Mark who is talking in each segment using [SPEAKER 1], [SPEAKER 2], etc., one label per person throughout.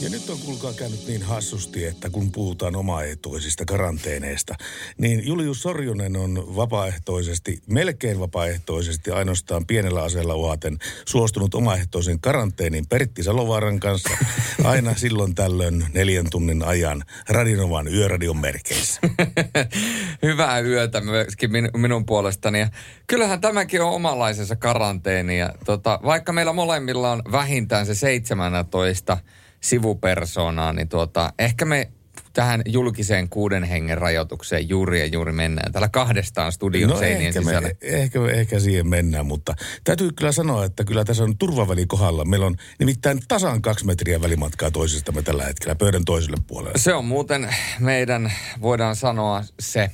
[SPEAKER 1] Ja nyt on kuulkaa käynyt niin hassusti, että kun puhutaan omaehtoisista karanteeneista, niin Julius Sorjonen on vapaaehtoisesti, melkein vapaaehtoisesti, ainoastaan pienellä aseella uhaten suostunut omaehtoisen karanteenin Pertti Salovaaran kanssa aina silloin tällöin neljän tunnin ajan Radinovan yöradion merkeissä.
[SPEAKER 2] Hyvää yötä myöskin min, minun puolestani. Ja kyllähän tämäkin on omanlaisensa karanteeni. Ja tota, vaikka meillä molemmilla on vähintään se 17 sivupersoonaa, niin tuota, ehkä me tähän julkiseen kuuden hengen rajoitukseen juuri ja juuri mennään. Täällä kahdestaan studion
[SPEAKER 1] no
[SPEAKER 2] seinien
[SPEAKER 1] ehkä,
[SPEAKER 2] sisällä.
[SPEAKER 1] me, ehkä, ehkä siihen mennään, mutta täytyy kyllä sanoa, että kyllä tässä on turvaväli kohdalla. Meillä on nimittäin tasan kaksi metriä välimatkaa toisistamme tällä hetkellä pöydän toiselle puolelle.
[SPEAKER 2] Se on muuten meidän, voidaan sanoa, se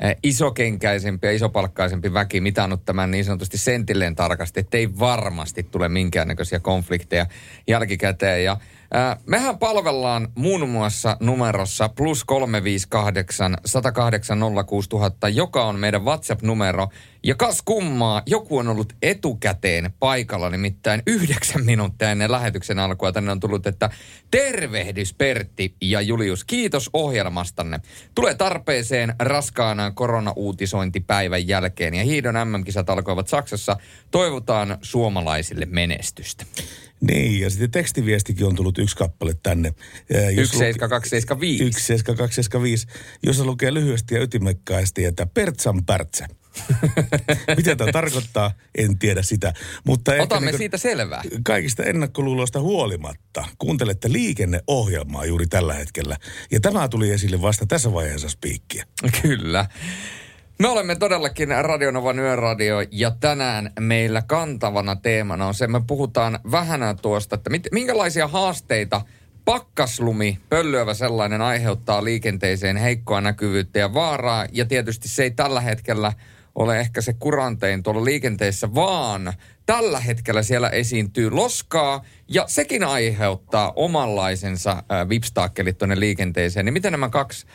[SPEAKER 2] eh, isokenkäisempi ja isopalkkaisempi väki mitannut tämän niin sanotusti sentilleen tarkasti, ettei varmasti tule minkäännäköisiä konflikteja jälkikäteen. Ja mehän palvellaan muun muassa numerossa plus 358 108 06000, joka on meidän WhatsApp-numero. Ja kas kummaa, joku on ollut etukäteen paikalla, nimittäin yhdeksän minuuttia ennen lähetyksen alkua. Tänne on tullut, että tervehdys Pertti ja Julius, kiitos ohjelmastanne. Tulee tarpeeseen raskaana koronauutisointipäivän jälkeen ja hiidon MM-kisat alkoivat Saksassa. Toivotaan suomalaisille menestystä.
[SPEAKER 1] Niin, ja sitten tekstiviestikin on tullut yksi kappale tänne. Ää, jos luke-
[SPEAKER 2] 17275.
[SPEAKER 1] 17275, jossa lukee lyhyesti ja ytimekkäästi, että Pertsan pärtsä. Mitä tämä tarkoittaa, en tiedä sitä. Mutta
[SPEAKER 2] Otamme
[SPEAKER 1] niinku
[SPEAKER 2] siitä selvää.
[SPEAKER 1] kaikista ennakkoluuloista huolimatta kuuntelette liikenneohjelmaa juuri tällä hetkellä. Ja tämä tuli esille vasta tässä vaiheessa spiikkiä.
[SPEAKER 2] Kyllä. Me olemme todellakin Radionovan yöradio ja tänään meillä kantavana teemana on se, me puhutaan vähän tuosta, että mit, minkälaisia haasteita pakkaslumi, pöllöävä sellainen, aiheuttaa liikenteeseen heikkoa näkyvyyttä ja vaaraa. Ja tietysti se ei tällä hetkellä ole ehkä se kurantein tuolla liikenteessä, vaan tällä hetkellä siellä esiintyy loskaa ja sekin aiheuttaa omanlaisensa äh, vipstaakkelit tuonne liikenteeseen. Niin miten nämä kaksi,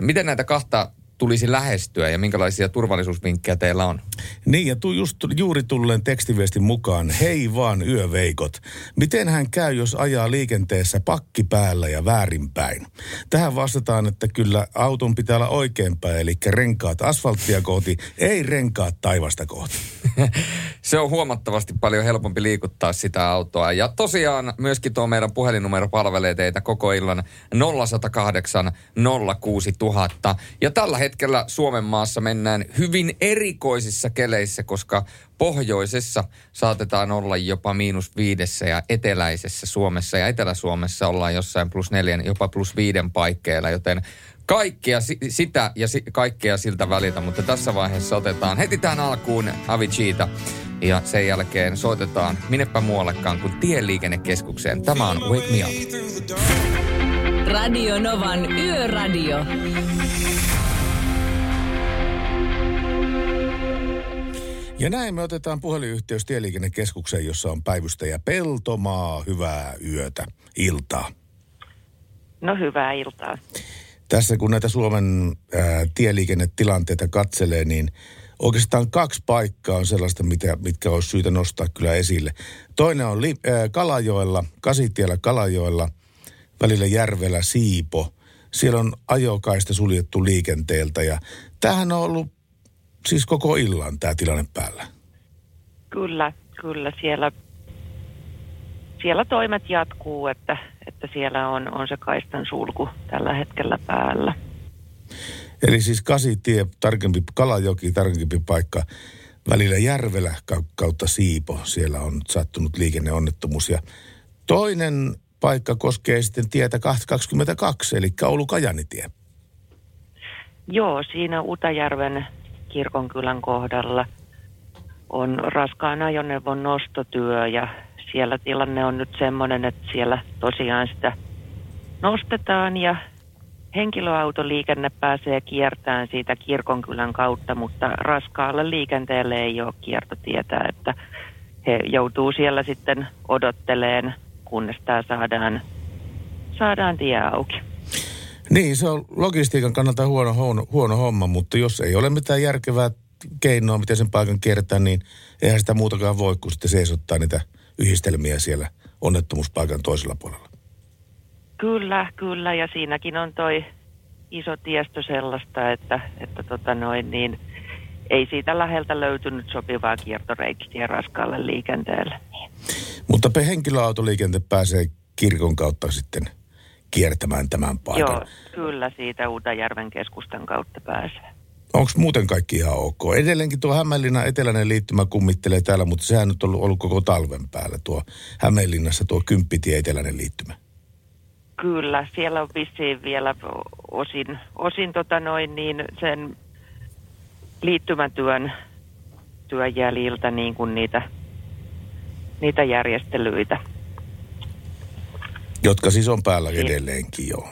[SPEAKER 2] miten näitä kahta tulisi lähestyä ja minkälaisia turvallisuusvinkkejä teillä on?
[SPEAKER 1] Niin, ja tu, just juuri tulleen tekstiviestin mukaan, hei vaan yöveikot. Miten hän käy, jos ajaa liikenteessä pakki päällä ja väärinpäin? Tähän vastataan, että kyllä auton pitää olla oikeinpäin, eli renkaat asfalttia kohti, ei renkaat taivasta kohti.
[SPEAKER 2] Se on huomattavasti paljon helpompi liikuttaa sitä autoa. Ja tosiaan myöskin tuo meidän puhelinnumero palvelee teitä koko illan 0108 06000. Ja tällä hetkellä Suomen maassa mennään hyvin erikoisissa keleissä, koska pohjoisessa saatetaan olla jopa miinus viidessä ja eteläisessä Suomessa ja Etelä-Suomessa ollaan jossain plus neljän, jopa plus viiden paikkeilla, joten kaikkea si- sitä ja si- kaikkea siltä väliltä, mutta tässä vaiheessa otetaan heti tähän alkuun Aviciita ja sen jälkeen soitetaan minnepä muuallekaan kuin Tieliikennekeskukseen. Tämä on Wake Me Up.
[SPEAKER 3] Radio Novan Yöradio.
[SPEAKER 1] Ja näin me otetaan puhelinyhteys Tieliikennekeskukseen, jossa on päivystäjä Peltomaa. Hyvää yötä, iltaa.
[SPEAKER 4] No hyvää iltaa.
[SPEAKER 1] Tässä kun näitä Suomen ää, tieliikennetilanteita katselee, niin oikeastaan kaksi paikkaa on sellaista, mitä, mitkä olisi syytä nostaa kyllä esille. Toinen on li, ää, Kalajoella, Kasitiellä Kalajoella, välillä Järvellä Siipo. Siellä on ajokaista suljettu liikenteeltä ja tämähän on ollut siis koko illan tämä tilanne päällä.
[SPEAKER 4] Kyllä, kyllä siellä, siellä toimet jatkuu, että, että siellä on, on se kaistan sulku tällä hetkellä päällä.
[SPEAKER 1] Eli siis Kasitie, tarkempi Kalajoki, tarkempi paikka välillä Järvelä kau- kautta Siipo. Siellä on sattunut liikenneonnettomuus. Ja toinen paikka koskee sitten tietä 22, eli Oulu-Kajanitie.
[SPEAKER 4] Joo, siinä Utajärven kirkonkylän kohdalla on raskaan ajoneuvon nostotyö ja siellä tilanne on nyt semmoinen, että siellä tosiaan sitä nostetaan ja henkilöautoliikenne pääsee kiertämään siitä kirkonkylän kautta, mutta raskaalle liikenteelle ei ole kiertotietä, että he joutuu siellä sitten odotteleen, kunnes tämä saadaan, saadaan tie auki.
[SPEAKER 1] Niin, se on logistiikan kannalta huono, huono, huono homma, mutta jos ei ole mitään järkevää keinoa, miten sen paikan kiertää, niin eihän sitä muutakaan voi, kun sitten seisottaa niitä yhdistelmiä siellä onnettomuuspaikan toisella puolella.
[SPEAKER 4] Kyllä, kyllä, ja siinäkin on toi iso tiestö sellaista, että, että tota noin, niin ei siitä läheltä löytynyt sopivaa kiertoreittiä raskaalle liikenteelle.
[SPEAKER 1] Mutta henkilöautoliikente pääsee kirkon kautta sitten kiertämään tämän paikan.
[SPEAKER 4] Joo, kyllä siitä Uutajärven keskustan kautta pääsee.
[SPEAKER 1] Onko muuten kaikki ihan ok? Edelleenkin tuo Hämeenlinnan eteläinen liittymä kummittelee täällä, mutta sehän nyt on ollut, ollut koko talven päällä tuo Hämeenlinnassa tuo Kymppitie eteläinen liittymä.
[SPEAKER 4] Kyllä, siellä on vissiin vielä osin, osin tota noin niin sen liittymätyön työn jäljiltä niin kuin niitä, niitä järjestelyitä.
[SPEAKER 1] Jotka siis on päällä edelleenkin, joo.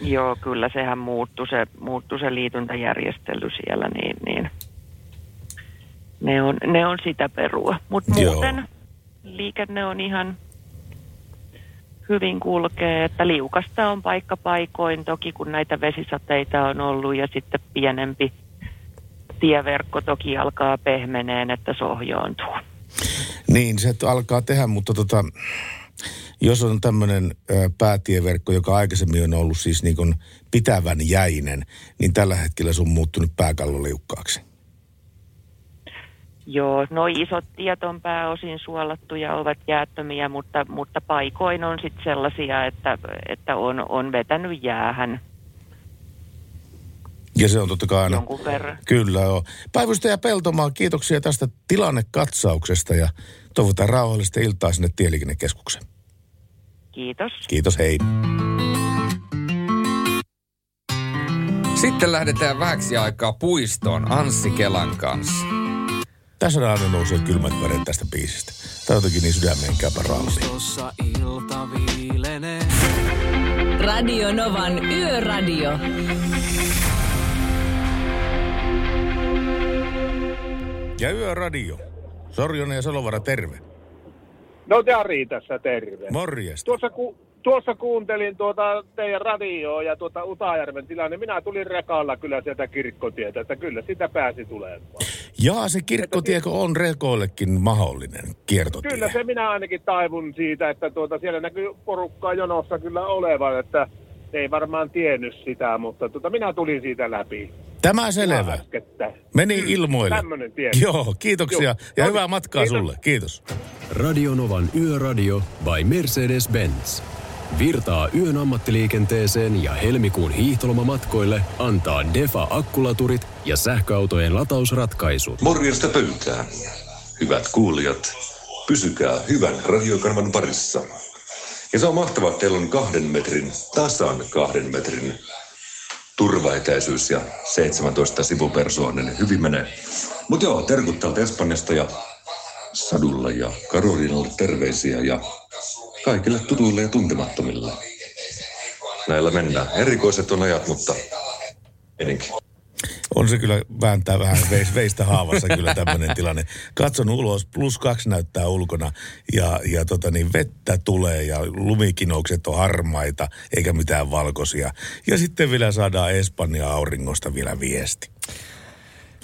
[SPEAKER 4] Joo, kyllä sehän muuttui se, muuttui se liityntäjärjestely siellä, niin, niin ne, on, ne on sitä perua. Mutta muuten liikenne on ihan hyvin kulkee, että liukasta on paikka paikoin, toki kun näitä vesisateita on ollut ja sitten pienempi tieverkko toki alkaa pehmeneen, että sohjoontuu.
[SPEAKER 1] Niin, se alkaa tehdä, mutta tota, jos on tämmöinen päätieverkko, joka aikaisemmin on ollut siis niin kuin pitävän jäinen, niin tällä hetkellä se on muuttunut pääkalloliukkaaksi.
[SPEAKER 4] Joo, no isot tiet on pääosin suolattuja, ovat jäättömiä, mutta, mutta paikoin on sitten sellaisia, että, että on, on vetänyt jäähän.
[SPEAKER 1] Ja se on totta kai aina.
[SPEAKER 4] Jonkun verran.
[SPEAKER 1] Kyllä joo. Päivystäjä Peltomaa, kiitoksia tästä tilannekatsauksesta ja toivotaan rauhallista iltaa sinne Tieliikennekeskukseen.
[SPEAKER 4] Kiitos.
[SPEAKER 1] Kiitos, hei.
[SPEAKER 2] Sitten lähdetään vähäksi aikaa puistoon Anssi Kelan kanssa.
[SPEAKER 1] Tässä aina nousee kylmät väret tästä biisistä. Tämä on jotenkin niin sydämeen käypä ralli.
[SPEAKER 3] Radio Novan Yöradio.
[SPEAKER 1] Ja Yöradio. Sorjonen ja Salovara, terve.
[SPEAKER 5] No Jari tässä, terve.
[SPEAKER 1] Morjesta.
[SPEAKER 5] Tuossa, ku, tuossa kuuntelin tuota teidän radioa ja tuota Utajärven tilanne. Minä tulin rekalla kyllä sieltä kirkkotietä, että kyllä sitä pääsi tulemaan.
[SPEAKER 1] Jaa, se kirkkotieko on rekoillekin mahdollinen kiertotie.
[SPEAKER 5] Kyllä se minä ainakin taivun siitä, että tuota, siellä näkyy porukkaa jonossa kyllä olevan, että ei varmaan tiennyt sitä, mutta tuota, minä tulin siitä läpi.
[SPEAKER 1] Tämä selvä. Meni ilmoille.
[SPEAKER 5] Tämmöinen tie.
[SPEAKER 1] Joo, kiitoksia. Joo. Ja hyvää matkaa Kiitos. sulle. Kiitos.
[SPEAKER 6] Radio Novan Yöradio by Mercedes-Benz. Virtaa yön ammattiliikenteeseen ja helmikuun hiihtolomamatkoille antaa Defa akkulaturit ja sähköautojen latausratkaisut.
[SPEAKER 7] Morjesta pöytään. Hyvät kuulijat, pysykää hyvän radiokanvan parissa. Ja se on mahtavaa, että teillä on kahden metrin, tasan kahden metrin turvaetäisyys ja 17 sivupersooninen. Hyvin menee. Mutta joo, terkut täältä Espanjasta ja Sadulla ja Karolinalle terveisiä ja kaikille tutuille ja tuntemattomille. Näillä mennään. Erikoiset on ajat, mutta ennenkin.
[SPEAKER 1] On se kyllä vääntää vähän veis, veistä haavassa kyllä tämmöinen tilanne. Katson ulos, plus kaksi näyttää ulkona ja, ja tota niin, vettä tulee ja lumikinoukset on harmaita eikä mitään valkoisia. Ja sitten vielä saadaan Espanja auringosta vielä viesti.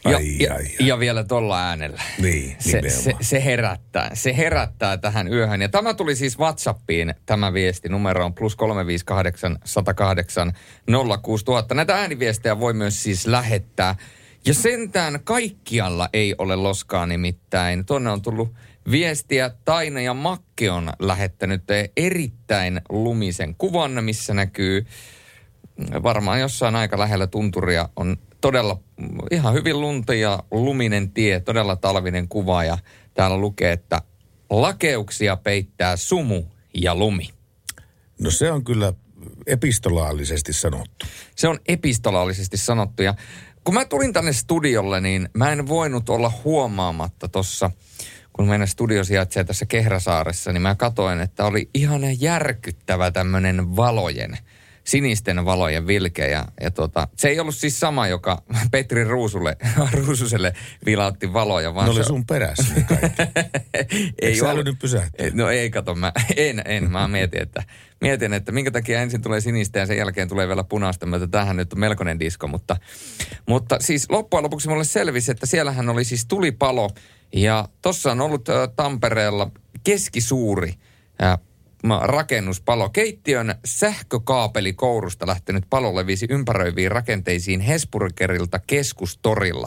[SPEAKER 2] Ai, ja, ai, ai. ja vielä tuolla äänellä.
[SPEAKER 1] Niin,
[SPEAKER 2] se, se, se, herättää. Se herättää tähän yöhön. Ja tämä tuli siis WhatsAppiin, tämä viesti. Numero on plus 358 108 06000. Näitä ääniviestejä voi myös siis lähettää. Ja sentään kaikkialla ei ole loskaa nimittäin. Tuonne on tullut viestiä. Taina ja Makke on lähettänyt erittäin lumisen kuvan, missä näkyy varmaan jossain aika lähellä tunturia on todella ihan hyvin lunta ja luminen tie, todella talvinen kuva ja täällä lukee, että lakeuksia peittää sumu ja lumi.
[SPEAKER 1] No se on kyllä epistolaalisesti sanottu.
[SPEAKER 2] Se on epistolaalisesti sanottu ja kun mä tulin tänne studiolle, niin mä en voinut olla huomaamatta tuossa, kun meidän studio sijaitsee tässä Kehräsaaressa, niin mä katoin, että oli ihan järkyttävä tämmöinen valojen – sinisten valojen vilke. Ja, ja tota, se ei ollut siis sama, joka Petri Ruusulle, Ruususelle vilautti valoja. Vaan
[SPEAKER 1] ne oli
[SPEAKER 2] se...
[SPEAKER 1] sun perässä ei sä nyt pysähtyä?
[SPEAKER 2] No ei, kato, mä, en, en. Mä mietin, että, mietin, että minkä takia ensin tulee sinistä ja sen jälkeen tulee vielä punaista. Mutta tähän nyt on melkoinen disko, mutta, mutta siis loppujen lopuksi mulle selvisi, että siellähän oli siis tulipalo. Ja tossa on ollut ä, Tampereella keskisuuri ä, rakennuspalo. Keittiön sähkökaapeli kourusta lähtenyt palo levisi ympäröiviin rakenteisiin Hesburgerilta keskustorilla.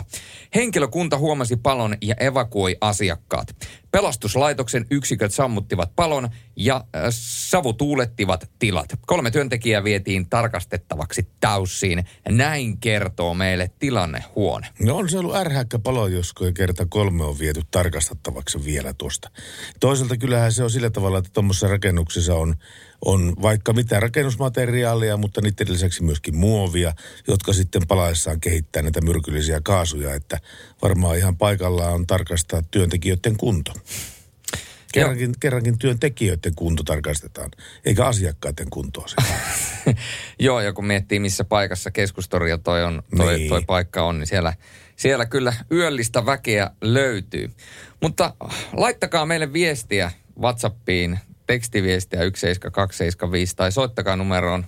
[SPEAKER 2] Henkilökunta huomasi palon ja evakuoi asiakkaat. Pelastuslaitoksen yksiköt sammuttivat palon ja äh, savutuulettivat tilat. Kolme työntekijää vietiin tarkastettavaksi taussiin. Näin kertoo meille tilannehuone.
[SPEAKER 1] No on se ollut ärhäkkä palo, jos kerta kolme on viety tarkastettavaksi vielä tuosta. Toisaalta kyllähän se on sillä tavalla, että tuommoisessa rakennuksessa on, on vaikka mitä rakennusmateriaalia, mutta niiden lisäksi myöskin muovia, jotka sitten palaessaan kehittää näitä myrkyllisiä kaasuja, että varmaan ihan paikallaan on tarkastaa työntekijöiden kunto. Kerrankin, kerrankin työntekijöiden kunto tarkastetaan, eikä asiakkaiden kuntoa.
[SPEAKER 2] Joo, ja kun miettii, missä paikassa keskustoria toi, on, toi, niin. toi paikka on, niin siellä, siellä kyllä yöllistä väkeä löytyy. Mutta laittakaa meille viestiä WhatsAppiin tekstiviestiä 17275 tai soittakaa numeroon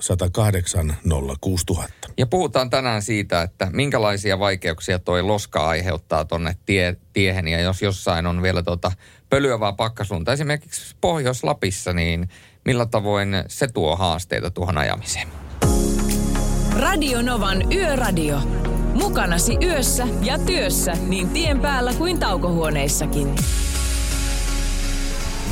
[SPEAKER 1] 0108 06000.
[SPEAKER 2] Ja puhutaan tänään siitä, että minkälaisia vaikeuksia toi loska aiheuttaa tonne tie, tiehen ja jos jossain on vielä tota pölyävää pakkasunta, esimerkiksi Pohjois-Lapissa, niin millä tavoin se tuo haasteita tuohon ajamiseen?
[SPEAKER 3] Radio Novan Yöradio. Mukanasi yössä ja työssä niin tien päällä kuin taukohuoneissakin.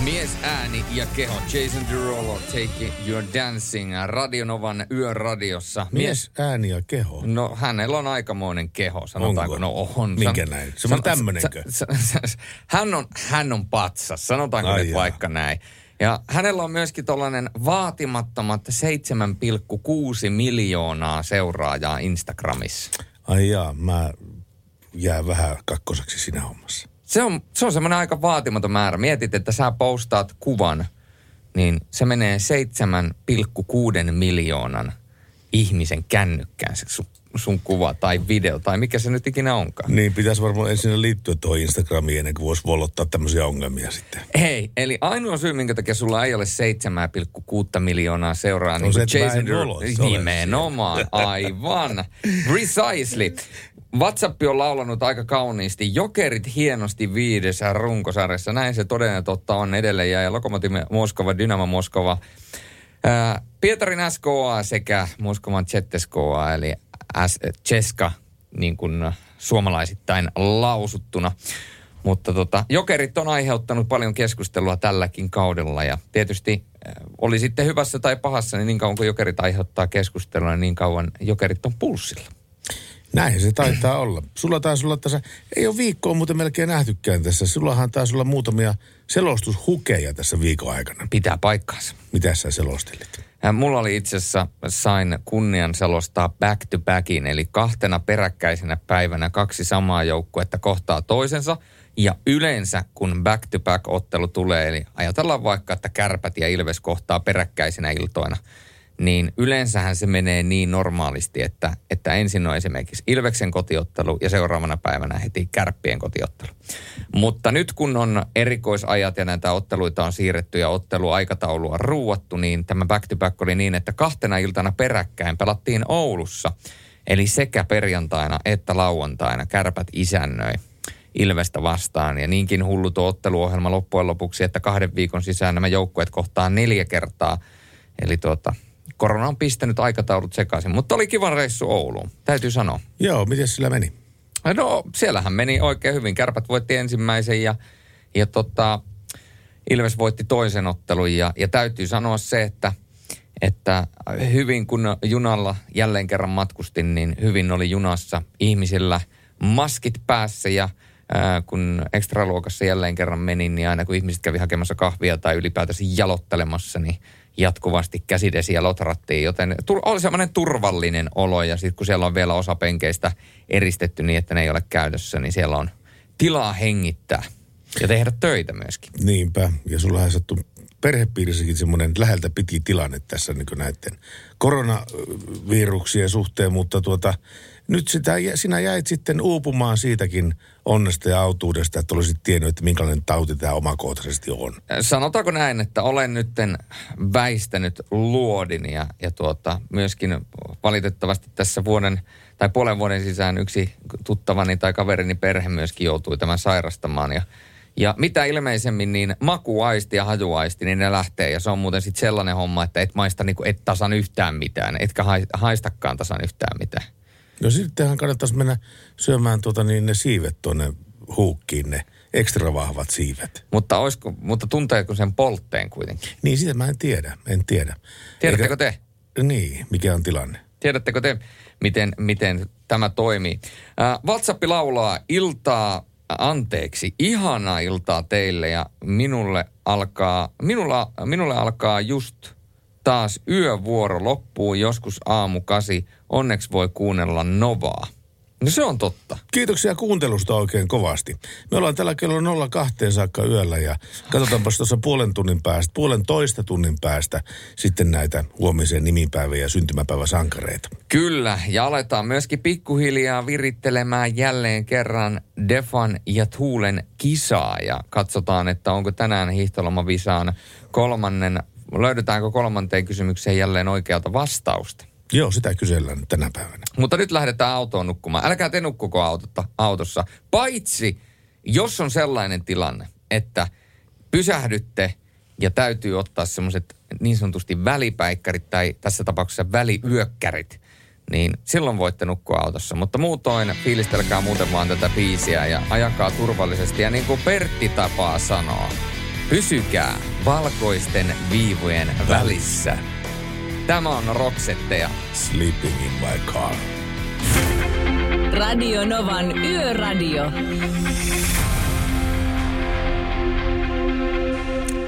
[SPEAKER 2] Mies, ääni ja keho. Jason Derulo, Take Your Dancing, Radionovan yöradiossa.
[SPEAKER 1] Mies, Mies, ääni ja keho?
[SPEAKER 2] No hänellä on aikamoinen keho, sanotaanko.
[SPEAKER 1] Onko?
[SPEAKER 2] No on.
[SPEAKER 1] Minkä san, näin? Se on tämmönenkö?
[SPEAKER 2] hän, on, hän on patsas, sanotaanko Ai nyt jaa. vaikka näin. Ja hänellä on myöskin tällainen vaatimattomat 7,6 miljoonaa seuraajaa Instagramissa.
[SPEAKER 1] Ai jaa, mä jää vähän kakkoseksi siinä hommassa.
[SPEAKER 2] Se on, se on semmoinen aika vaatimaton määrä. Mietit, että sä postaat kuvan, niin se menee 7,6 miljoonan ihmisen kännykkään se sun, sun kuva tai video tai mikä se nyt ikinä onkaan.
[SPEAKER 1] Niin, pitäisi varmaan ensin liittyä tuohon Instagramiin ennen kuin voisi volottaa tämmöisiä ongelmia sitten.
[SPEAKER 2] Hei, eli ainoa syy, minkä takia sulla ei ole 7,6 miljoonaa seuraa,
[SPEAKER 1] niin
[SPEAKER 2] kuin
[SPEAKER 1] Jason
[SPEAKER 2] Nimenomaan, aivan. Precisely. WhatsApp on laulanut aika kauniisti. Jokerit hienosti viidessä runkosarjassa. Näin se todennäköisesti totta on edelleen. Ja Lokomotiv Moskova, Dynamo Moskova, Pietarin SKA sekä Moskovan Zetteskoa, eli S- Ceska, niin kuin suomalaisittain lausuttuna. Mutta tota, jokerit on aiheuttanut paljon keskustelua tälläkin kaudella ja tietysti oli sitten hyvässä tai pahassa, niin niin kauan kuin jokerit aiheuttaa keskustelua, niin niin kauan jokerit on pulssilla.
[SPEAKER 1] Näin se taitaa olla. Sulla taisi olla tässä, ei ole viikkoa muuten melkein nähtykään tässä. Sullahan taisi olla muutamia selostushukeja tässä viikon aikana.
[SPEAKER 2] Pitää paikkaansa.
[SPEAKER 1] Mitä sä selostelit?
[SPEAKER 2] Mulla oli itse asiassa, sain kunnian selostaa back to backin, eli kahtena peräkkäisenä päivänä kaksi samaa joukkuetta kohtaa toisensa. Ja yleensä, kun back to back ottelu tulee, eli ajatellaan vaikka, että kärpät ja ilves kohtaa peräkkäisinä iltoina – niin yleensähän se menee niin normaalisti, että, että ensin on esimerkiksi Ilveksen kotiottelu ja seuraavana päivänä heti Kärppien kotiottelu. Mutta nyt kun on erikoisajat ja näitä otteluita on siirretty ja otteluaikataulua ruuattu, niin tämä back-to-back oli niin, että kahtena iltana peräkkäin pelattiin Oulussa. Eli sekä perjantaina että lauantaina kärpät isännöi. Ilvestä vastaan. Ja niinkin hullu tuo otteluohjelma loppujen lopuksi, että kahden viikon sisään nämä joukkueet kohtaa neljä kertaa. Eli tuota, korona on pistänyt aikataulut sekaisin, mutta oli kiva reissu Ouluun, täytyy sanoa.
[SPEAKER 1] Joo, miten sillä meni?
[SPEAKER 2] No, siellähän meni oikein hyvin. Kärpät voitti ensimmäisen ja, ja tota, Ilves voitti toisen ottelun. Ja, ja täytyy sanoa se, että, että hyvin kun junalla jälleen kerran matkustin, niin hyvin oli junassa ihmisillä maskit päässä ja ää, kun ekstraluokassa jälleen kerran menin, niin aina kun ihmiset kävi hakemassa kahvia tai ylipäätänsä jalottelemassa, niin jatkuvasti käsidesiä lotrattiin, joten oli semmoinen turvallinen olo ja sitten kun siellä on vielä osa penkeistä eristetty niin, että ne ei ole käytössä, niin siellä on tilaa hengittää ja tehdä töitä myöskin.
[SPEAKER 1] Niinpä, ja sulla on sattu perhepiirissäkin semmoinen läheltä piti tilanne tässä niin näiden koronaviruksien suhteen, mutta tuota, nyt sitä, sinä jäit sitten uupumaan siitäkin onnesta ja autuudesta, että olisit tiennyt, että minkälainen tauti tämä omakohtaisesti on.
[SPEAKER 2] Sanotaanko näin, että olen nytten väistänyt luodin ja, ja tuota, myöskin valitettavasti tässä vuoden tai puolen vuoden sisään yksi tuttavani tai kaverini perhe myöskin joutui tämän sairastamaan ja ja mitä ilmeisemmin, niin makuaisti ja hajuaisti, niin ne lähtee. Ja se on muuten sitten sellainen homma, että et maista niinku et tasan yhtään mitään, etkä haistakaan tasan yhtään mitään.
[SPEAKER 1] No sittenhän kannattaisi mennä syömään tuota niin ne siivet tuonne huukkiin, ne ekstra vahvat siivet.
[SPEAKER 2] Mutta, olisiko, mutta tunteeko sen poltteen kuitenkin?
[SPEAKER 1] Niin, sitä mä en tiedä, en tiedä.
[SPEAKER 2] Tiedättekö te?
[SPEAKER 1] Niin, mikä on tilanne?
[SPEAKER 2] Tiedättekö te, miten, miten tämä toimii? Äh, WhatsApp laulaa iltaa anteeksi, ihanaa iltaa teille ja minulle alkaa, minulla, minulle alkaa just taas yövuoro loppuu joskus aamu kasi. Onneksi voi kuunnella Novaa. No se on totta.
[SPEAKER 1] Kiitoksia kuuntelusta oikein kovasti. Me ollaan tällä kello 02 saakka yöllä ja katsotaanpas tuossa puolen tunnin päästä, puolen toista tunnin päästä sitten näitä huomisen nimipäivä- ja syntymäpäiväsankareita.
[SPEAKER 2] Kyllä, ja aletaan myöskin pikkuhiljaa virittelemään jälleen kerran Defan ja Tuulen kisaa ja katsotaan, että onko tänään hiihtolomavisaan kolmannen, löydetäänkö kolmanteen kysymykseen jälleen oikealta vastausta.
[SPEAKER 1] Joo, sitä kysellään tänä päivänä.
[SPEAKER 2] Mutta nyt lähdetään autoon nukkumaan. Älkää te nukkuko autotta, autossa. Paitsi, jos on sellainen tilanne, että pysähdytte ja täytyy ottaa semmoiset niin sanotusti välipäikkärit tai tässä tapauksessa väliyökkärit, niin silloin voitte nukkua autossa. Mutta muutoin fiilistelkää muuten vaan tätä biisiä ja ajakaa turvallisesti. Ja niin kuin Pertti tapaa sanoa, pysykää valkoisten viivojen välissä. Tämä on Roxette
[SPEAKER 1] Sleeping in my car.
[SPEAKER 3] Radio Novan Yöradio.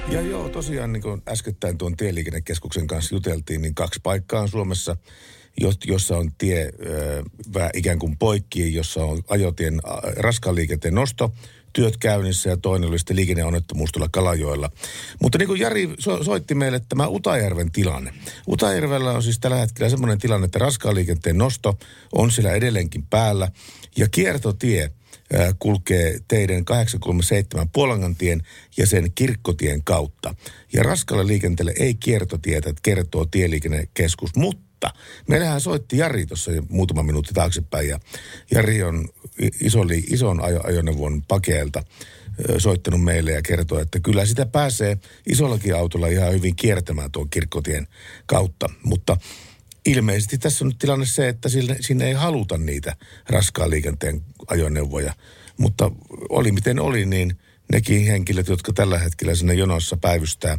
[SPEAKER 1] Ja joo, tosiaan niin kuin äskettäin tuon tieliikennekeskuksen kanssa juteltiin, niin kaksi paikkaa on Suomessa, jossa on tie äh, ikään kuin poikki, jossa on ajotien äh, raskaan liikenteen nosto työt käynnissä ja toinen oli sitten liikenneonnettomuus tuolla Kalajoella. Mutta niin kuin Jari so- soitti meille tämä Utajärven tilanne. Utajärvellä on siis tällä hetkellä semmoinen tilanne, että raskaan liikenteen nosto on siellä edelleenkin päällä ja kiertotie kulkee teidän 837 Puolangantien ja sen kirkkotien kautta. Ja raskalle liikenteelle ei kiertotietä, kertoo tieliikennekeskus, mutta meillähän soitti Jari tuossa muutama minuutti taaksepäin ja Jari on iso, ison ajoneuvon pakeelta soittanut meille ja kertoo, että kyllä sitä pääsee isollakin autolla ihan hyvin kiertämään tuon kirkkotien kautta. Mutta ilmeisesti tässä on nyt tilanne se, että sinne, sinne ei haluta niitä raskaan liikenteen ajoneuvoja. Mutta oli miten oli, niin – nekin henkilöt, jotka tällä hetkellä sinne jonossa päivystää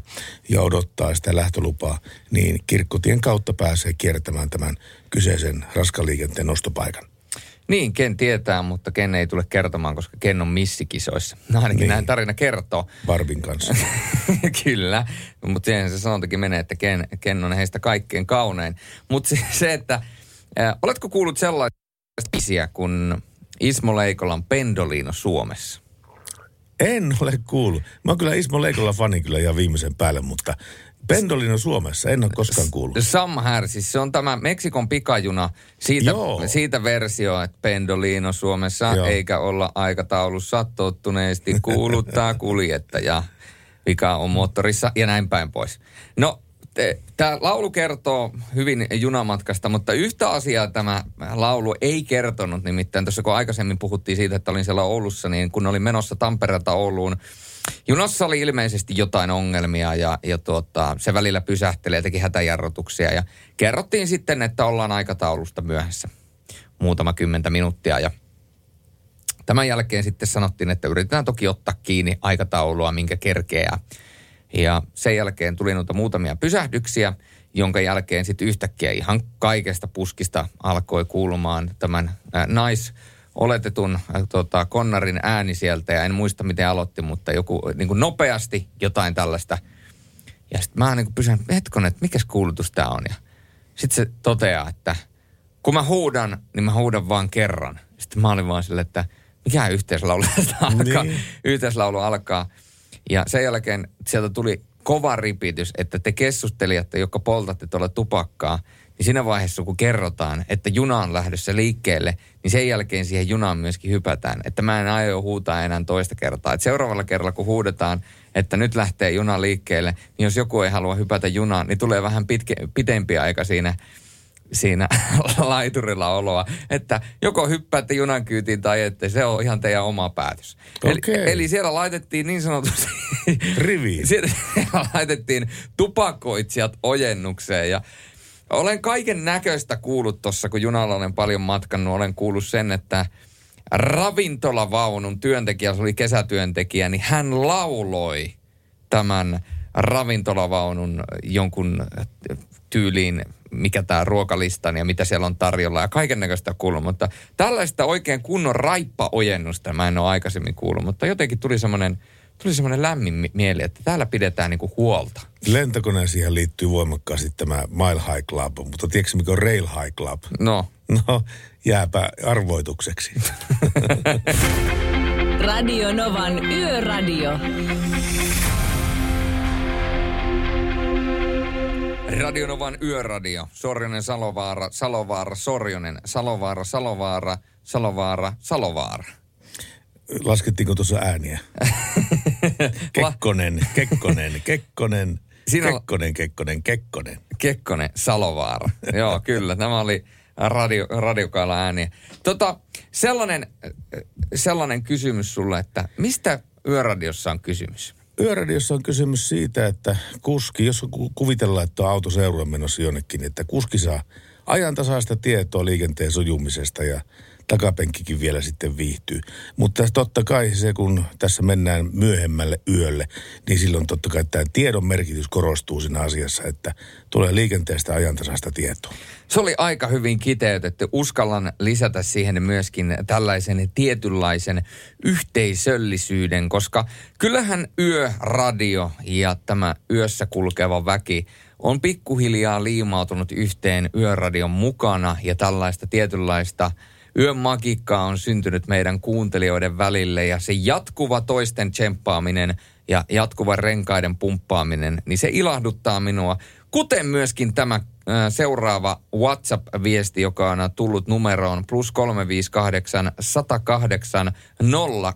[SPEAKER 1] ja odottaa sitä lähtölupaa, niin kirkkotien kautta pääsee kiertämään tämän kyseisen raskaliikenteen nostopaikan.
[SPEAKER 2] Niin, Ken tietää, mutta Ken ei tule kertomaan, koska Ken on missikisoissa. No ainakin niin. näin tarina kertoo.
[SPEAKER 1] Barbin kanssa.
[SPEAKER 2] Kyllä, mutta siihen se sanontakin menee, että Ken, Ken on heistä kaikkein kaunein. Mutta se, se, että äh, oletko kuullut sellaista biisiä kuin Ismo Leikolan Pendolino Suomessa?
[SPEAKER 1] En ole kuullut. Mä oon kyllä Ismo Leikolla fani kyllä ihan viimeisen päälle, mutta Pendolino Suomessa, en ole koskaan kuullut.
[SPEAKER 2] Samhär, siis se on tämä Meksikon pikajuna, siitä, siitä versio, että Pendolino Suomessa, Joo. eikä olla aikataulussa tottuneesti kuuluttaa kuljettaja. Vika on moottorissa ja näin päin pois. No, Tämä laulu kertoo hyvin junamatkasta, mutta yhtä asiaa tämä laulu ei kertonut. Nimittäin tuossa kun aikaisemmin puhuttiin siitä, että olin siellä Oulussa, niin kun olin menossa Tampereelta Ouluun, junassa oli ilmeisesti jotain ongelmia ja, ja tuota, se välillä pysähtelee teki hätäjarrotuksia. Ja kerrottiin sitten, että ollaan aikataulusta myöhässä muutama kymmentä minuuttia ja Tämän jälkeen sitten sanottiin, että yritetään toki ottaa kiinni aikataulua, minkä kerkeää. Ja sen jälkeen tuli noita muutamia pysähdyksiä, jonka jälkeen sitten yhtäkkiä ihan kaikesta puskista alkoi kuulumaan tämän äh, nais oletetun äh, tota, konnarin ääni sieltä ja en muista miten aloitti, mutta joku niin kuin nopeasti jotain tällaista. Ja sitten mä niin pysyn, hetkonen, että mikäs kuulutus tämä on. Ja sitten se toteaa, että kun mä huudan, niin mä huudan vaan kerran. Sitten mä olin vaan silleen, että mikä yhteislaulu alkaa. Niin. Yhteislaulu alkaa. Ja sen jälkeen sieltä tuli kova ripitys, että te keskustelijat, jotka poltatte tuolla tupakkaa, niin siinä vaiheessa, kun kerrotaan, että juna on lähdössä liikkeelle, niin sen jälkeen siihen junaan myöskin hypätään. Että mä en aio huutaa enää toista kertaa. Että seuraavalla kerralla, kun huudetaan, että nyt lähtee juna liikkeelle, niin jos joku ei halua hypätä junaan, niin tulee vähän pitke, pitempi aika siinä siinä laiturilla oloa, että joko hyppäätte junan kyytiin tai ette, se on ihan teidän oma päätös.
[SPEAKER 1] Okay.
[SPEAKER 2] Eli, eli siellä laitettiin niin sanotusti...
[SPEAKER 1] Riviin.
[SPEAKER 2] siellä laitettiin tupakoitsijat ojennukseen ja olen kaiken näköistä kuullut tuossa, kun junalla olen paljon matkannut, olen kuullut sen, että ravintolavaunun työntekijä, se oli kesätyöntekijä, niin hän lauloi tämän ravintolavaunun jonkun tyyliin, mikä tämä ruokalistan ja mitä siellä on tarjolla ja kaiken näköistä kuullut. Mutta tällaista oikein kunnon raippaojennusta mä en ole aikaisemmin kuullut, mutta jotenkin tuli semmoinen tuli semmoinen lämmin mieli, että täällä pidetään niinku huolta.
[SPEAKER 1] Lentokoneisiin liittyy voimakkaasti tämä Mile High Club, mutta tiedätkö mikä on Rail High Club?
[SPEAKER 2] No.
[SPEAKER 1] No, jääpä arvoitukseksi.
[SPEAKER 3] Radio Novan Yöradio.
[SPEAKER 2] Radionovan yöradio. Sorjonen, Salovaara, Salovaara, Sorjonen, Salovaara, Salovaara, Salovaara, Salovaara.
[SPEAKER 1] Laskettiinko tuossa ääniä? Kekkonen, Kekkonen, Kekkonen, Siinä Kekkonen, Kekkonen, Kekkonen.
[SPEAKER 2] Kekkonen, Salovaara. Joo, kyllä. Tämä oli radio, radiokailla ääniä. Tota, sellainen, sellainen kysymys sulle, että mistä yöradiossa on kysymys?
[SPEAKER 1] Yöradiossa on kysymys siitä, että kuski, jos kuvitellaan, että on auto seuraa menossa jonnekin, että kuski saa ajantasaista tietoa liikenteen sujumisesta ja takapenkkikin vielä sitten viihtyy. Mutta totta kai se, kun tässä mennään myöhemmälle yölle, niin silloin totta kai tämä tiedon merkitys korostuu siinä asiassa, että tulee liikenteestä ajantasaista tietoa.
[SPEAKER 2] Se oli aika hyvin kiteytetty. Uskallan lisätä siihen myöskin tällaisen tietynlaisen yhteisöllisyyden, koska kyllähän yöradio ja tämä yössä kulkeva väki on pikkuhiljaa liimautunut yhteen yöradion mukana ja tällaista tietynlaista – Yön magiikkaa on syntynyt meidän kuuntelijoiden välille ja se jatkuva toisten tsemppaaminen ja jatkuva renkaiden pumppaaminen, niin se ilahduttaa minua. Kuten myöskin tämä seuraava WhatsApp-viesti, joka on tullut numeroon plus 358 108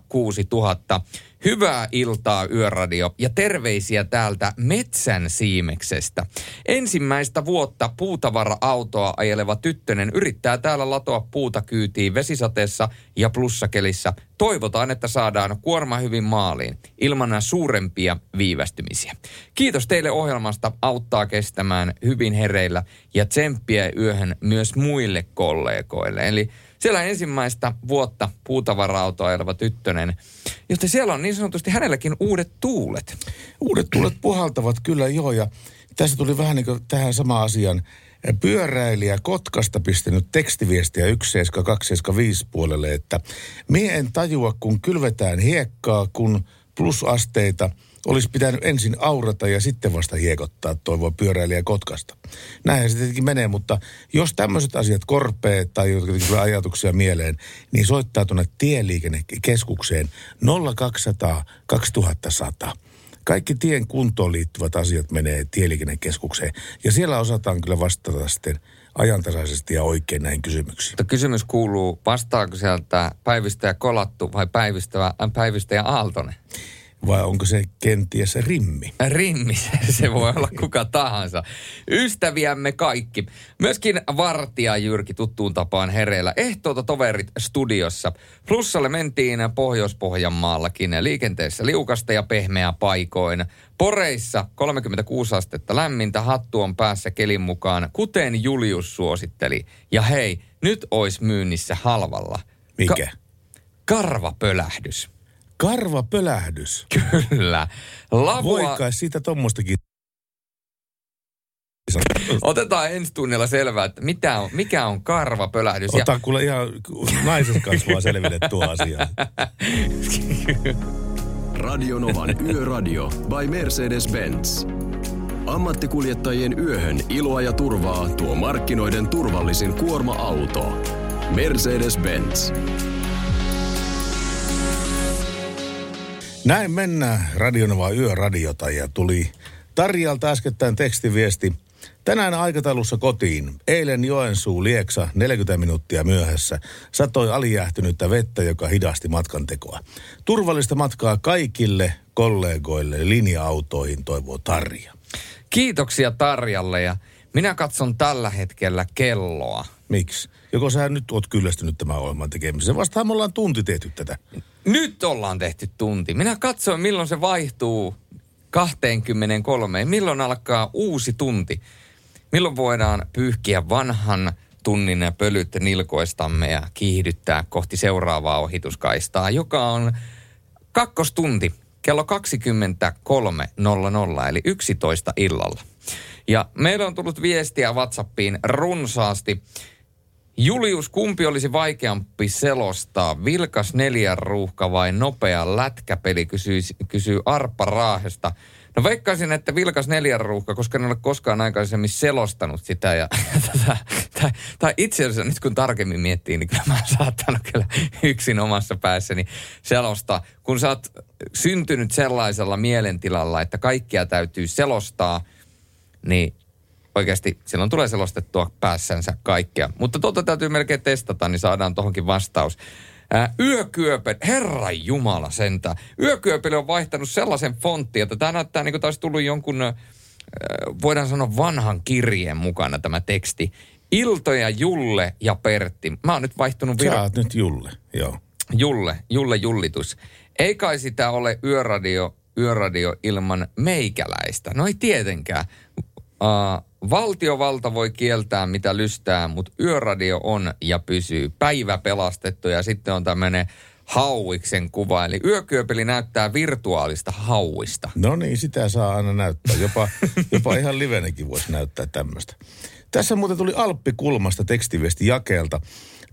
[SPEAKER 2] 06000. Hyvää iltaa Yöradio ja terveisiä täältä Metsän Siimeksestä. Ensimmäistä vuotta puutavara-autoa ajeleva tyttönen yrittää täällä latoa puuta kyytiin vesisateessa ja plussakelissä. Toivotaan, että saadaan kuorma hyvin maaliin ilman suurempia viivästymisiä. Kiitos teille ohjelmasta, auttaa kestämään hyvin hereillä ja tsemppiä yöhön myös muille kollegoille. Eli siellä ensimmäistä vuotta puutavara-autoa ajeleva tyttönen, joten siellä on niin sanotusti hänelläkin uudet tuulet.
[SPEAKER 1] Uudet tuulet puhaltavat kyllä joo ja tässä tuli vähän niin kuin tähän sama asian. Pyöräilijä Kotkasta pistänyt tekstiviestiä 17275 puolelle, että mie en tajua, kun kylvetään hiekkaa, kun plusasteita – olisi pitänyt ensin aurata ja sitten vasta hiekottaa, toivoa pyöräilijä Kotkasta. Näinhän se tietenkin menee, mutta jos tämmöiset asiat korpee tai jotenkin ajatuksia mieleen, niin soittaa tuonne tieliikennekeskukseen 0200 2100. Kaikki tien kuntoon liittyvät asiat menee tieliikennekeskukseen ja siellä osataan kyllä vastata sitten ajantasaisesti ja oikein näihin kysymyksiin.
[SPEAKER 2] Mutta kysymys kuuluu, vastaako sieltä päivystäjä Kolattu vai päivystäjä, päivystäjä Aaltonen?
[SPEAKER 1] Vai onko se kenties rimmi?
[SPEAKER 2] Rimmi, se voi olla kuka tahansa. Ystäviämme kaikki. Myöskin Vartija Jyrki tuttuun tapaan hereillä. Ehtoota toverit studiossa. Plussalle mentiin Pohjois-Pohjanmaallakin liikenteessä liukasta ja pehmeä paikoin. Poreissa 36 astetta lämmintä, hattu on päässä kelin mukaan, kuten Julius suositteli. Ja hei, nyt ois myynnissä halvalla.
[SPEAKER 1] Mikä? Ka-
[SPEAKER 2] karvapölähdys.
[SPEAKER 1] Karvapölähdys.
[SPEAKER 2] Kyllä.
[SPEAKER 1] Lavua... Voikai siitä tommostakin
[SPEAKER 2] Otetaan ensi tunnilla selvää, että mitä on, mikä on karvapölähdys.
[SPEAKER 1] Ota ja... kuule ihan naiset kasvaa selville tuo asia.
[SPEAKER 6] Radionovan Yöradio by Mercedes-Benz. Ammattikuljettajien yöhön iloa ja turvaa tuo markkinoiden turvallisin kuorma-auto. Mercedes-Benz.
[SPEAKER 1] Näin mennään Radionova Yöradiota ja tuli Tarjalta äskettäin tekstiviesti. Tänään aikataulussa kotiin. Eilen Joensuu Lieksa 40 minuuttia myöhässä satoi alijähtynyttä vettä, joka hidasti matkantekoa. Turvallista matkaa kaikille kollegoille linja-autoihin toivoo Tarja.
[SPEAKER 2] Kiitoksia Tarjalle ja minä katson tällä hetkellä kelloa.
[SPEAKER 1] Miksi? Joko sä nyt oot kyllästynyt tämän ohjelman tekemiseen? Vastaan me ollaan tunti tehty tätä.
[SPEAKER 2] Nyt ollaan tehty tunti. Minä katsoin, milloin se vaihtuu 23. Milloin alkaa uusi tunti? Milloin voidaan pyyhkiä vanhan tunnin ja pölyt nilkoistamme ja kiihdyttää kohti seuraavaa ohituskaistaa, joka on kakkostunti kello 23.00 eli 11 illalla. Ja meillä on tullut viestiä WhatsAppiin runsaasti. Julius, kumpi olisi vaikeampi selostaa? Vilkas neljän ruuhka vai nopea lätkäpeli, kysyy, kysyy Arppa Raahesta. No veikkaisin, että vilkas neljän ruuhka, koska en ole koskaan aikaisemmin selostanut sitä. Ja, tai itse asiassa nyt kun tarkemmin miettii, niin kyllä mä oon saattanut kyllä yksin omassa päässäni selostaa. Kun sä oot syntynyt sellaisella mielentilalla, että kaikkia täytyy selostaa, niin oikeasti silloin tulee selostettua päässänsä kaikkea. Mutta tuota täytyy melkein testata, niin saadaan tohonkin vastaus. Ää, yökyöpe, herra jumala sentä. Yökyöpeli on vaihtanut sellaisen fonttiin, että tämä näyttää niin kuin taisi tullut jonkun, ää, voidaan sanoa vanhan kirjeen mukana tämä teksti. Iltoja Julle ja Pertti. Mä oon nyt vaihtunut...
[SPEAKER 1] Vir- Sä oot nyt Julle, joo.
[SPEAKER 2] Julle, Julle Jullitus. Ei kai sitä ole yöradio, yöradio ilman meikäläistä. No ei tietenkään. Uh, valtiovalta voi kieltää mitä lystää, mutta yöradio on ja pysyy. Päivä pelastettu ja sitten on tämmöinen hauiksen kuva. Eli yökyöpeli näyttää virtuaalista hauista.
[SPEAKER 1] No niin, sitä saa aina näyttää. Jopa, jopa ihan livenäkin voisi näyttää tämmöistä. Tässä muuten tuli Alppikulmasta tekstiviesti jakeelta.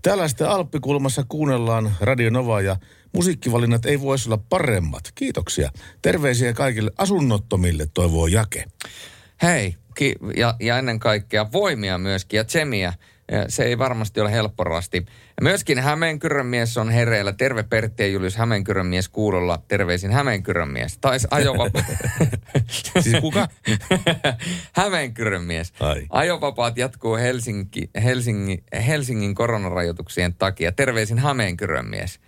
[SPEAKER 1] Täällä sitten Alppikulmassa kuunnellaan Radio Novaa ja musiikkivalinnat ei voisi olla paremmat. Kiitoksia. Terveisiä kaikille asunnottomille, toivoo Jake.
[SPEAKER 2] Hei, ki- ja, ja ennen kaikkea voimia myöskin ja tsemiä. Se ei varmasti ole helppo rasti. Myöskin Hämeenkyrön mies on hereillä. Terve Pertti ja Julius Hämeenkyrön mies kuulolla. Terveisin Hämeenkyrön mies. Tais ajovapa...
[SPEAKER 1] siis kuka?
[SPEAKER 2] Hämeenkyrön mies. Ai. Ajovapaat jatkuu Helsinki, Helsingin, Helsingin koronarajoituksien takia. Terveisin Hämeenkyrön mies.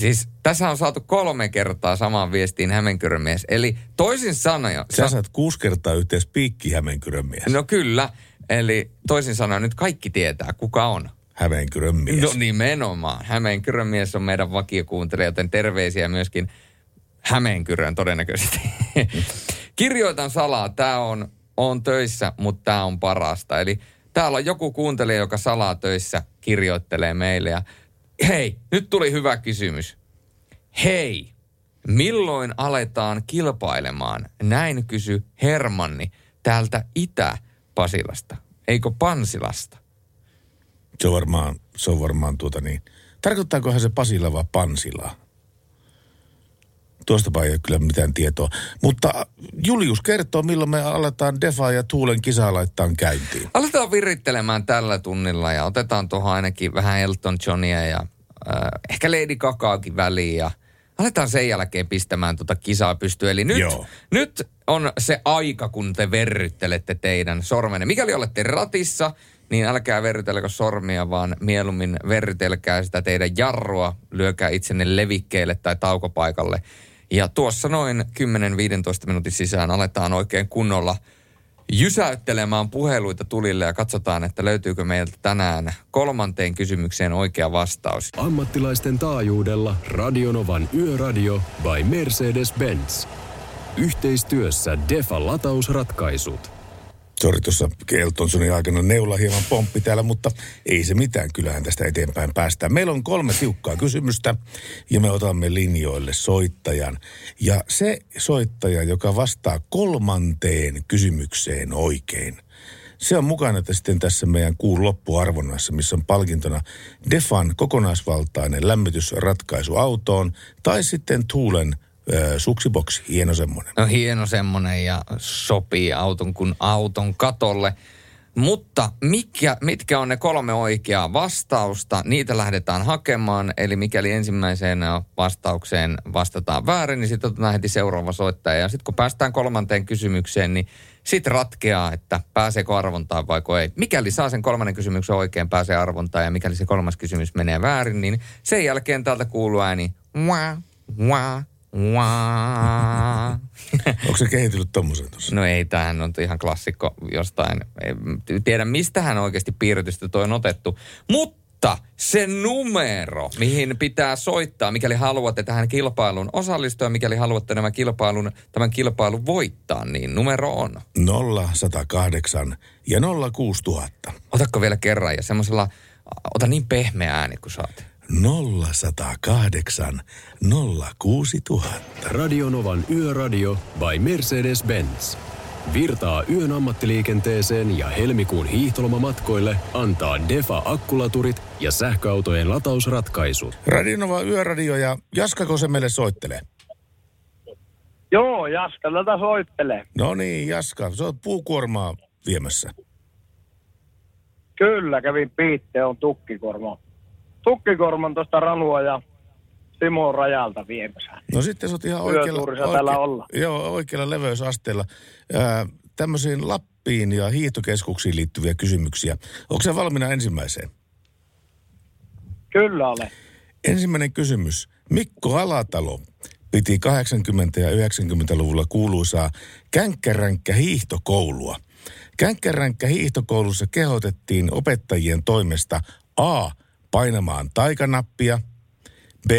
[SPEAKER 2] Siis tässä on saatu kolme kertaa samaan viestiin Hämeenkyrön mies. Eli toisin sanoen...
[SPEAKER 1] Sä saat kuusi kertaa yhteen piikki Hämeenkyrön mies.
[SPEAKER 2] No kyllä. Eli toisin sanoen nyt kaikki tietää, kuka on.
[SPEAKER 1] Hämeenkyrön mies.
[SPEAKER 2] No nimenomaan. Hämeenkyrön mies on meidän vakiokuuntelija, joten terveisiä myöskin Hämeenkyrön todennäköisesti. Kirjoitan salaa. Tämä on, on töissä, mutta tämä on parasta. Eli täällä on joku kuuntelija, joka salaa töissä kirjoittelee meille ja Hei, nyt tuli hyvä kysymys. Hei, milloin aletaan kilpailemaan? Näin kysy Hermanni täältä Itä-Pasilasta, eikö Pansilasta?
[SPEAKER 1] Se on varmaan, se on varmaan tuota niin. Tarkoittaakohan se Pasila vai Pansila? Tuosta ei ole kyllä mitään tietoa. Mutta Julius kertoo, milloin me aletaan Defa ja Tuulen kisaa laittaa käyntiin.
[SPEAKER 2] Aletaan virittelemään tällä tunnilla ja otetaan tuohon ainakin vähän Elton Johnia ja äh, ehkä Lady Gagaakin väliin ja aletaan sen jälkeen pistämään tuota kisaa pystyyn. Eli nyt, nyt on se aika, kun te verryttelette teidän sormenne. Mikäli olette ratissa, niin älkää verrytelkö sormia, vaan mieluummin verrytelkää sitä teidän jarrua, lyökää itsenne levikkeelle tai taukopaikalle. Ja tuossa noin 10-15 minuutin sisään aletaan oikein kunnolla jysäyttelemään puheluita tulille ja katsotaan, että löytyykö meiltä tänään kolmanteen kysymykseen oikea vastaus.
[SPEAKER 6] Ammattilaisten taajuudella Radionovan Yöradio by Mercedes-Benz. Yhteistyössä Defa latausratkaisut.
[SPEAKER 1] Sori, tuossa Eltonsonin aikana neula hieman pomppi täällä, mutta ei se mitään. Kyllähän tästä eteenpäin päästään. Meillä on kolme tiukkaa kysymystä ja me otamme linjoille soittajan. Ja se soittaja, joka vastaa kolmanteen kysymykseen oikein, se on mukana että sitten tässä meidän kuun loppuarvonnassa, missä on palkintona Defan kokonaisvaltainen lämmitysratkaisu autoon tai sitten Tuulen suksiboksi, hieno semmoinen.
[SPEAKER 2] No hieno semmoinen ja sopii auton kuin auton katolle. Mutta mikä, mitkä on ne kolme oikeaa vastausta? Niitä lähdetään hakemaan. Eli mikäli ensimmäiseen vastaukseen vastataan väärin, niin sitten otetaan heti seuraava soittaja. Ja sitten kun päästään kolmanteen kysymykseen, niin sitten ratkeaa, että pääseekö arvontaan vai ei. Mikäli saa sen kolmannen kysymyksen oikein, pääsee arvontaan. Ja mikäli se kolmas kysymys menee väärin, niin sen jälkeen täältä kuuluu ääni wah, wah,
[SPEAKER 1] Onko se kehitellyt tommosen tuossa?
[SPEAKER 2] No ei, tämähän on ihan klassikko jostain. En tiedä, mistä hän oikeasti piirretystä toi on otettu. Mutta se numero, mihin pitää soittaa, mikäli haluatte tähän kilpailuun osallistua, mikäli haluatte nämä kilpailun, tämän kilpailun voittaa, niin numero on
[SPEAKER 1] 0108 ja 06000.
[SPEAKER 2] Otatko vielä kerran ja semmoisella, ota niin pehmeä ääni kuin saat.
[SPEAKER 1] 0108 06000.
[SPEAKER 6] Radionovan Yöradio by Mercedes-Benz. Virtaa yön ammattiliikenteeseen ja helmikuun hiihtolomamatkoille antaa Defa akkulaturit ja sähköautojen latausratkaisu.
[SPEAKER 1] Radionova Yöradio ja Jaskako se meille soittelee?
[SPEAKER 8] Joo, Jaska tätä soittelee.
[SPEAKER 1] No niin, Jaska, sä oot puukuormaa viemässä.
[SPEAKER 8] Kyllä, kävin piitte, on tukkikuorma tukkikorman tuosta Ranua ja Timo Rajalta viemässä.
[SPEAKER 1] No sitten sä oot ihan oikealla,
[SPEAKER 8] oikealla, olla.
[SPEAKER 1] Joo, oikealla leveysasteella. Ää, tämmöisiin Lappiin ja hiihtokeskuksiin liittyviä kysymyksiä. Onko se valmiina ensimmäiseen?
[SPEAKER 8] Kyllä ole.
[SPEAKER 1] Ensimmäinen kysymys. Mikko Alatalo piti 80- ja 90-luvulla kuuluisaa känkkäränkkä hiihtokoulua. Känkkäränkkä hiihtokoulussa kehotettiin opettajien toimesta A painamaan taikanappia, B.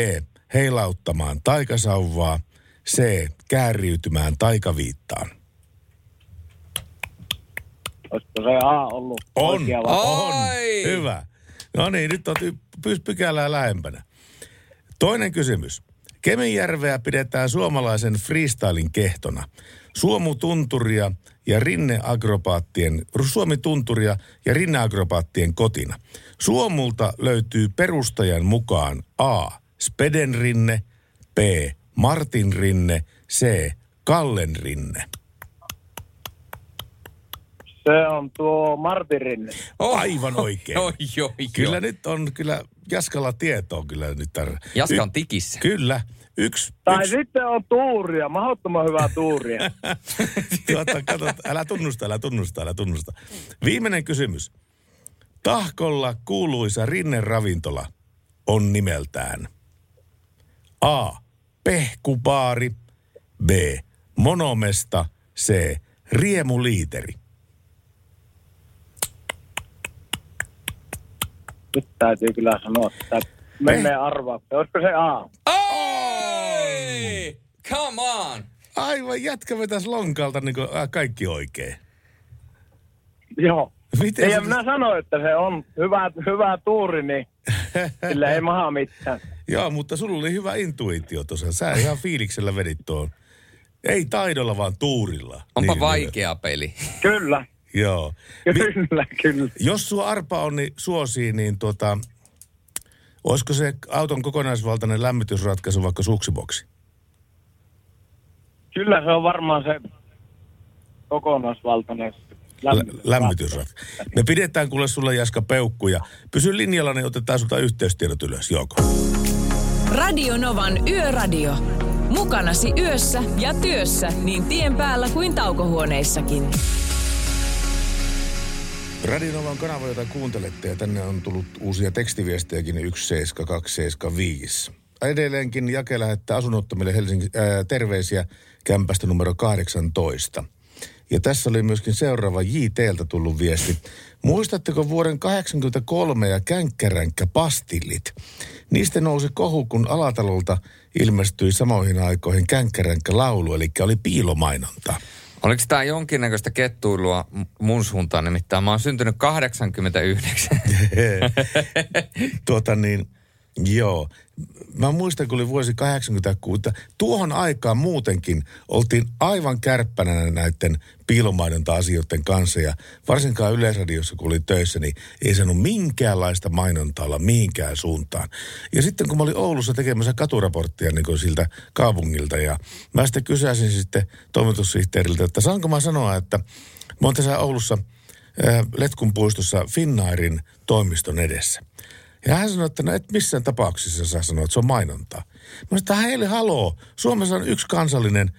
[SPEAKER 1] heilauttamaan taikasauvaa, C. kääriytymään taikaviittaan.
[SPEAKER 8] Olisiko se A ollut
[SPEAKER 1] On,
[SPEAKER 8] oikea
[SPEAKER 1] on. Hyvä. No niin, nyt on pykälää lähempänä. Toinen kysymys. Kemijärveä pidetään suomalaisen freestylin kehtona. Suomutunturia ja rinneagrobaattien, Suomi-tunturia ja rinneagrobaattien kotina. Suomulta löytyy perustajan mukaan A. Speden rinne, B. Martin rinne, C. Kallen rinne.
[SPEAKER 8] Se on tuo Martin rinne.
[SPEAKER 1] Oh, Aivan oikein.
[SPEAKER 2] Oi, oi, oi.
[SPEAKER 1] Kyllä nyt on kyllä Jaskalla tietoa kyllä nyt. Tar-
[SPEAKER 2] Jaska on tikissä.
[SPEAKER 1] Kyllä. Yksi,
[SPEAKER 8] Tai
[SPEAKER 1] yksi.
[SPEAKER 8] sitten on tuuria, mahdottoman hyvää tuuria.
[SPEAKER 1] tuota, kato, älä tunnusta, älä tunnusta, älä tunnusta. Viimeinen kysymys. Tahkolla kuuluisa rinneravintola on nimeltään A. Pehkupaari, B. Monomesta, C. Riemuliiteri.
[SPEAKER 8] Nyt täytyy kyllä sanoa, että menee arvaukseen. Olisiko se A?
[SPEAKER 2] Oi! Come on!
[SPEAKER 1] Aivan, jätkä vetäisi lonkalta niin kuin, äh, kaikki oikein.
[SPEAKER 8] Joo.
[SPEAKER 1] Miten
[SPEAKER 8] ja
[SPEAKER 1] sä-
[SPEAKER 8] minä sanoin, että se on hyvä, hyvä tuuri, niin sillä ei maha mitään.
[SPEAKER 1] Joo, mutta sulla oli hyvä intuitio tuossa. Sä ihan fiiliksellä vedit tuon. Ei taidolla, vaan tuurilla.
[SPEAKER 2] Onpa
[SPEAKER 1] Niin,
[SPEAKER 2] vaikea peli.
[SPEAKER 8] Kyllä,
[SPEAKER 1] Joo. Mi-
[SPEAKER 8] kyllä, kyllä.
[SPEAKER 1] jos sua arpa on niin suosii, niin tota, olisiko se auton kokonaisvaltainen lämmitysratkaisu vaikka suksiboksi?
[SPEAKER 8] Kyllä se on varmaan se kokonaisvaltainen
[SPEAKER 1] Lä-
[SPEAKER 8] lämmitys.
[SPEAKER 1] lämmitysratkaisu. Me pidetään kuule sulle Jaska peukkuja. Pysy linjalla, niin otetaan sulta yhteystiedot ylös, joko?
[SPEAKER 3] Radio Novan Yöradio. Mukanasi yössä ja työssä niin tien päällä kuin taukohuoneissakin.
[SPEAKER 1] Radionovan kanava, jota kuuntelette, ja tänne on tullut uusia tekstiviestejäkin 17275. Edelleenkin Jake lähettää asunnottomille Helsinki, ää, terveisiä kämpästä numero 18. Ja tässä oli myöskin seuraava JTltä tullut viesti. Muistatteko vuoden 83 ja känkkäränkkä pastillit? Niistä nousi kohu, kun Alatalolta ilmestyi samoihin aikoihin känkkäränkkä laulu, eli oli piilomainonta.
[SPEAKER 2] Oliko tämä jonkinnäköistä kettuilua mun suuntaan nimittäin? Mä oon syntynyt 89.
[SPEAKER 1] tuota niin, joo. Mä muistan, kun oli vuosi 86. Tuohon aikaan muutenkin oltiin aivan kärppänä näiden piilomainonta-asioiden kanssa. Ja varsinkaan Yleisradiossa, kun oli töissä, niin ei saanut minkäänlaista mainontaa olla mihinkään suuntaan. Ja sitten kun mä olin Oulussa tekemässä katuraporttia niin kuin siltä kaupungilta, ja mä sitten kysäsin sitten toimitussihteeriltä, että saanko mä sanoa, että mä oon tässä Oulussa äh, Letkun puistossa Finnairin toimiston edessä. Ja hän sanoi, että no et missään tapauksessa saa sanoa, että se on mainontaa. Mä sanoin, että heille haloo, Suomessa on yksi kansallinen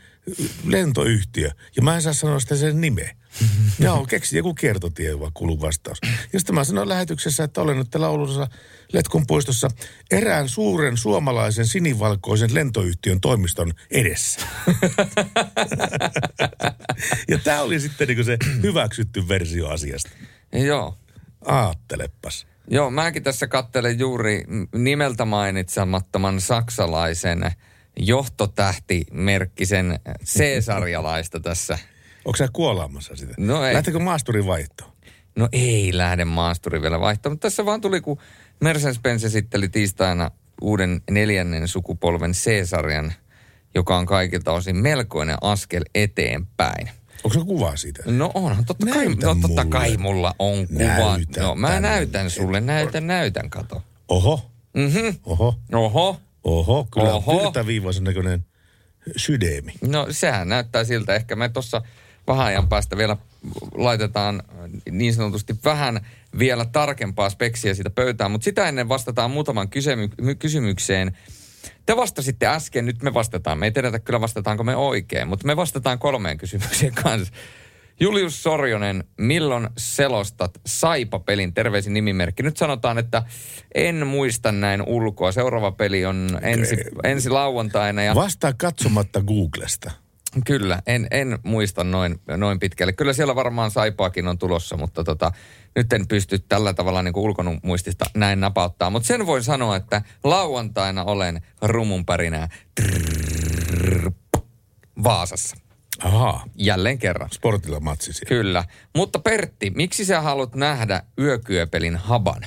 [SPEAKER 1] lentoyhtiö, ja mä en saa sanoa sitä sen nimeä. Joo, keksi joku kiertotie, vaan kuuluu vastaus. Ja sitten mä sanoin lähetyksessä, että olen nyt täällä Oulussa Letkun puistossa erään suuren suomalaisen sinivalkoisen lentoyhtiön toimiston edessä. ja tämä oli sitten niin se hyväksytty versio asiasta.
[SPEAKER 2] Joo.
[SPEAKER 1] Aattelepas.
[SPEAKER 2] Joo, mäkin tässä kattelen juuri nimeltä mainitsemattoman saksalaisen johtotähtimerkkisen C-sarjalaista tässä.
[SPEAKER 1] Onko sä kuolaamassa sitä?
[SPEAKER 2] No ei.
[SPEAKER 1] Lähtekö maasturin vaihtoon?
[SPEAKER 2] No ei lähde maasturi vielä vaihtoon, mutta tässä vaan tuli, kun Mercedes-Benz esitteli tiistaina uuden neljännen sukupolven C-sarjan, joka on kaikilta osin melkoinen askel eteenpäin.
[SPEAKER 1] Onko se kuva siitä?
[SPEAKER 2] No onhan, totta kai, no, totta kai mulla on kuva.
[SPEAKER 1] Näytä
[SPEAKER 2] no mä
[SPEAKER 1] tänne.
[SPEAKER 2] näytän sulle, näytän, näytän, kato.
[SPEAKER 1] Oho,
[SPEAKER 2] Mhm.
[SPEAKER 1] oho,
[SPEAKER 2] Oho.
[SPEAKER 1] oho. Kyllä
[SPEAKER 2] Oho.
[SPEAKER 1] Oho. virtaviivaisen näköinen sydämi.
[SPEAKER 2] No sehän näyttää siltä. Ehkä me tuossa vähän ajan päästä vielä laitetaan niin sanotusti vähän vielä tarkempaa speksiä siitä pöytään. Mutta sitä ennen vastataan muutaman kysymy- kysymykseen. Te vastasitte äsken, nyt me vastataan. Me ei tiedetä kyllä vastataanko me oikein, mutta me vastataan kolmeen kysymykseen kanssa. Julius Sorjonen, milloin selostat Saipa-pelin? Terveisin nimimerkki. Nyt sanotaan, että en muista näin ulkoa. Seuraava peli on ensi, ensi lauantaina. Ja
[SPEAKER 1] Vastaa katsomatta Googlesta.
[SPEAKER 2] Kyllä, en, en muista noin, noin pitkälle. Kyllä siellä varmaan Saipaakin on tulossa, mutta tota, nyt en pysty tällä tavalla niin ulkomuistista näin napauttaa. Mutta sen voin sanoa, että lauantaina olen rumunpärinää trrrr, Vaasassa.
[SPEAKER 1] Ahaa,
[SPEAKER 2] Jälleen kerran.
[SPEAKER 1] sportilla matsi siellä.
[SPEAKER 2] Kyllä. Mutta Pertti, miksi sä haluat nähdä yökyöpelin haban?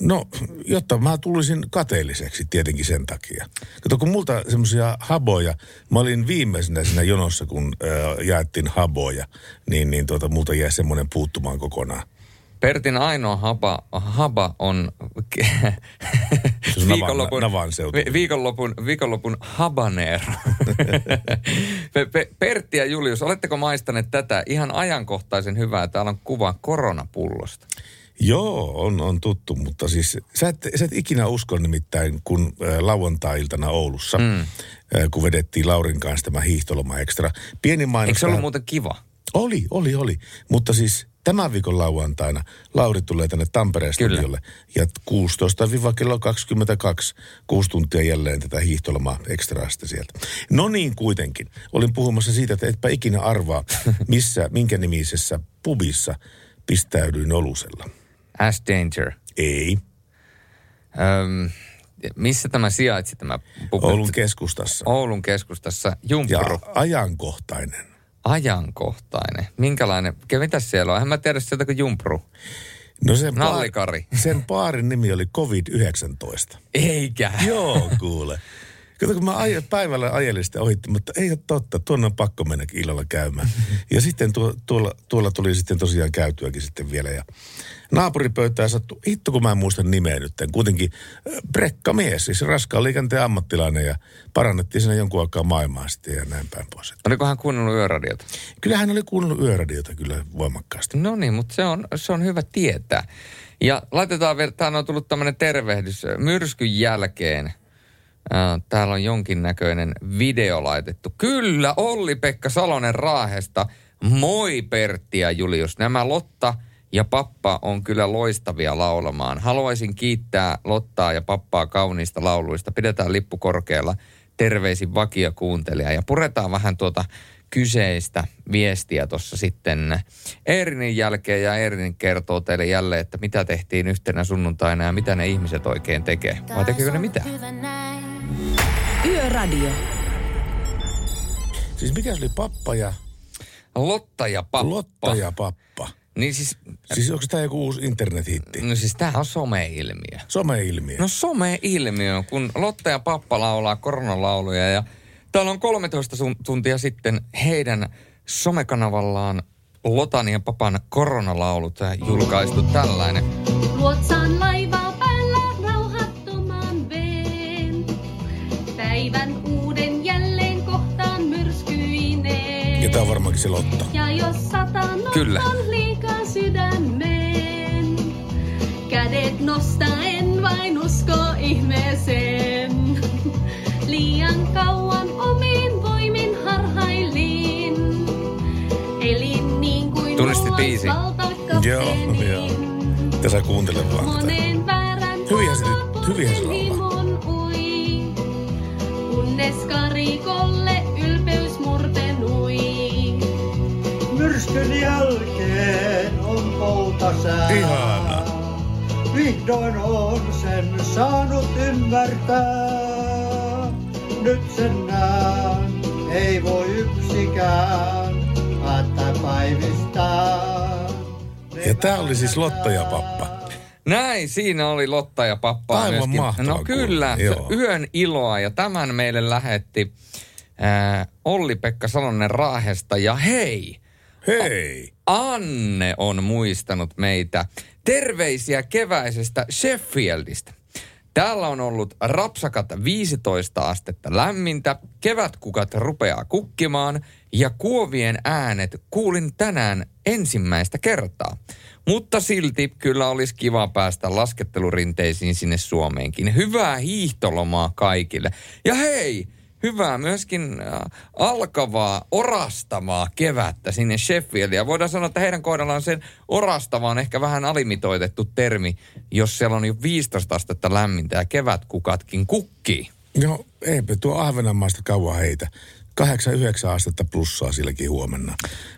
[SPEAKER 1] No, jotta mä tulisin kateelliseksi tietenkin sen takia. Kato, kun multa semmoisia haboja, mä olin viimeisenä siinä jonossa, kun äh, jaettiin haboja, niin, niin tuota, multa jäi semmoinen puuttumaan kokonaan.
[SPEAKER 2] Pertin ainoa haba, haba on viikonlopun, vi- viikonlopun, viikonlopun. Pe- Pe- Pertti ja Julius, oletteko maistaneet tätä ihan ajankohtaisen hyvää? Täällä on kuva koronapullosta.
[SPEAKER 1] Joo, on, on tuttu, mutta siis sä et, sä et ikinä usko nimittäin, kun äh, lauantai-iltana Oulussa, mm. äh, kun vedettiin Laurin kanssa tämä hiihtoloma ekstra. Pieni mainos.
[SPEAKER 2] Eikö se ollut
[SPEAKER 1] tähän-
[SPEAKER 2] muuten kiva?
[SPEAKER 1] Oli, oli, oli. Mutta siis tämän viikon lauantaina Lauri tulee tänne Tampereen studiolle. Ja 16 kello 22, kuusi tuntia jälleen tätä hiihtolomaa ekstraasta sieltä. No niin kuitenkin. Olin puhumassa siitä, että etpä ikinä arvaa, missä, minkä nimisessä pubissa pistäydyin olusella.
[SPEAKER 2] Ash Danger.
[SPEAKER 1] Ei,
[SPEAKER 2] Öm, missä tämä sijaitsi tämä pubu?
[SPEAKER 1] Oulun keskustassa.
[SPEAKER 2] Oulun keskustassa.
[SPEAKER 1] Ja
[SPEAKER 2] Jumpuru.
[SPEAKER 1] ajankohtainen.
[SPEAKER 2] Ajankohtainen. Minkälainen? Mitäs siellä on? Eihän mä tiedä sieltä kuin Jumpuru.
[SPEAKER 1] No sen,
[SPEAKER 2] Nallikari.
[SPEAKER 1] sen paarin nimi oli COVID-19.
[SPEAKER 2] Eikä.
[SPEAKER 1] Joo, kuule. Kato, kun mä aja, päivällä ajelin sitä ohitti, mutta ei ole totta, tuonne on pakko mennä illalla käymään. Ja sitten tuo, tuolla, tuolla tuli sitten tosiaan käytyäkin sitten vielä. Ja naapuripöytään sattui, hitto kun mä en muista nimeä nyt, kuitenkin brekkamies, siis raskaan liikenteen ammattilainen ja parannettiin siinä jonkun aikaa maailmaa sitten ja näin päin pois.
[SPEAKER 2] Oliko hän kuunnellut yöradiota?
[SPEAKER 1] Kyllä hän oli kuunnellut yöradiota kyllä voimakkaasti.
[SPEAKER 2] No niin, mutta se on, se on hyvä tietää. Ja laitetaan vielä, täällä on tullut tämmöinen tervehdys. Myrskyn jälkeen täällä on jonkinnäköinen video laitettu. Kyllä, Olli-Pekka Salonen Raahesta. Moi Pertti ja Julius. Nämä Lotta ja Pappa on kyllä loistavia laulamaan. Haluaisin kiittää Lottaa ja Pappaa kauniista lauluista. Pidetään lippu korkealla. Terveisin vakio kuuntelija. Ja puretaan vähän tuota kyseistä viestiä tuossa sitten Eerinin jälkeen. Ja Eerinin kertoo teille jälleen, että mitä tehtiin yhtenä sunnuntaina ja mitä ne ihmiset oikein tekee. Vai tekeekö ne mitään?
[SPEAKER 3] Yöradio.
[SPEAKER 1] Siis mikä se oli pappa ja...
[SPEAKER 2] Lotta ja pappa.
[SPEAKER 1] Lotta ja pappa.
[SPEAKER 2] Niin siis...
[SPEAKER 1] Siis onko tämä joku uusi internethitti?
[SPEAKER 2] No siis tämähän on someilmiö.
[SPEAKER 1] Someilmiö.
[SPEAKER 2] No someilmiö, kun Lotta ja pappa laulaa koronalauluja ja täällä on 13 tuntia sitten heidän somekanavallaan Lotan ja Papan koronalaulut julkaistu tällainen.
[SPEAKER 9] Luotsaan
[SPEAKER 1] Ja tää on varmaankin se Lotta.
[SPEAKER 9] Ja jos satanut
[SPEAKER 2] Kyllä.
[SPEAKER 9] on liikaa sydämeen. Kädet nostaen vain usko ihmeeseen. Liian kauan omiin voimin harhailin. Elin niin kuin
[SPEAKER 2] Tunnistit biisin?
[SPEAKER 1] Joo, joo. Tässä kuuntele vaan tätä. Hyvinhän se nyt- hyvinhän se laulaa.
[SPEAKER 9] Kunnes karikolle
[SPEAKER 10] Myrskyn jälkeen on poutasää.
[SPEAKER 1] Ihana.
[SPEAKER 10] Vihdoin on sen saanut ymmärtää. Nyt sen näen, ei voi yksikään päättää päivistään.
[SPEAKER 1] Ja tää oli siis Lotta ja pappa.
[SPEAKER 2] Näin, siinä oli Lotta ja Pappa
[SPEAKER 1] Aivan
[SPEAKER 2] myöskin.
[SPEAKER 1] mahtava
[SPEAKER 2] No kyllä,
[SPEAKER 1] kuulla, joo.
[SPEAKER 2] yön iloa ja tämän meille lähetti ää, Olli-Pekka Salonen Raahesta. Ja hei,
[SPEAKER 1] Hei!
[SPEAKER 2] Anne on muistanut meitä. Terveisiä keväisestä Sheffieldistä. Täällä on ollut rapsakat 15 astetta lämmintä, kevätkukat rupeaa kukkimaan ja kuovien äänet kuulin tänään ensimmäistä kertaa. Mutta silti kyllä olisi kiva päästä laskettelurinteisiin sinne Suomeenkin. Hyvää hiihtolomaa kaikille. Ja hei, hyvää myöskin alkavaa, orastavaa kevättä sinne Sheffieldiin. Ja voidaan sanoa, että heidän kohdallaan sen orastava on ehkä vähän alimitoitettu termi, jos siellä on jo 15 astetta lämmintä ja kevätkukatkin kukkii.
[SPEAKER 1] No, eipä tuo Ahvenanmaasta kauan heitä. 8-9 astetta plussaa silläkin huomenna.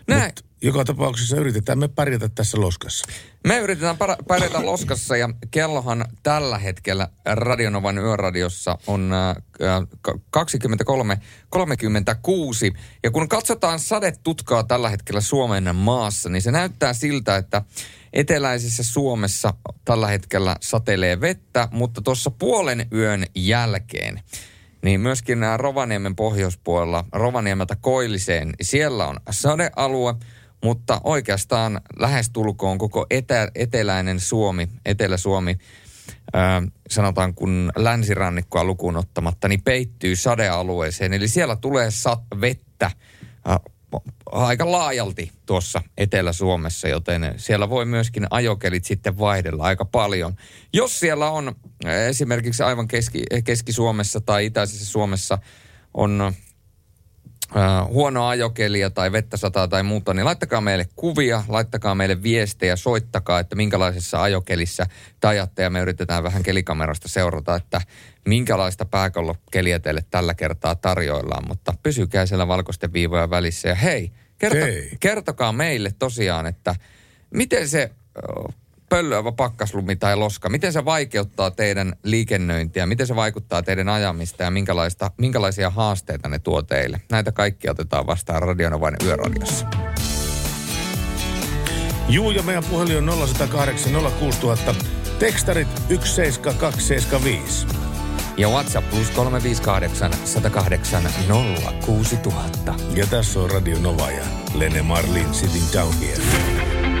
[SPEAKER 2] Näin.
[SPEAKER 1] Mut joka tapauksessa yritetään me pärjätä tässä loskassa.
[SPEAKER 2] Me yritetään par- pärjätä loskassa ja kellohan tällä hetkellä Radionovan yöradiossa on äh, 23.36. Ja kun katsotaan sadetutkaa tällä hetkellä Suomen maassa, niin se näyttää siltä, että eteläisessä Suomessa tällä hetkellä satelee vettä, mutta tuossa puolen yön jälkeen niin myöskin nämä Rovaniemen pohjoispuolella, Rovaniemeltä Koilliseen, siellä on sadealue, mutta oikeastaan lähestulkoon koko etä, eteläinen Suomi, Etelä-Suomi, ää, sanotaan kun länsirannikkoa lukuun ottamatta, niin peittyy sadealueeseen. Eli siellä tulee sat, vettä ää, aika laajalti tuossa Etelä-Suomessa, joten siellä voi myöskin ajokelit sitten vaihdella aika paljon. Jos siellä on esimerkiksi aivan keski, Keski-Suomessa tai Itäisessä Suomessa on äh, huonoa ajokelia tai vettä sataa tai muuta, niin laittakaa meille kuvia, laittakaa meille viestejä, soittakaa, että minkälaisessa ajokelissä te ajatte. Ja me yritetään vähän kelikamerasta seurata, että minkälaista pääkallokeliä teille tällä kertaa tarjoillaan, mutta pysykää siellä valkoisten viivojen välissä. Ja hei, kerto,
[SPEAKER 1] Hei.
[SPEAKER 2] kertokaa meille tosiaan, että miten se pöllöävä pakkaslumi tai loska, miten se vaikeuttaa teidän liikennöintiä, miten se vaikuttaa teidän ajamista ja minkälaista, minkälaisia haasteita ne tuo teille. Näitä kaikki otetaan vastaan Radionovan yöradiossa.
[SPEAKER 1] Juu, ja meidän puhelin on 0108 06000. Tekstarit 17275.
[SPEAKER 2] Ja WhatsApp plus 358 108 06000.
[SPEAKER 1] Ja tässä on Radio Nova ja Lene Marlin sitting down here.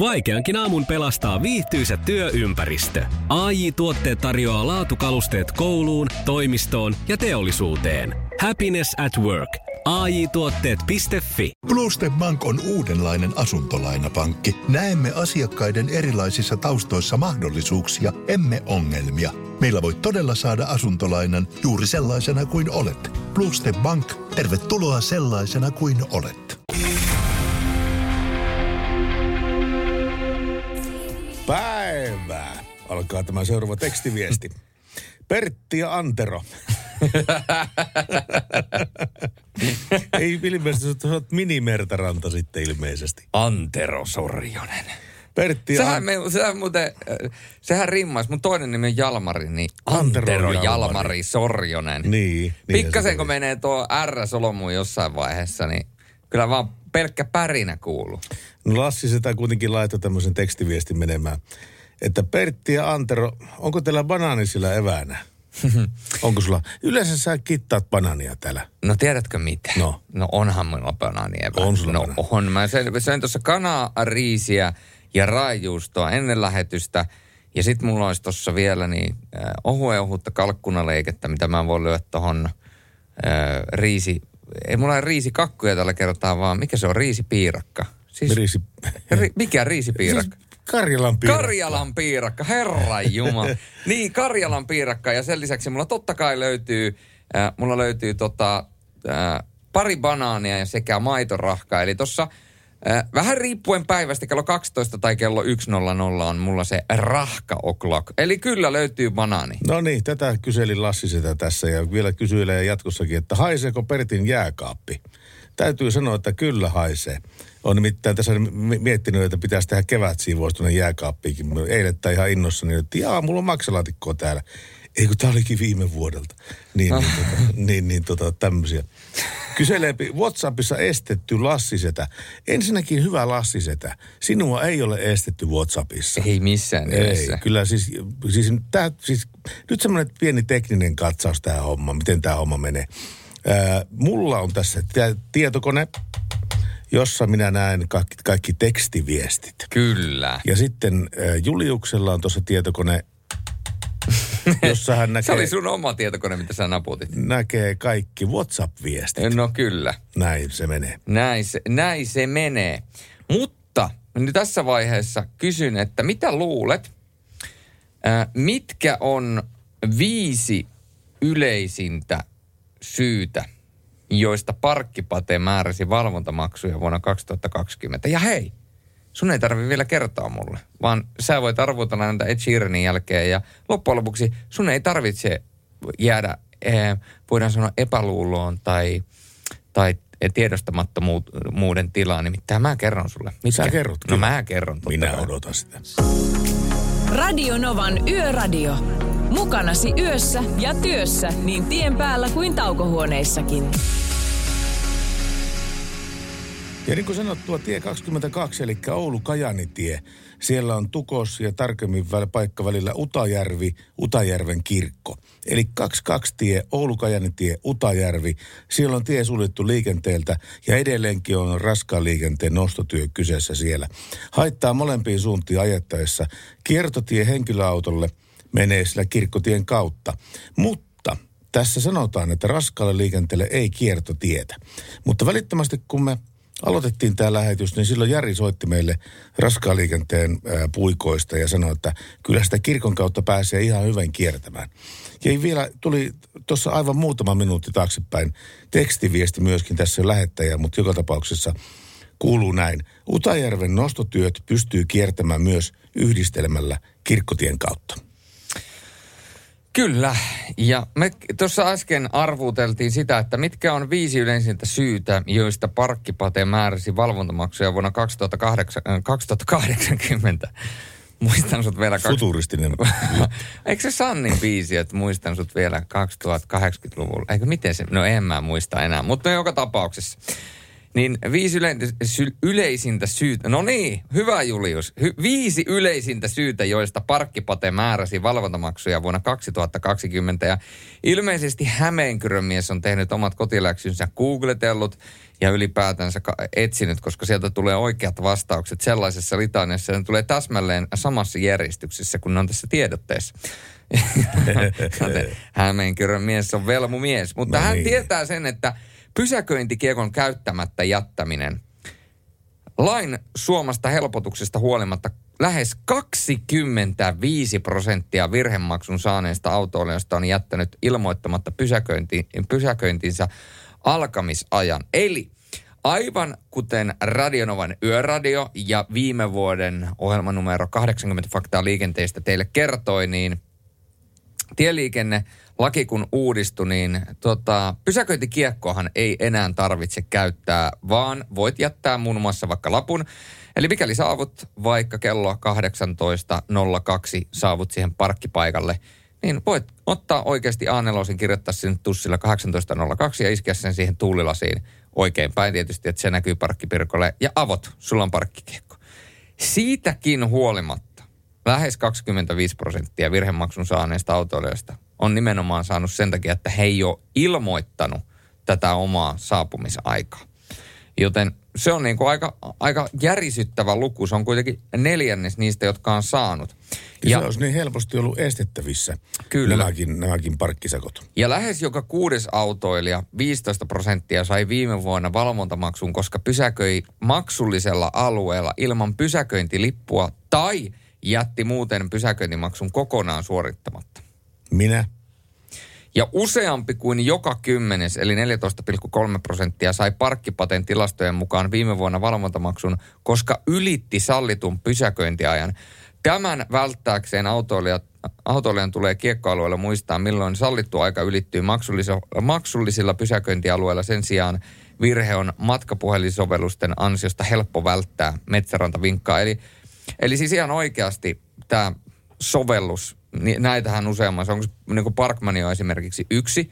[SPEAKER 6] Vaikeankin aamun pelastaa viihtyisä työympäristö. AI Tuotteet tarjoaa laatukalusteet kouluun, toimistoon ja teollisuuteen. Happiness at work. AJ-tuotteet.fi.
[SPEAKER 11] Bluestep Bank on uudenlainen asuntolainapankki. Näemme asiakkaiden erilaisissa taustoissa mahdollisuuksia, emme ongelmia. Meillä voi todella saada asuntolainan juuri sellaisena kuin olet. Bluestep Bank, tervetuloa sellaisena kuin olet.
[SPEAKER 1] Päivää. alkaa tämä seuraava tekstiviesti. Pertti ja Antero. Ei ilmeisesti, sä oot minimertaranta sitten ilmeisesti.
[SPEAKER 2] Antero Sorjonen.
[SPEAKER 1] Pertti ja
[SPEAKER 2] Sehän, me, sehän muuten, äh, sehän rimmaisi. Mun toinen nimi on Jalmari, niin
[SPEAKER 1] Antero
[SPEAKER 2] Antero,
[SPEAKER 1] Jalmari.
[SPEAKER 2] Jalmari. Sorjonen.
[SPEAKER 1] Niin.
[SPEAKER 2] Pikkasen kun menee tuo R solomuun jossain vaiheessa, niin kyllä vaan pelkkä pärinä kuuluu.
[SPEAKER 1] No Lassi sitä kuitenkin laittoi tämmöisen tekstiviestin menemään. Että Pertti ja Antero, onko teillä banaani sillä eväänä? onko sulla? Yleensä sä kittaat banaania täällä.
[SPEAKER 2] No tiedätkö mitä?
[SPEAKER 1] No.
[SPEAKER 2] No onhan mulla banaani evä.
[SPEAKER 1] On sulla
[SPEAKER 2] No
[SPEAKER 1] banaani.
[SPEAKER 2] on. Mä söin, söin tuossa kanaa, riisiä ja raajuustoa ennen lähetystä. Ja sit mulla olisi tuossa vielä niin äh, ohuen ohutta kalkkunaleikettä, mitä mä voin lyödä tohon äh, riisi... Ei mulla ole riisikakkuja tällä kertaa, vaan mikä se on? Riisipiirakka. Siis,
[SPEAKER 1] Riisi,
[SPEAKER 2] ri, mikä riisipiirakka?
[SPEAKER 1] Karjalan piirakka.
[SPEAKER 2] Karjalan piirakka, herra jumala. niin, Karjalan piirakka ja sen lisäksi mulla totta kai löytyy, äh, mulla löytyy tota, äh, pari banaania ja sekä maitorahkaa. Eli tossa äh, vähän riippuen päivästä kello 12 tai kello 1.00 on mulla se rahka o'clock. Eli kyllä löytyy banaani.
[SPEAKER 1] No niin, tätä kyseli Lassi sitä tässä ja vielä kysylee jatkossakin, että haiseeko Pertin jääkaappi? Täytyy sanoa, että kyllä haisee. On nimittäin tässä mi- miettinyt, että pitäisi tehdä kevätsiivous tuonne jääkaappiinkin. Eilen tai ihan innossani, että jaa, mulla on maksalaatikkoa täällä. Ei kun tää olikin viime vuodelta. Niin, niin, tota, niin, niin tota, tämmöisiä. Kyselee WhatsAppissa estetty Lassisetä. Ensinnäkin hyvä Lassisetä. Sinua ei ole estetty WhatsAppissa.
[SPEAKER 2] Ei missään
[SPEAKER 1] Ei,
[SPEAKER 2] nimessä.
[SPEAKER 1] kyllä siis, siis, tää, siis nyt semmoinen pieni tekninen katsaus tähän homma, miten tämä homma menee. Ää, mulla on tässä tä- tietokone, jossa minä näen kaikki, kaikki tekstiviestit.
[SPEAKER 2] Kyllä.
[SPEAKER 1] Ja sitten Juliuksella on tuossa tietokone, jossa hän
[SPEAKER 2] Se
[SPEAKER 1] näkee,
[SPEAKER 2] oli sun oma tietokone, mitä sä naputit.
[SPEAKER 1] näkee kaikki WhatsApp-viestit.
[SPEAKER 2] No kyllä.
[SPEAKER 1] Näin se menee.
[SPEAKER 2] Näin se, näin se menee. Mutta nyt tässä vaiheessa kysyn, että mitä luulet, ää, mitkä on viisi yleisintä syytä, joista Parkkipate määräsi valvontamaksuja vuonna 2020? Ja hei, sun ei tarvi vielä kertoa mulle, vaan sä voit arvotella näitä Ed Sheeranin jälkeen ja loppujen lopuksi sun ei tarvitse jäädä, eh, voidaan sanoa epäluuloon tai, tai tiedostamattomuuden tilaan. Nimittäin mä kerron sulle. Mitkä?
[SPEAKER 1] Sä kerrot
[SPEAKER 2] No
[SPEAKER 1] kyllä.
[SPEAKER 2] mä kerron totta
[SPEAKER 1] Minä
[SPEAKER 2] kai.
[SPEAKER 1] odotan sitä.
[SPEAKER 3] Radio Novan Yöradio. Mukanasi yössä ja työssä niin tien päällä kuin taukohuoneissakin.
[SPEAKER 1] Ja niin kuin sanottua, tie 22, eli Oulu-Kajani-tie, siellä on Tukos ja tarkemmin paikka välillä Utajärvi, Utajärven kirkko. Eli 22-tie, Oulu-Kajani-tie, Utajärvi, siellä on tie suljettu liikenteeltä ja edelleenkin on raskaan liikenteen nostotyö kyseessä siellä. Haittaa molempiin suuntiin ajettaessa. Kiertotie henkilöautolle menee sillä kirkkotien kautta. Mutta tässä sanotaan, että raskaalle liikenteelle ei kiertotietä. Mutta välittömästi kun me aloitettiin tämä lähetys, niin silloin Jari soitti meille raskaan liikenteen puikoista ja sanoi, että kyllä sitä kirkon kautta pääsee ihan hyvin kiertämään. Ja vielä tuli tuossa aivan muutama minuutti taaksepäin tekstiviesti myöskin tässä lähettäjä, mutta joka tapauksessa kuuluu näin. Utajärven nostotyöt pystyy kiertämään myös yhdistelmällä kirkkotien kautta.
[SPEAKER 2] Kyllä. Ja me tuossa äsken arvuuteltiin sitä, että mitkä on viisi yleisintä syytä, joista Parkkipate määräsi valvontamaksuja vuonna 2008, äh, 2080. Muistan sut vielä...
[SPEAKER 1] Futuristinen.
[SPEAKER 2] Eikö se Sannin biisi, että muistan sut vielä 2080-luvulla? Eikö miten se? No en mä muista enää, mutta joka tapauksessa. Niin viisi yle- sy- yleisintä syytä, no niin, hyvä Julius. Hy- viisi yleisintä syytä, joista Parkkipate määräsi valvontamaksuja vuonna 2020. Ja ilmeisesti Hämeenkyrön mies on tehnyt omat kotiläksynsä, googletellut ja ylipäätänsä etsinyt, koska sieltä tulee oikeat vastaukset sellaisessa litaniassa, ne tulee täsmälleen samassa järjestyksessä, kun ne on tässä tiedotteessa. Hämeenkyrön mies on velmumies, mutta
[SPEAKER 1] No
[SPEAKER 2] hän
[SPEAKER 1] niin.
[SPEAKER 2] tietää sen, että pysäköintikiekon käyttämättä jättäminen lain suomasta helpotuksesta huolimatta lähes 25 prosenttia virhemaksun saaneista autoilijoista on jättänyt ilmoittamatta pysäköinti, pysäköintinsä alkamisajan. Eli aivan kuten Radionovan yöradio ja viime vuoden ohjelmanumero 80 faktaa liikenteestä teille kertoi, niin tieliikenne laki kun uudistui, niin tota, pysäköintikiekkohan ei enää tarvitse käyttää, vaan voit jättää muun muassa vaikka lapun. Eli mikäli saavut vaikka kello 18.02 saavut siihen parkkipaikalle, niin voit ottaa oikeasti a kirjoittaa sinne tussilla 18.02 ja iskeä sen siihen tuulilasiin oikein päin tietysti, että se näkyy parkkipirkolle. Ja avot, sulla on parkkikiekko. Siitäkin huolimatta lähes 25 prosenttia virhemaksun saaneista autoilijoista on nimenomaan saanut sen takia, että he ei ole ilmoittanut tätä omaa saapumisaikaa. Joten se on niin kuin aika, aika järisyttävä luku. Se on kuitenkin neljännes niistä, jotka on saanut.
[SPEAKER 1] Ja, se olisi niin helposti ollut estettävissä,
[SPEAKER 2] Kyllä.
[SPEAKER 1] Nämäkin, nämäkin parkkisakot.
[SPEAKER 2] Ja lähes joka kuudes autoilija, 15 prosenttia, sai viime vuonna valvontamaksun, koska pysäköi maksullisella alueella ilman pysäköintilippua tai jätti muuten pysäköintimaksun kokonaan suorittamatta.
[SPEAKER 1] Minä?
[SPEAKER 2] Ja useampi kuin joka kymmenes, eli 14,3 prosenttia, sai parkkipaten tilastojen mukaan viime vuonna valvontamaksun, koska ylitti sallitun pysäköintiajan. Tämän välttääkseen autoilijat, autoilijan tulee kiekkoalueella muistaa, milloin sallittu aika ylittyy maksullisilla, pysäköintialueilla. Sen sijaan virhe on matkapuhelinsovellusten ansiosta helppo välttää. Metsäranta vinkkaa. Eli, eli siis ihan oikeasti tämä sovellus, niin näitähän useammassa, onko niin kuin Parkmani on esimerkiksi yksi,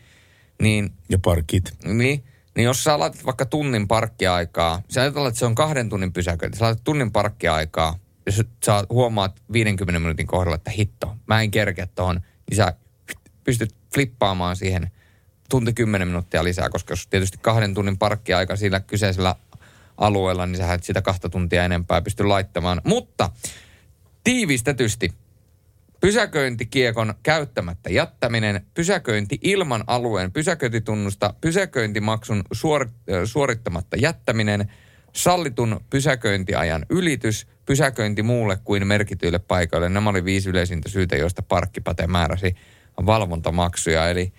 [SPEAKER 2] niin...
[SPEAKER 1] Ja parkit.
[SPEAKER 2] Niin, niin jos sä laitat vaikka tunnin parkkiaikaa, sä ajatellaan, että se on kahden tunnin pysäköinti, sä laitat tunnin parkkiaikaa, jos sä huomaat 50 minuutin kohdalla, että hitto, mä en kerkeä tuohon, niin sä pystyt flippaamaan siihen tunti 10 minuuttia lisää, koska jos tietysti kahden tunnin parkkiaika sillä kyseisellä alueella, niin sä et sitä kahta tuntia enempää pysty laittamaan. Mutta tiivistetysti pysäköintikiekon käyttämättä jättäminen, pysäköinti ilman alueen pysäköintitunnusta, pysäköintimaksun suor, suorittamatta jättäminen, sallitun pysäköintiajan ylitys, pysäköinti muulle kuin merkityille paikoille. Nämä oli viisi yleisintä syytä, joista parkkipate määräsi valvontamaksuja. Eli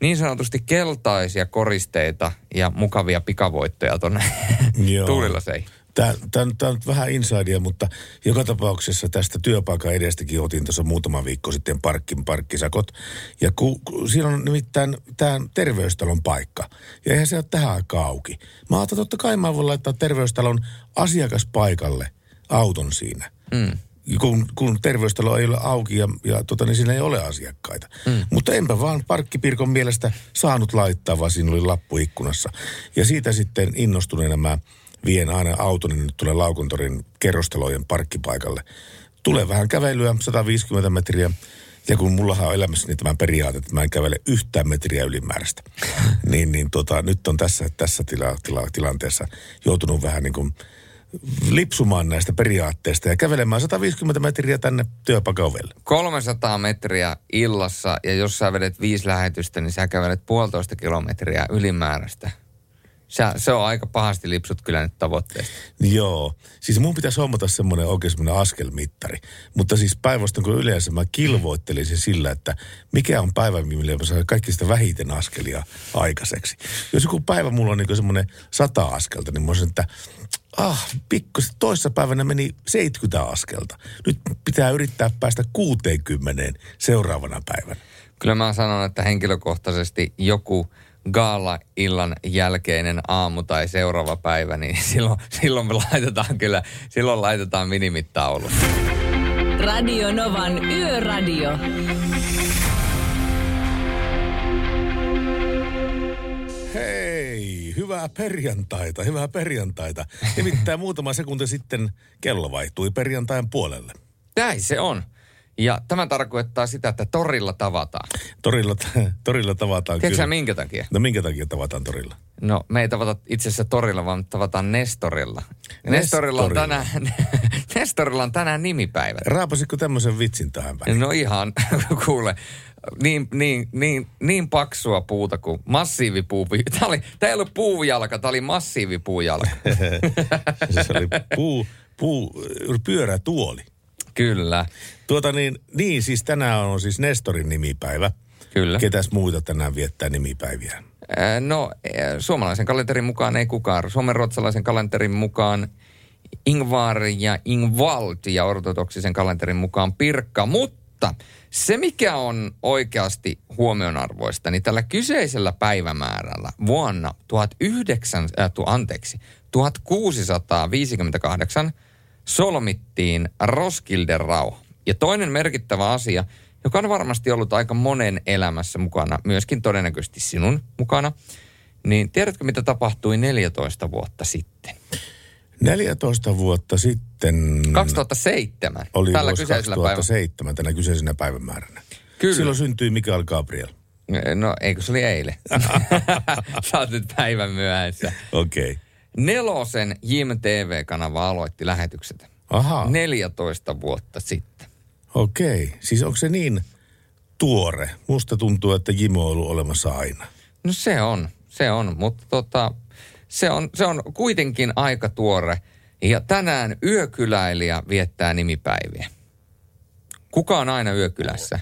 [SPEAKER 2] niin sanotusti keltaisia koristeita ja mukavia pikavoittoja tuonne tuulilaseihin.
[SPEAKER 1] Tämä, tämä, tämä on nyt vähän insidea, mutta joka tapauksessa tästä työpaikan edestäkin otin tuossa muutama viikko sitten parkkin parkkisakot. Ja ku, ku, siinä on nimittäin tämä terveystalon paikka. Ja eihän se ole tähän aikaan auki. Mä ajattelin, totta kai mä voin laittaa terveystalon asiakaspaikalle auton siinä.
[SPEAKER 2] Mm.
[SPEAKER 1] Kun, kun terveystalo ei ole auki ja, ja tota, niin siinä ei ole asiakkaita. Mm. Mutta enpä vaan parkkipirkon mielestä saanut laittaa, vaan siinä oli lappu ikkunassa. Ja siitä sitten innostuneena mä vien aina autoni nyt tulee Laukuntorin kerrostalojen parkkipaikalle. Tulee vähän kävelyä, 150 metriä. Ja kun mullahan on elämässäni tämä periaate, että mä en kävele yhtään metriä ylimääräistä, niin, niin tota, nyt on tässä, tässä tila, tila, tilanteessa joutunut vähän niin kuin lipsumaan näistä periaatteista ja kävelemään 150 metriä tänne työpaikan ovelle.
[SPEAKER 2] 300 metriä illassa ja jos sä vedet viisi lähetystä, niin sä kävelet puolitoista kilometriä ylimääräistä. Se, se on aika pahasti lipsut kyllä nyt tavoitteesta.
[SPEAKER 1] Joo. Siis mun pitäisi hommata semmoinen oikein semmoinen askelmittari. Mutta siis päinvastoin kun yleensä mä kilvoittelisin sillä, että mikä on päivä, millä mä saan kaikki sitä vähiten askelia aikaiseksi. Jos joku päivä mulla on niin semmoinen sata askelta, niin mä olisin, että ah, pikkusen toissa päivänä meni 70 askelta. Nyt pitää yrittää päästä 60 seuraavana päivänä.
[SPEAKER 2] Kyllä mä sanon, että henkilökohtaisesti joku gaala-illan jälkeinen aamu tai seuraava päivä, niin silloin, silloin me laitetaan kyllä, silloin laitetaan minimittaulu.
[SPEAKER 3] Radio Novan Yöradio.
[SPEAKER 1] Hei, hyvää perjantaita, hyvää perjantaita. Nimittäin muutama sekunti sitten kello vaihtui perjantain puolelle.
[SPEAKER 2] Näin se on. Ja tämä tarkoittaa sitä, että torilla tavataan.
[SPEAKER 1] Torilla, torilla tavataan
[SPEAKER 2] Tiedätkö
[SPEAKER 1] kyllä.
[SPEAKER 2] minkä takia?
[SPEAKER 1] No minkä takia tavataan torilla?
[SPEAKER 2] No me ei tavata itse asiassa torilla, vaan tavataan Nestorilla. Nestorilla on
[SPEAKER 1] Nestorilla.
[SPEAKER 2] tänään, Nestorilla on tänään nimipäivä.
[SPEAKER 1] Raapasitko tämmöisen vitsin tähän väliin?
[SPEAKER 2] No ihan, kuule, niin, niin, niin, niin paksua puuta kuin massiivipuu. Tämä, oli, tämä ei ollut puujalka, tämä oli massiivipuujalka.
[SPEAKER 1] se oli puu, puu, pyörätuoli.
[SPEAKER 2] Kyllä.
[SPEAKER 1] Tuota niin, niin siis tänään on siis Nestorin nimipäivä.
[SPEAKER 2] Kyllä.
[SPEAKER 1] Ketäs muita tänään viettää nimipäiviä?
[SPEAKER 2] Ää, No, suomalaisen kalenterin mukaan ei kukaan. Suomen ruotsalaisen kalenterin mukaan Ingvar ja Ingvald ja ortodoksisen kalenterin mukaan Pirkka. Mutta se, mikä on oikeasti huomionarvoista, niin tällä kyseisellä päivämäärällä vuonna 19, äh, tu, anteeksi, 1658 solmittiin Roskilden rauha. Ja toinen merkittävä asia, joka on varmasti ollut aika monen elämässä mukana, myöskin todennäköisesti sinun mukana, niin tiedätkö mitä tapahtui 14 vuotta sitten?
[SPEAKER 1] 14 vuotta sitten
[SPEAKER 2] 2007,
[SPEAKER 1] oli
[SPEAKER 2] tällä
[SPEAKER 1] vuosi
[SPEAKER 2] kyseisellä päivällä.
[SPEAKER 1] 2007 tänä kyseisenä päivämääränä.
[SPEAKER 2] Kyllä.
[SPEAKER 1] Silloin syntyi Mikael Gabriel.
[SPEAKER 2] No, eikö se oli eilen? Sä oot nyt päivän myöhässä.
[SPEAKER 1] Okei. Okay.
[SPEAKER 2] Nelosen Jim TV-kanava aloitti lähetykset.
[SPEAKER 1] Aha.
[SPEAKER 2] 14 vuotta sitten.
[SPEAKER 1] Okei. Okay. Siis onko se niin tuore? Musta tuntuu, että Jimo on ollut olemassa aina.
[SPEAKER 2] No se on, se on, mutta tota, se on, se on kuitenkin aika tuore. Ja tänään yökyläilijä viettää nimipäiviä. Kuka on aina yökylässä?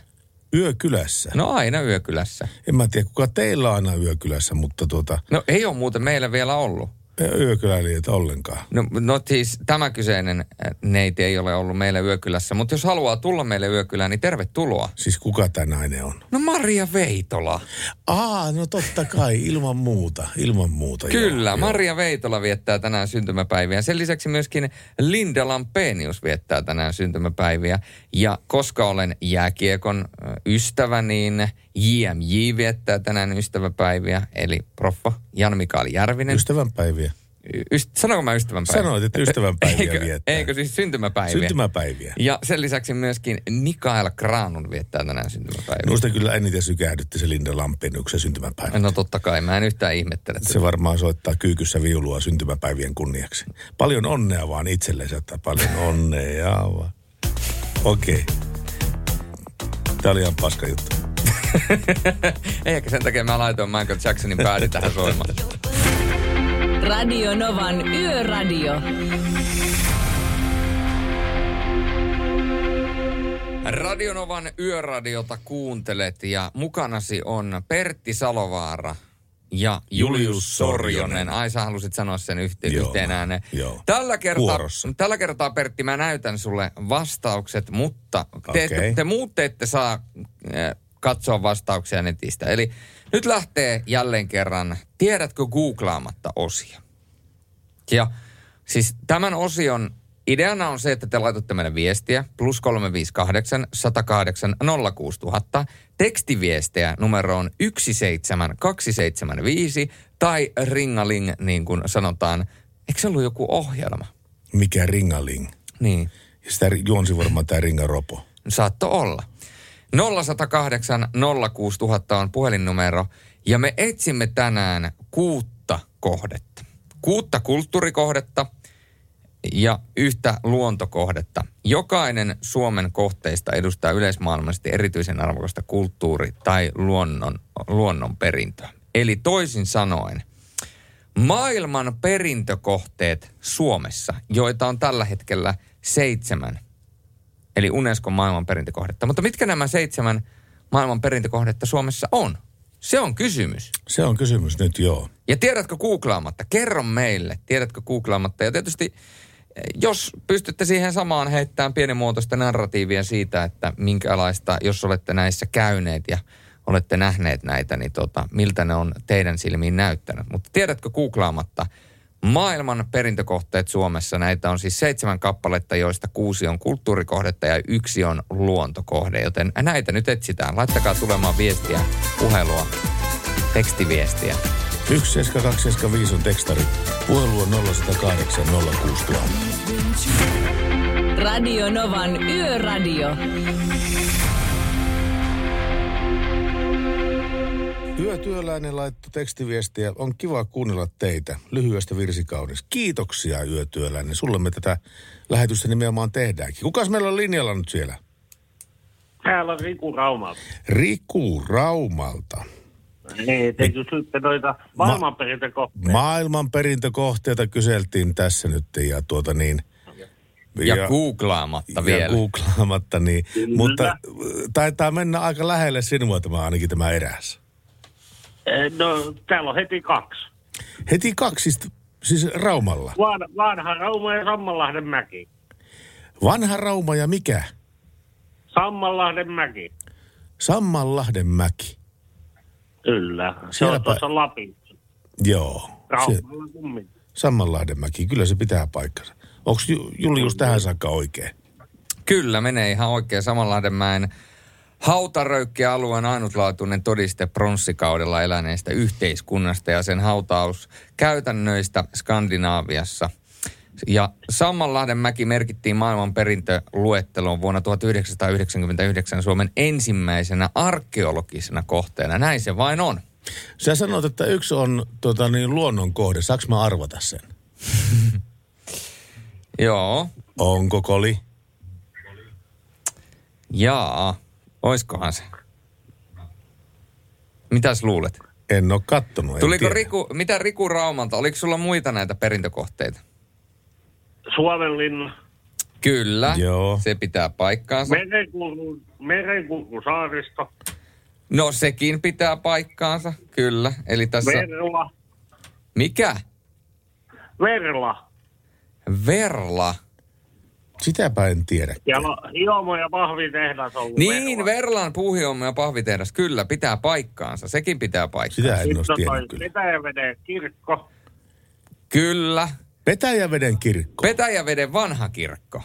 [SPEAKER 1] Yökylässä?
[SPEAKER 2] No aina yökylässä.
[SPEAKER 1] En mä tiedä, kuka teillä on aina yökylässä, mutta tuota,
[SPEAKER 2] No ei ole muuten meillä vielä ollut.
[SPEAKER 1] Yökyläilijöitä ollenkaan.
[SPEAKER 2] No, no siis tämä kyseinen äh, neiti ei ole ollut meillä yökylässä, mutta jos haluaa tulla meille yökylään, niin tervetuloa.
[SPEAKER 1] Siis kuka tämä nainen on?
[SPEAKER 2] No Maria Veitola.
[SPEAKER 1] Aa, no totta kai, ilman muuta, ilman muuta.
[SPEAKER 2] Kyllä,
[SPEAKER 1] joo,
[SPEAKER 2] Maria Veitola viettää tänään syntymäpäiviä. Sen lisäksi myöskin Linda Lampenius viettää tänään syntymäpäiviä. Ja koska olen jääkiekon ö, ystävä, niin JMJ viettää tänään ystäväpäiviä. Eli proffa Jan-Mikael Järvinen.
[SPEAKER 1] Ystävänpäiviä.
[SPEAKER 2] Yst- Sanonko mä ystävänpäivä?
[SPEAKER 1] Sanoit, että ystävänpäiviä
[SPEAKER 2] eikö,
[SPEAKER 1] viettää.
[SPEAKER 2] Eikö siis syntymäpäiviä?
[SPEAKER 1] Syntymäpäiviä.
[SPEAKER 2] Ja sen lisäksi myöskin Mikael Granun viettää tänään syntymäpäiviä.
[SPEAKER 1] Minusta kyllä eniten sykähdytti se Linda Lampeniuksen syntymäpäivä.
[SPEAKER 2] No totta kai, mä en yhtään ihmettele.
[SPEAKER 1] Se varmaan soittaa kyykyssä viulua syntymäpäivien kunniaksi. Paljon onnea vaan itsellensä, että paljon onnea vaan. Okei. Okay. Tämä oli ihan paska juttu.
[SPEAKER 2] Ehkä sen takia mä laitoin Michael Jacksonin päädi tähän soimaan.
[SPEAKER 3] Radio Novan Yöradio.
[SPEAKER 2] Radionovan yöradiota kuuntelet ja mukanasi on Pertti Salovaara ja Julius Sorjonen. Ai sä halusit sanoa sen yhteen,
[SPEAKER 1] Joo,
[SPEAKER 2] yhteen ääneen.
[SPEAKER 1] joo.
[SPEAKER 2] Tällä kertaa, tällä kertaa Pertti mä näytän sulle vastaukset, mutta te,
[SPEAKER 1] Okei.
[SPEAKER 2] te, te muut te ette saa eh, katsoa vastauksia netistä. Eli nyt lähtee jälleen kerran, tiedätkö googlaamatta osia. Ja siis tämän osion ideana on se, että te laitatte meille viestiä plus 358 108 06000 tekstiviestejä numeroon 17275 tai ringaling niin kuin sanotaan. Eikö se ollut joku ohjelma?
[SPEAKER 1] Mikä ringaling?
[SPEAKER 2] Niin.
[SPEAKER 1] Ja sitä juonsi varmaan tämä ringaropo.
[SPEAKER 2] Saatto olla. 0108 06000 on puhelinnumero ja me etsimme tänään kuutta kohdetta. Kuutta kulttuurikohdetta ja yhtä luontokohdetta. Jokainen Suomen kohteista edustaa yleismaailmallisesti erityisen arvokasta kulttuuri- tai luonnon, luonnon perintöä. Eli toisin sanoen, maailman perintökohteet Suomessa, joita on tällä hetkellä seitsemän, eli Unescon maailman perintökohdetta. Mutta mitkä nämä seitsemän maailman perintökohdetta Suomessa on? Se on kysymys.
[SPEAKER 1] Se on kysymys nyt, joo.
[SPEAKER 2] Ja tiedätkö googlaamatta? Kerro meille, tiedätkö googlaamatta? Ja tietysti, eh, jos pystytte siihen samaan heittämään pienimuotoista narratiivia siitä, että minkälaista, jos olette näissä käyneet ja olette nähneet näitä, niin tota, miltä ne on teidän silmiin näyttänyt. Mutta tiedätkö googlaamatta? Maailman perintökohteet Suomessa, näitä on siis seitsemän kappaletta, joista kuusi on kulttuurikohdetta ja yksi on luontokohde. Joten näitä nyt etsitään. Laittakaa tulemaan viestiä, puhelua, tekstiviestiä.
[SPEAKER 1] 17275 on tekstari. Puhelu on 0108 06000.
[SPEAKER 3] Radio Novan Yöradio.
[SPEAKER 1] Yötyöläinen laittoi tekstiviestiä. On kiva kuunnella teitä. Lyhyestä virsikaunis. Kiitoksia yötyöläinen. Sulle me tätä lähetystä nimenomaan tehdäänkin. Kukas meillä on linjalla nyt siellä?
[SPEAKER 12] Täällä on Riku Raumalta.
[SPEAKER 1] Riku Raumalta.
[SPEAKER 12] Niin, te kysytte noita maailmanperintökohteita.
[SPEAKER 1] Maailman perintökohteita kyseltiin tässä nyt ja tuota niin...
[SPEAKER 2] Ja googlaamatta
[SPEAKER 1] ja
[SPEAKER 2] vielä.
[SPEAKER 1] googlaamatta, niin.
[SPEAKER 12] Kyllä.
[SPEAKER 1] Mutta taitaa mennä aika lähelle sinua tämä ainakin tämä eräs.
[SPEAKER 12] Eh, No, täällä on heti kaksi.
[SPEAKER 1] Heti kaksi, siis- Raumalla.
[SPEAKER 12] Van, vanha Rauma ja Sammanlahden mäki.
[SPEAKER 1] Vanha Rauma ja mikä?
[SPEAKER 12] Sammanlahden mäki.
[SPEAKER 1] Sammanlahden mäki.
[SPEAKER 12] Kyllä. Se
[SPEAKER 1] Sielläpä-
[SPEAKER 12] on tuossa Lapissa.
[SPEAKER 1] Joo. Se,
[SPEAKER 12] Raumalla kummin.
[SPEAKER 1] Sammanlahden mäki, kyllä se pitää paikkansa. Onko Julius tähän saakka oikein?
[SPEAKER 2] Kyllä, menee ihan oikein. Samanlahdenmäen Hautaröykki-alueen ainutlaatuinen todiste pronssikaudella eläneestä yhteiskunnasta ja sen hautaus käytännöistä Skandinaaviassa. Ja Sammanlahden mäki merkittiin maailman perintöluetteloon vuonna 1999 Suomen ensimmäisenä arkeologisena kohteena. Näin se vain on.
[SPEAKER 1] Sä sanoit, että yksi on tota, niin, luonnon kohde. Saanko mä arvata sen?
[SPEAKER 2] Joo.
[SPEAKER 1] Onko koli?
[SPEAKER 2] Jaa, oiskohan se? Mitäs luulet?
[SPEAKER 1] En ole kattonut. en
[SPEAKER 2] Tuliko
[SPEAKER 1] tiedä.
[SPEAKER 2] Riku, mitä Riku Raumalta, oliko sulla muita näitä perintökohteita?
[SPEAKER 12] Suomenlinna.
[SPEAKER 2] Kyllä,
[SPEAKER 1] Joo.
[SPEAKER 2] se pitää paikkaansa.
[SPEAKER 12] Merenkulku, merenkulkusaaristo.
[SPEAKER 2] No sekin pitää paikkaansa, kyllä. Eli tässä...
[SPEAKER 12] Verla.
[SPEAKER 2] Mikä?
[SPEAKER 12] Verla.
[SPEAKER 2] Verla.
[SPEAKER 1] Sitäpä en tiedä.
[SPEAKER 12] Ja Hiomo ja pahvitehdas on ollut
[SPEAKER 2] Niin, Verlan puuhiomma ja pahvitehdas, kyllä, pitää paikkaansa. Sekin pitää paikkaansa.
[SPEAKER 1] Sitä en
[SPEAKER 12] Sitten
[SPEAKER 1] olisi tiennyt kyllä.
[SPEAKER 12] Petäjäveden kirkko.
[SPEAKER 2] Kyllä.
[SPEAKER 1] Petäjäveden kirkko.
[SPEAKER 2] Petäjäveden vanha kirkko.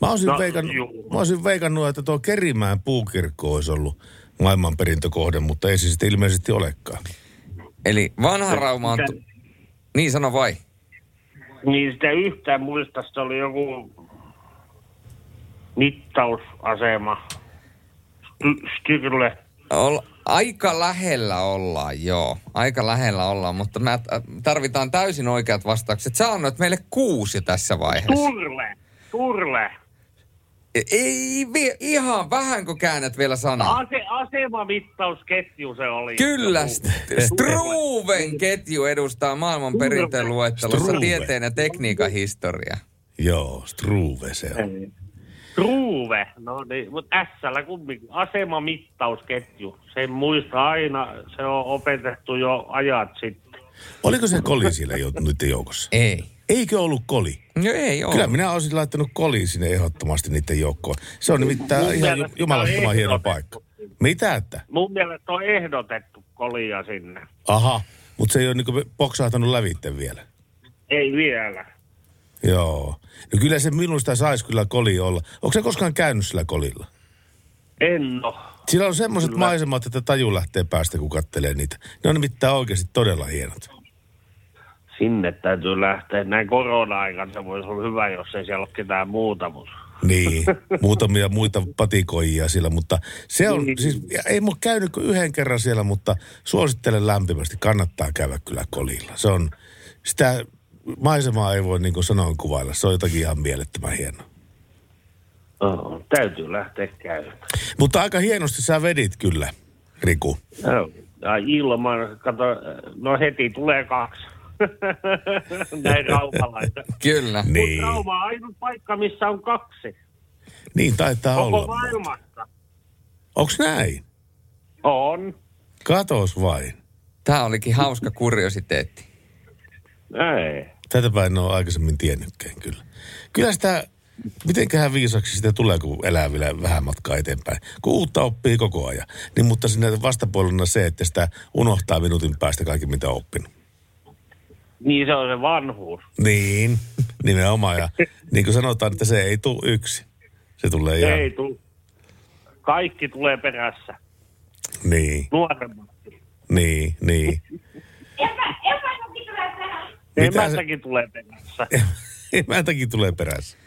[SPEAKER 1] Mä olisin,
[SPEAKER 12] No,
[SPEAKER 1] veikannut,
[SPEAKER 12] juu.
[SPEAKER 1] mä olisin veikannut, että tuo Kerimään puukirkko olisi ollut maailmanperintökohde, mutta ei se sitten ilmeisesti olekaan.
[SPEAKER 2] Eli vanha Rauma on...
[SPEAKER 12] Mitä-
[SPEAKER 2] Tu- niin sano vai?
[SPEAKER 12] Niin sitä yhtään muista, se oli joku mittausasema. Sty- Styrle.
[SPEAKER 2] Ol, aika lähellä ollaan, joo. Aika lähellä ollaan, mutta mä tarvitaan täysin oikeat vastaukset. Sä annoit meille kuusi tässä vaiheessa.
[SPEAKER 12] Turle. Turle.
[SPEAKER 2] Ei, vi, ihan vähän kun käännät vielä sanaa.
[SPEAKER 12] Ase, asemamittausketju se oli.
[SPEAKER 2] Kyllä, Struven ketju edustaa maailman perinteen luettelossa tieteen ja tekniikan historia.
[SPEAKER 1] Joo, Struve se on.
[SPEAKER 12] Struve. No niin, mutta S-llä kumminkin. Asemamittausketju. Sen muista aina. Se on opetettu jo ajat sitten.
[SPEAKER 1] Oliko se koli siellä jo, nyt joukossa?
[SPEAKER 2] Ei.
[SPEAKER 1] Eikö ollut koli?
[SPEAKER 2] No ei ole.
[SPEAKER 1] Kyllä minä olisin laittanut koli sinne ehdottomasti niiden joukkoon. Se on nimittäin
[SPEAKER 12] Mun
[SPEAKER 1] ihan jumalattoman hieno
[SPEAKER 12] ehdotettu.
[SPEAKER 1] paikka. Mitä että?
[SPEAKER 12] Mun mielestä on ehdotettu kolia sinne.
[SPEAKER 1] Aha, mutta se ei ole niinku poksahtanut lävitte vielä.
[SPEAKER 12] Ei vielä.
[SPEAKER 1] Joo. No kyllä se minusta saisi kyllä koli olla. Onko se koskaan käynyt sillä kolilla?
[SPEAKER 12] En oo.
[SPEAKER 1] Sillä on semmoiset
[SPEAKER 12] Kyllä.
[SPEAKER 1] maisemat, että taju lähtee päästä, kun kattelee niitä. Ne on nimittäin oikeasti todella hienot.
[SPEAKER 12] Sinne täytyy lähteä. Näin korona-aikana se voisi olla hyvä, jos ei siellä ole ketään muuta. Mutta...
[SPEAKER 1] Niin, muutamia muita patikoijia siellä, mutta se on,
[SPEAKER 12] Niin.
[SPEAKER 1] siis ei mun käynyt kuin yhden kerran siellä, mutta suosittelen lämpimästi, kannattaa käydä kyllä kolilla. Se on, sitä maisemaa ei voi niin kuin sanoin kuvailla, se on jotakin ihan mielettömän hienoa.
[SPEAKER 12] Oh, täytyy lähteä käymään.
[SPEAKER 1] Mutta aika hienosti sä vedit kyllä, Riku.
[SPEAKER 12] Joo. Ja ilman, kato, no heti tulee kaksi. Näin raumalaista.
[SPEAKER 2] Kyllä.
[SPEAKER 12] Mutta
[SPEAKER 1] Niin,
[SPEAKER 12] Rauma on ainut paikka, missä on kaksi.
[SPEAKER 1] niin taitaa
[SPEAKER 12] Koko
[SPEAKER 1] olla.
[SPEAKER 12] maailmassa.
[SPEAKER 1] Onks näin?
[SPEAKER 12] On.
[SPEAKER 1] Katos vain.
[SPEAKER 2] Tämä olikin hauska kuriositeetti.
[SPEAKER 12] Ei.
[SPEAKER 1] Tätäpä en ole aikaisemmin tiennytkään kyllä. Kyllä sitä, mitenköhän viisaksi sitä tulee, kun elää vielä vähän matkaa eteenpäin. Kun uutta oppii koko ajan. Niin, mutta sinne vastapuolella se, että sitä unohtaa minuutin päästä kaikki, mitä on oppinut.
[SPEAKER 12] Niin se on se vanhuus.
[SPEAKER 1] Niin, nimenomaan. Ja niin kuin sanotaan, että se ei tule yksi. Se tulee ihan...
[SPEAKER 12] Ei tuu. Kaikki tulee perässä.
[SPEAKER 1] Niin,
[SPEAKER 12] Nuoremmat.
[SPEAKER 1] niin, niin. Mitä se-
[SPEAKER 12] Emäntäkin tulee perässä.
[SPEAKER 1] Emäntäkin tulee perässä.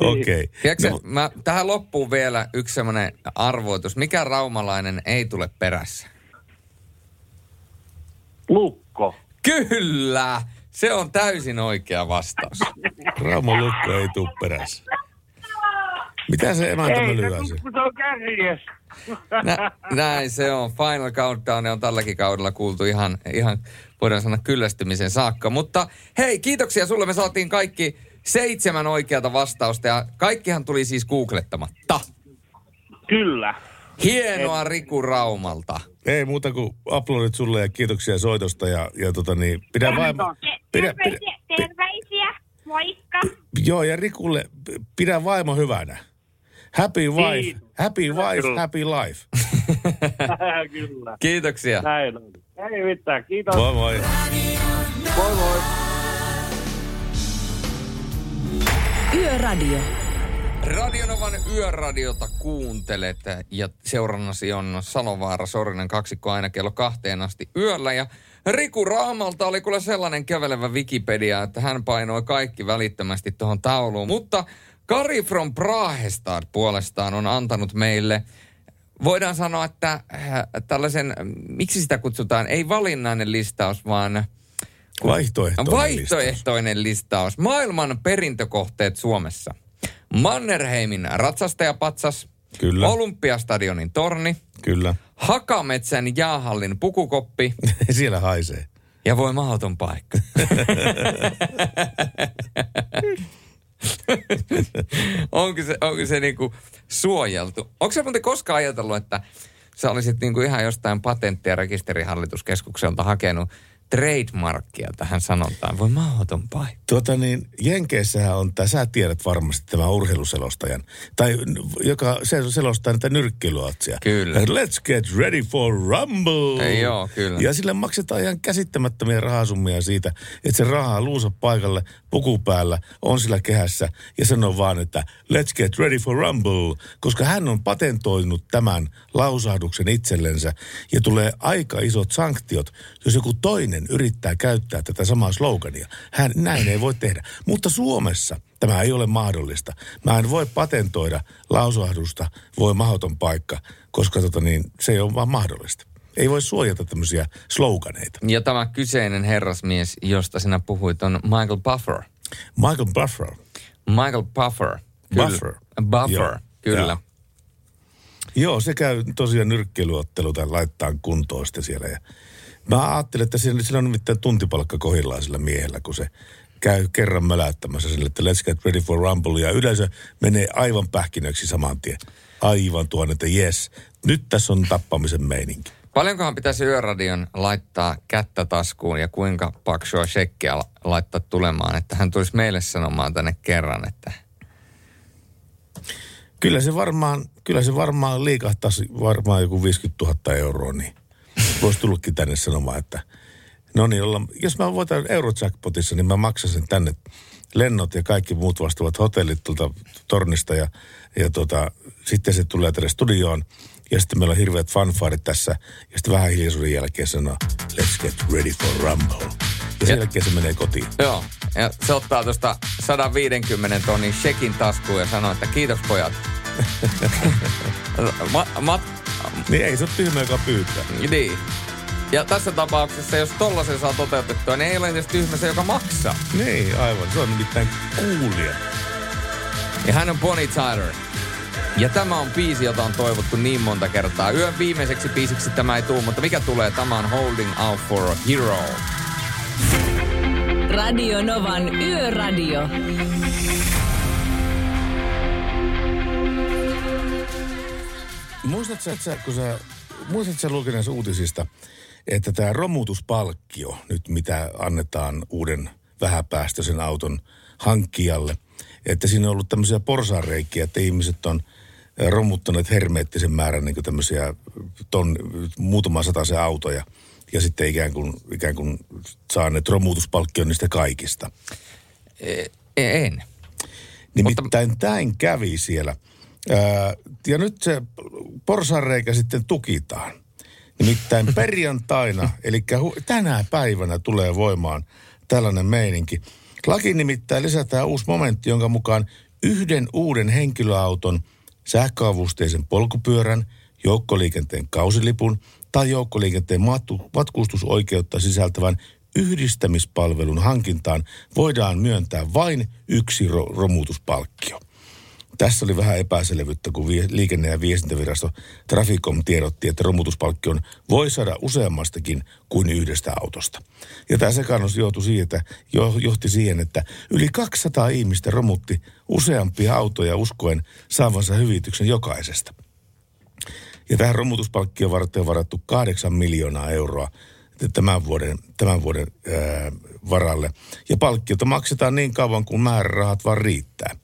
[SPEAKER 1] Okei.
[SPEAKER 2] Tiedätkö,
[SPEAKER 1] No,
[SPEAKER 2] mä, tähän loppuun vielä yksi semmoinen arvoitus. Mikä raumalainen ei tule perässä?
[SPEAKER 12] Lukko.
[SPEAKER 2] Kyllä! Se on täysin oikea vastaus.
[SPEAKER 1] Raumon lukko ei tule perässä. Mitä se emäntä
[SPEAKER 12] Ei, se
[SPEAKER 1] mölyää
[SPEAKER 12] lukko, se on kärjes.
[SPEAKER 2] Nä, näin se on. Final Countdown on tälläkin kaudella kuultu ihan, ihan voidaan sanoa kyllästymisen saakka. Mutta hei, kiitoksia sulle. Me saatiin kaikki seitsemän oikeata vastausta ja kaikkihan tuli siis googlettamatta.
[SPEAKER 12] Kyllä.
[SPEAKER 2] Hienoa Riku Raumalta.
[SPEAKER 1] Ei muuta kuin aplodit sulle ja kiitoksia soitosta ja, ja tota niin, pidä vaimo... Pidä, pidä,
[SPEAKER 13] Terveisiä, terveisiä. Moikka.
[SPEAKER 1] joo, ja Rikulle pidä vaimo hyvänä. Happy wife,
[SPEAKER 12] Kiitos.
[SPEAKER 1] happy wife,
[SPEAKER 12] Kyllä.
[SPEAKER 1] happy life.
[SPEAKER 12] Kyllä.
[SPEAKER 2] Kiitoksia.
[SPEAKER 12] Näin on. Ei mitään, kiitos.
[SPEAKER 1] Moi moi.
[SPEAKER 12] Moi moi.
[SPEAKER 3] Yöradio.
[SPEAKER 2] Radionovan yöradiota kuuntelet ja seurannasi on Salovaara Sorinen kaksikko aina kello kahteen asti yöllä. Ja Riku Raamalta oli kyllä sellainen kävelevä Wikipedia, että hän painoi kaikki välittömästi tuohon tauluun. Mutta Kari from Prahestad puolestaan on antanut meille, voidaan sanoa, että äh, tällaisen, miksi sitä kutsutaan, ei valinnainen listaus, vaan
[SPEAKER 1] Vaihtoehtoinen
[SPEAKER 2] Vaihtoehtoinen listaus. Maailman perintökohteet Suomessa. Mannerheimin ratsastajapatsas.
[SPEAKER 1] Kyllä.
[SPEAKER 2] Olympiastadionin torni.
[SPEAKER 1] Kyllä.
[SPEAKER 2] Hakametsän jäähallin pukukoppi.
[SPEAKER 1] Siellä haisee.
[SPEAKER 2] Ja voi mahdoton paikka. onko se, onko se niinku suojeltu? Onko se muuten koskaan ajatellut, että sä olisit niinku ihan jostain patentti- ja rekisterihallitukeskukselta hakenut trademarkkia tähän sanontaan? Voi mahdoton paikka.
[SPEAKER 1] Tuota niin, Jenkeissähän on tämä, sä tiedät varmasti tämä urheiluselostajan, tai joka se selostaa näitä nyrkkeilyatsia.
[SPEAKER 2] Kyllä.
[SPEAKER 1] Let's get ready for rumble.
[SPEAKER 2] Ei, joo, kyllä.
[SPEAKER 1] Ja sille maksetaan ihan käsittämättömiä rahasummia siitä, että se rahaa luusa paikalle puku päällä, on sillä kehässä ja sanoo vaan, että let's get ready for rumble, koska hän on patentoinut tämän lausahduksen itsellensä ja tulee aika isot sanktiot, jos joku toinen yrittää käyttää tätä samaa slogania. Hän näin ei voi tehdä. Mutta Suomessa tämä ei ole mahdollista. Mä en voi patentoida lausahdusta, voi mahdoton paikka, koska tota niin, se ei ole vaan mahdollista. Ei voi suojata tämmöisiä sloganeita.
[SPEAKER 2] Ja tämä kyseinen herrasmies, josta sinä puhuit, on Michael Buffer.
[SPEAKER 1] Michael Buffer.
[SPEAKER 2] Michael Buffer. Kyllä.
[SPEAKER 1] Buffer.
[SPEAKER 2] Buffer,
[SPEAKER 1] Joo.
[SPEAKER 2] kyllä.
[SPEAKER 1] Joo. Joo, se käy tosiaan nyrkkeilyotteluita laittaa kuntoon sitten siellä. Ja mä ajattelin, että siinä, siinä on nimittäin tuntipalkka kohillaan sillä miehellä, kun se käy kerran möläyttämässä sille, että let's get ready for rumble. Ja yleensä menee aivan pähkinöksi saman tien. Aivan tuon, että yes, nyt tässä on tappamisen meininki.
[SPEAKER 2] Paljonkohan pitäisi yöradion laittaa kättä taskuun ja kuinka paksua shekkiä la- laittaa tulemaan, että hän tulisi meille sanomaan tänne kerran, että
[SPEAKER 1] Kyllä se varmaan, kyllä se varmaan liikahtaisi varmaan joku 50 000 euroa, niin voisi tullutkin tänne sanomaan, että no niin, olla, jos mä voitan Eurojackpotissa, niin mä maksan sen tänne lennot ja kaikki muut vastaavat hotellit tuolta tornista ja, ja tota, sitten se tulee tänne studioon ja sitten meillä on hirveät fanfaarit tässä ja sitten vähän hiljaisuuden jälkeen sanoo, let's get ready for rumble. Ja sen jälkeen se menee kotiin.
[SPEAKER 2] joo. Ja se ottaa tuosta 150 tonnin shekin taskuun ja sanoo, että kiitos pojat. ma, ma,
[SPEAKER 1] Niin ei se ole tyhmä, joka pyytää.
[SPEAKER 2] niin. Ja tässä tapauksessa, jos tollasen saa toteutettua, niin ei ole edes tyhmä se, joka maksaa.
[SPEAKER 1] Niin, aivan. Se on nimittäin kuulija.
[SPEAKER 2] Ja hän on Bonnie Tyler. Ja tämä on biisi, jota on toivottu niin monta kertaa. Yön viimeiseksi biisiksi tämä ei tule, mutta mikä tulee? Tämä on Holding Out for a Hero.
[SPEAKER 3] Radio Novan Yöradio.
[SPEAKER 1] Muistatko, että kun sä, muistatko sä lukeneessa uutisista, että tämä romutuspalkkio, nyt mitä annetaan uuden vähäpäästöisen auton hankkijalle, että siinä on ollut tämmöisiä porsaanreikiä, että ihmiset on eh, romuttaneet hermeettisen määrän niin tämmöisiä ton, muutama se autoja ja sitten ikään kuin, ikään kuin saaneet romutuspalkkion niistä kaikista.
[SPEAKER 2] E- en.
[SPEAKER 1] Nimittäin Mutta... tämän kävi siellä. Ja nyt se porsareikä sitten tukitaan. Nimittäin perjantaina, eli tänä päivänä tulee voimaan tällainen meininki. Laki nimittäin lisätään uusi momentti, jonka mukaan yhden uuden henkilöauton, sähköavusteisen polkupyörän, joukkoliikenteen kausilipun tai joukkoliikenteen matku- matkustusoikeutta sisältävän yhdistämispalvelun hankintaan voidaan myöntää vain yksi ro- romutuspalkkio. Tässä oli vähän epäselvyyttä, kun liikenne- ja viestintävirasto Traficom tiedotti, että romutuspalkkion voi saada useammastakin kuin yhdestä autosta. Ja tämä sekannus johtui siihen, että, jo, johti siihen, että yli 200 ihmistä romutti useampia autoja uskoen saavansa hyvityksen jokaisesta. Ja tähän romutuspalkkio varten on varattu 8 miljoonaa euroa tämän vuoden, tämän vuoden ää, varalle. Ja palkkiota maksetaan niin kauan, kuin määrärahat vaan riittää.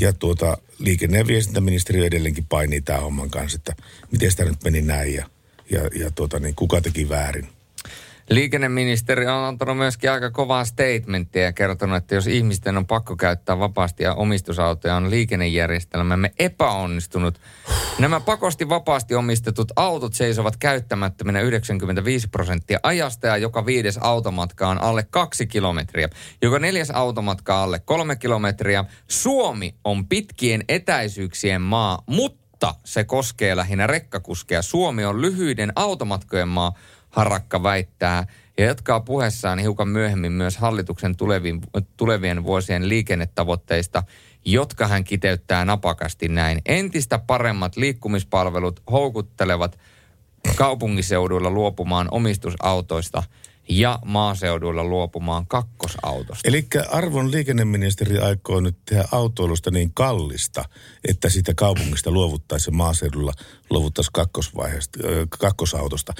[SPEAKER 1] Ja tuota, liikenne- ja viestintäministeriö edelleenkin painii tämän homman kanssa, että miten sitä nyt meni näin ja, ja, ja tuota, niin kuka teki väärin.
[SPEAKER 2] Liikenneministeri on antanut myöskin aika kovaa statementtia ja kertonut, että jos ihmisten on pakko käyttää vapaasti ja omistusautoja, on liikennejärjestelmämme epäonnistunut. Nämä pakosti vapaasti omistetut autot seisovat käyttämättöminä 95 prosenttia ajasta ja joka viides automatka on alle kaksi kilometriä. Joka neljäs automatka alle kolme kilometriä. Suomi on pitkien etäisyyksien maa, mutta se koskee lähinnä rekkakuskeja. Suomi on lyhyiden automatkojen maa. Harakka väittää ja jatkaa puheessaan hiukan myöhemmin myös hallituksen tulevien, tulevien vuosien liikennetavoitteista, jotka hän kiteyttää napakasti näin. Entistä paremmat liikkumispalvelut houkuttelevat kaupungiseuduilla luopumaan omistusautoista ja maaseuduilla luopumaan kakkosautosta.
[SPEAKER 1] Eli arvon liikenneministeri aikoo nyt tehdä autoilusta niin kallista, että siitä kaupungista luovuttaisiin maaseudulla luovuttaisiin kakkosautosta.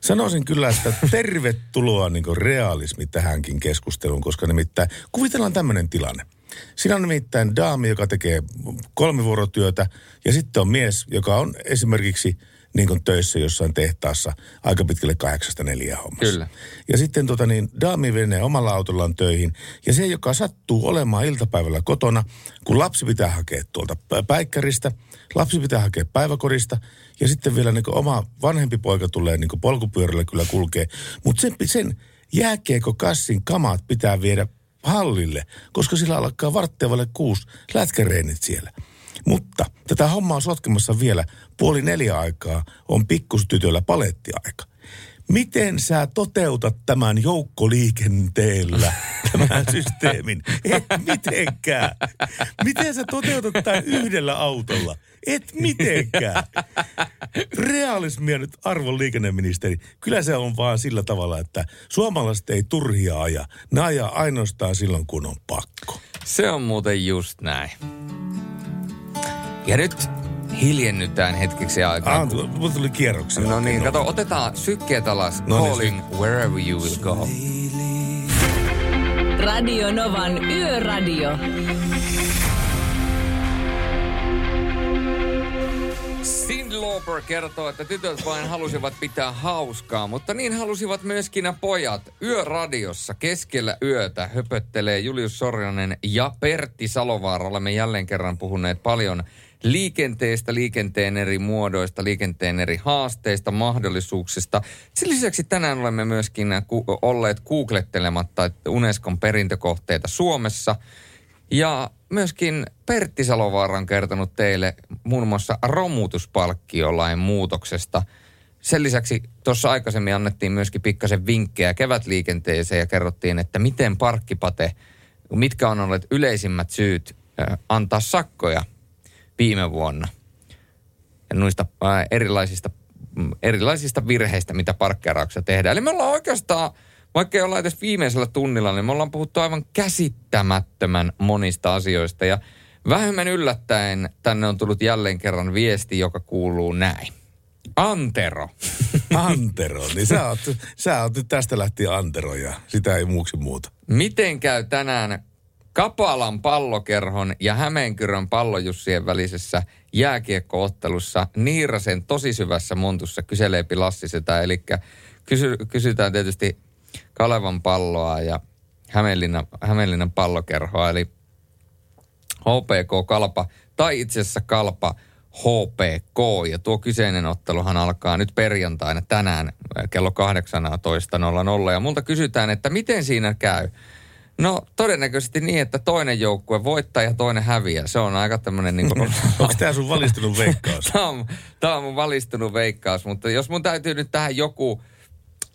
[SPEAKER 1] Sanoisin kyllä, että tervetuloa niin realismi tähänkin keskusteluun, koska nimittäin kuvitellaan tämmöinen tilanne. Siinä on nimittäin daami, joka tekee kolmivuorotyötä ja sitten on mies, joka on esimerkiksi niin kuin töissä jossain tehtaassa aika pitkälle kahdeksasta neljä hommassa.
[SPEAKER 2] Kyllä.
[SPEAKER 1] Ja sitten tota niin, daami menee omalla autollaan töihin. Ja se, joka sattuu olemaan iltapäivällä kotona, kun lapsi pitää hakea tuolta pä- päikkäristä, lapsi pitää hakea päiväkodista, ja sitten vielä niin oma vanhempi poika tulee niin polkupyörällä kyllä kulkee. Mutta sen, sen jääkeekö kassin kamat pitää viedä hallille, koska sillä alkaa vartteavalle kuusi lätkäreenit siellä. Mutta tätä hommaa on sotkemassa vielä puoli neljä aikaa on pikkustytöllä palettiaika. Miten sä toteutat tämän joukkoliikenteellä, tämän systeemin? Et mitenkään. Miten sä toteutat tämän yhdellä autolla? Et mitenkään. Realismia nyt arvon liikenneministeri. Kyllä se on vaan sillä tavalla, että suomalaiset ei turhia aja. Ne ajaa ainoastaan silloin, kun on pakko.
[SPEAKER 2] Se on muuten just näin. Ja nyt hiljennytään hetkeksi aikaa.
[SPEAKER 1] Ah, mulla tuli kierroksia.
[SPEAKER 2] No niin,
[SPEAKER 1] Okei,
[SPEAKER 2] kato, otetaan sykkeet alas.
[SPEAKER 1] No niin,
[SPEAKER 2] Calling wherever you will go.
[SPEAKER 3] Radio Novan Yöradio.
[SPEAKER 2] Cindy Lauper kertoo, että tytöt vain halusivat pitää hauskaa, mutta niin halusivat myöskin nämä pojat. Yöradiossa keskellä yötä höpöttelee Julius Sorjonen ja Pertti Salovaara. Olemme jälleen kerran puhuneet paljon liikenteestä, liikenteen eri muodoista, liikenteen eri haasteista, mahdollisuuksista. Sen lisäksi tänään olemme myöskin ku- olleet googlettelematta Unescon perintökohteita Suomessa. Ja myöskin Pertti Salovaara on kertonut teille muun muassa romutuspalkkiolain muutoksesta. Sen lisäksi tuossa aikaisemmin annettiin myöskin pikkasen vinkkejä kevätliikenteeseen ja kerrottiin, että miten parkkipate, mitkä on olleet yleisimmät syyt ö, antaa sakkoja viime vuonna. Ja noista ää, erilaisista, mm, erilaisista virheistä, mitä parkkeerauksessa tehdään. Eli me ollaan oikeastaan, vaikka ei olla edes viimeisellä tunnilla, niin me ollaan puhuttu aivan käsittämättömän monista asioista. Ja vähemmän yllättäen tänne on tullut jälleen kerran viesti, joka kuuluu näin. Antero.
[SPEAKER 1] Antero, niin sä oot, sä oot nyt tästä lähtien Antero ja sitä ei muuksi muuta.
[SPEAKER 2] Miten käy tänään Kapalan pallokerhon ja Hämeenkyrön pallojussien välisessä jääkiekkoottelussa Niirasen tosi syvässä montussa kyseleepi Lassi sitä. Eli kysy, kysytään tietysti Kalevan palloa ja Hämeenlinnan, Hämeenlinnan pallokerhoa. Eli HPK Kalpa tai itse asiassa Kalpa HPK. Ja tuo kyseinen otteluhan alkaa nyt perjantaina tänään äh, kello 18.00. Ja multa kysytään, että miten siinä käy. No todennäköisesti niin, että toinen joukkue voittaa ja toinen häviää. Se on aika tämmöinen niin kuin...
[SPEAKER 1] Onko tämä sun valistunut veikkaus?
[SPEAKER 2] tämä, on, tämä on mun valistunut veikkaus, mutta jos mun täytyy nyt tähän joku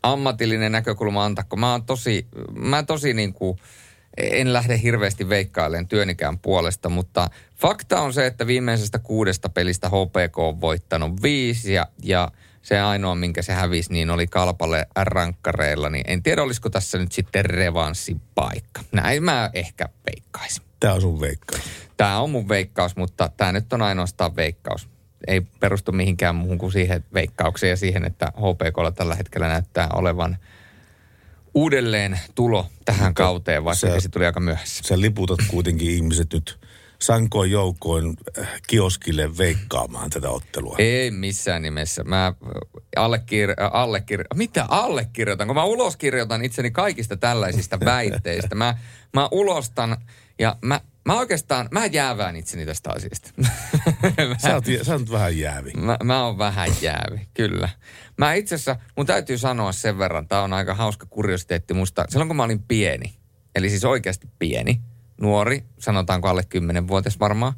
[SPEAKER 2] ammatillinen näkökulma antaa, kun mä oon tosi, mä tosi niin kuin, en lähde hirveästi veikkailemaan työnikään puolesta, mutta fakta on se, että viimeisestä kuudesta pelistä HPK on voittanut viisi ja, ja se ainoa, minkä se hävisi, niin oli Kalpalle rankkareilla. Niin en tiedä, olisiko tässä nyt sitten revanssipaikka. Näin mä ehkä veikkaisin.
[SPEAKER 1] Tämä on sun veikkaus.
[SPEAKER 2] Tämä on mun veikkaus, mutta tämä nyt on ainoastaan veikkaus. ei perustu mihinkään muuhun kuin siihen veikkaukseen ja siihen, että HPKlla tällä hetkellä näyttää olevan uudelleen tulo tähän kauteen, vaikka
[SPEAKER 1] sä-
[SPEAKER 2] se tuli aika myöhässä.
[SPEAKER 1] Sä liputat kuitenkin ihmiset nyt sankoin joukoin äh, kioskille veikkaamaan tätä ottelua.
[SPEAKER 2] Ei missään nimessä. Mä allekir... allekir... Mitä allekirjoitan? Kun mä uloskirjoitan itseni kaikista tällaisista väitteistä. Mä, mä ulostan ja mä, mä oikeastaan, mä jäävään itseni tästä asiasta.
[SPEAKER 1] Sä oot, sä oot vähän jäävi.
[SPEAKER 2] Mä, mä oon vähän jäävi, kyllä. Mä itse asiassa, mun täytyy sanoa sen verran, tää on aika hauska kuriositeetti musta. Silloin kun mä olin pieni, eli siis oikeasti pieni, nuori, sanotaanko alle 10-vuotias varmaan,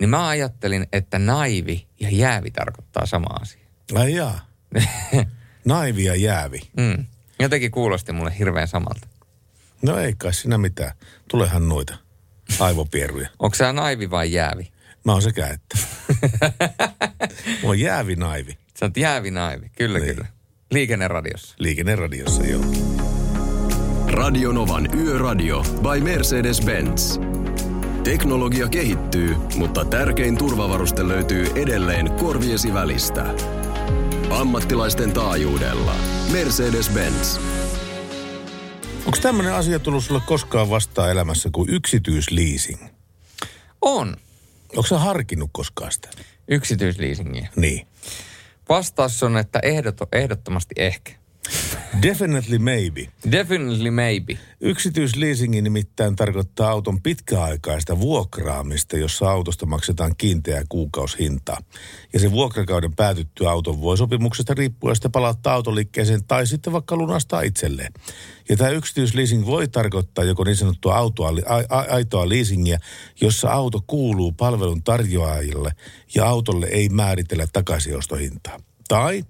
[SPEAKER 2] niin mä ajattelin, että naivi ja jäävi tarkoittaa sama asia.
[SPEAKER 1] Ai jaa. Naivi ja jäävi.
[SPEAKER 2] Mm. Jotenkin kuulosti mulle hirveän samalta.
[SPEAKER 1] No ei kai siinä mitään. Tulehan noita aivopieruja.
[SPEAKER 2] Onko sä naivi vai jäävi?
[SPEAKER 1] Mä oon sekä että. Mä oon jäävi naivi.
[SPEAKER 2] Sä oot jäävi naivi, kyllä niin. kyllä. Liikenneradiossa.
[SPEAKER 1] Liikenneradiossa, joo.
[SPEAKER 6] Radionovan Yöradio by Mercedes-Benz. Teknologia kehittyy, mutta tärkein turvavaruste löytyy edelleen korviesi välistä. Ammattilaisten taajuudella. Mercedes-Benz.
[SPEAKER 1] Onko tämmöinen asia tullut sulle koskaan vastaan elämässä kuin yksityisleasing?
[SPEAKER 2] On.
[SPEAKER 1] Onko sä harkinnut koskaan sitä?
[SPEAKER 2] Yksityisleasingiä.
[SPEAKER 1] Niin.
[SPEAKER 2] Vastaus on, että ehdot, ehdottomasti ehkä.
[SPEAKER 1] Definitely maybe.
[SPEAKER 2] Definitely maybe.
[SPEAKER 1] Yksityisleasingi nimittäin tarkoittaa auton pitkäaikaista vuokraamista, jossa autosta maksetaan kiinteää kuukausihintaa. Ja se vuokrakauden päätyttyä auton voi sopimuksesta riippuen sitten palauttaa autoliikkeeseen tai sitten vaikka lunastaa itselleen. Ja tämä yksityisleasing voi tarkoittaa joko niin sanottua autoa, a, a, aitoa leasingiä, jossa auto kuuluu palvelun tarjoajille ja autolle ei määritellä takaisinostohintaa. Tai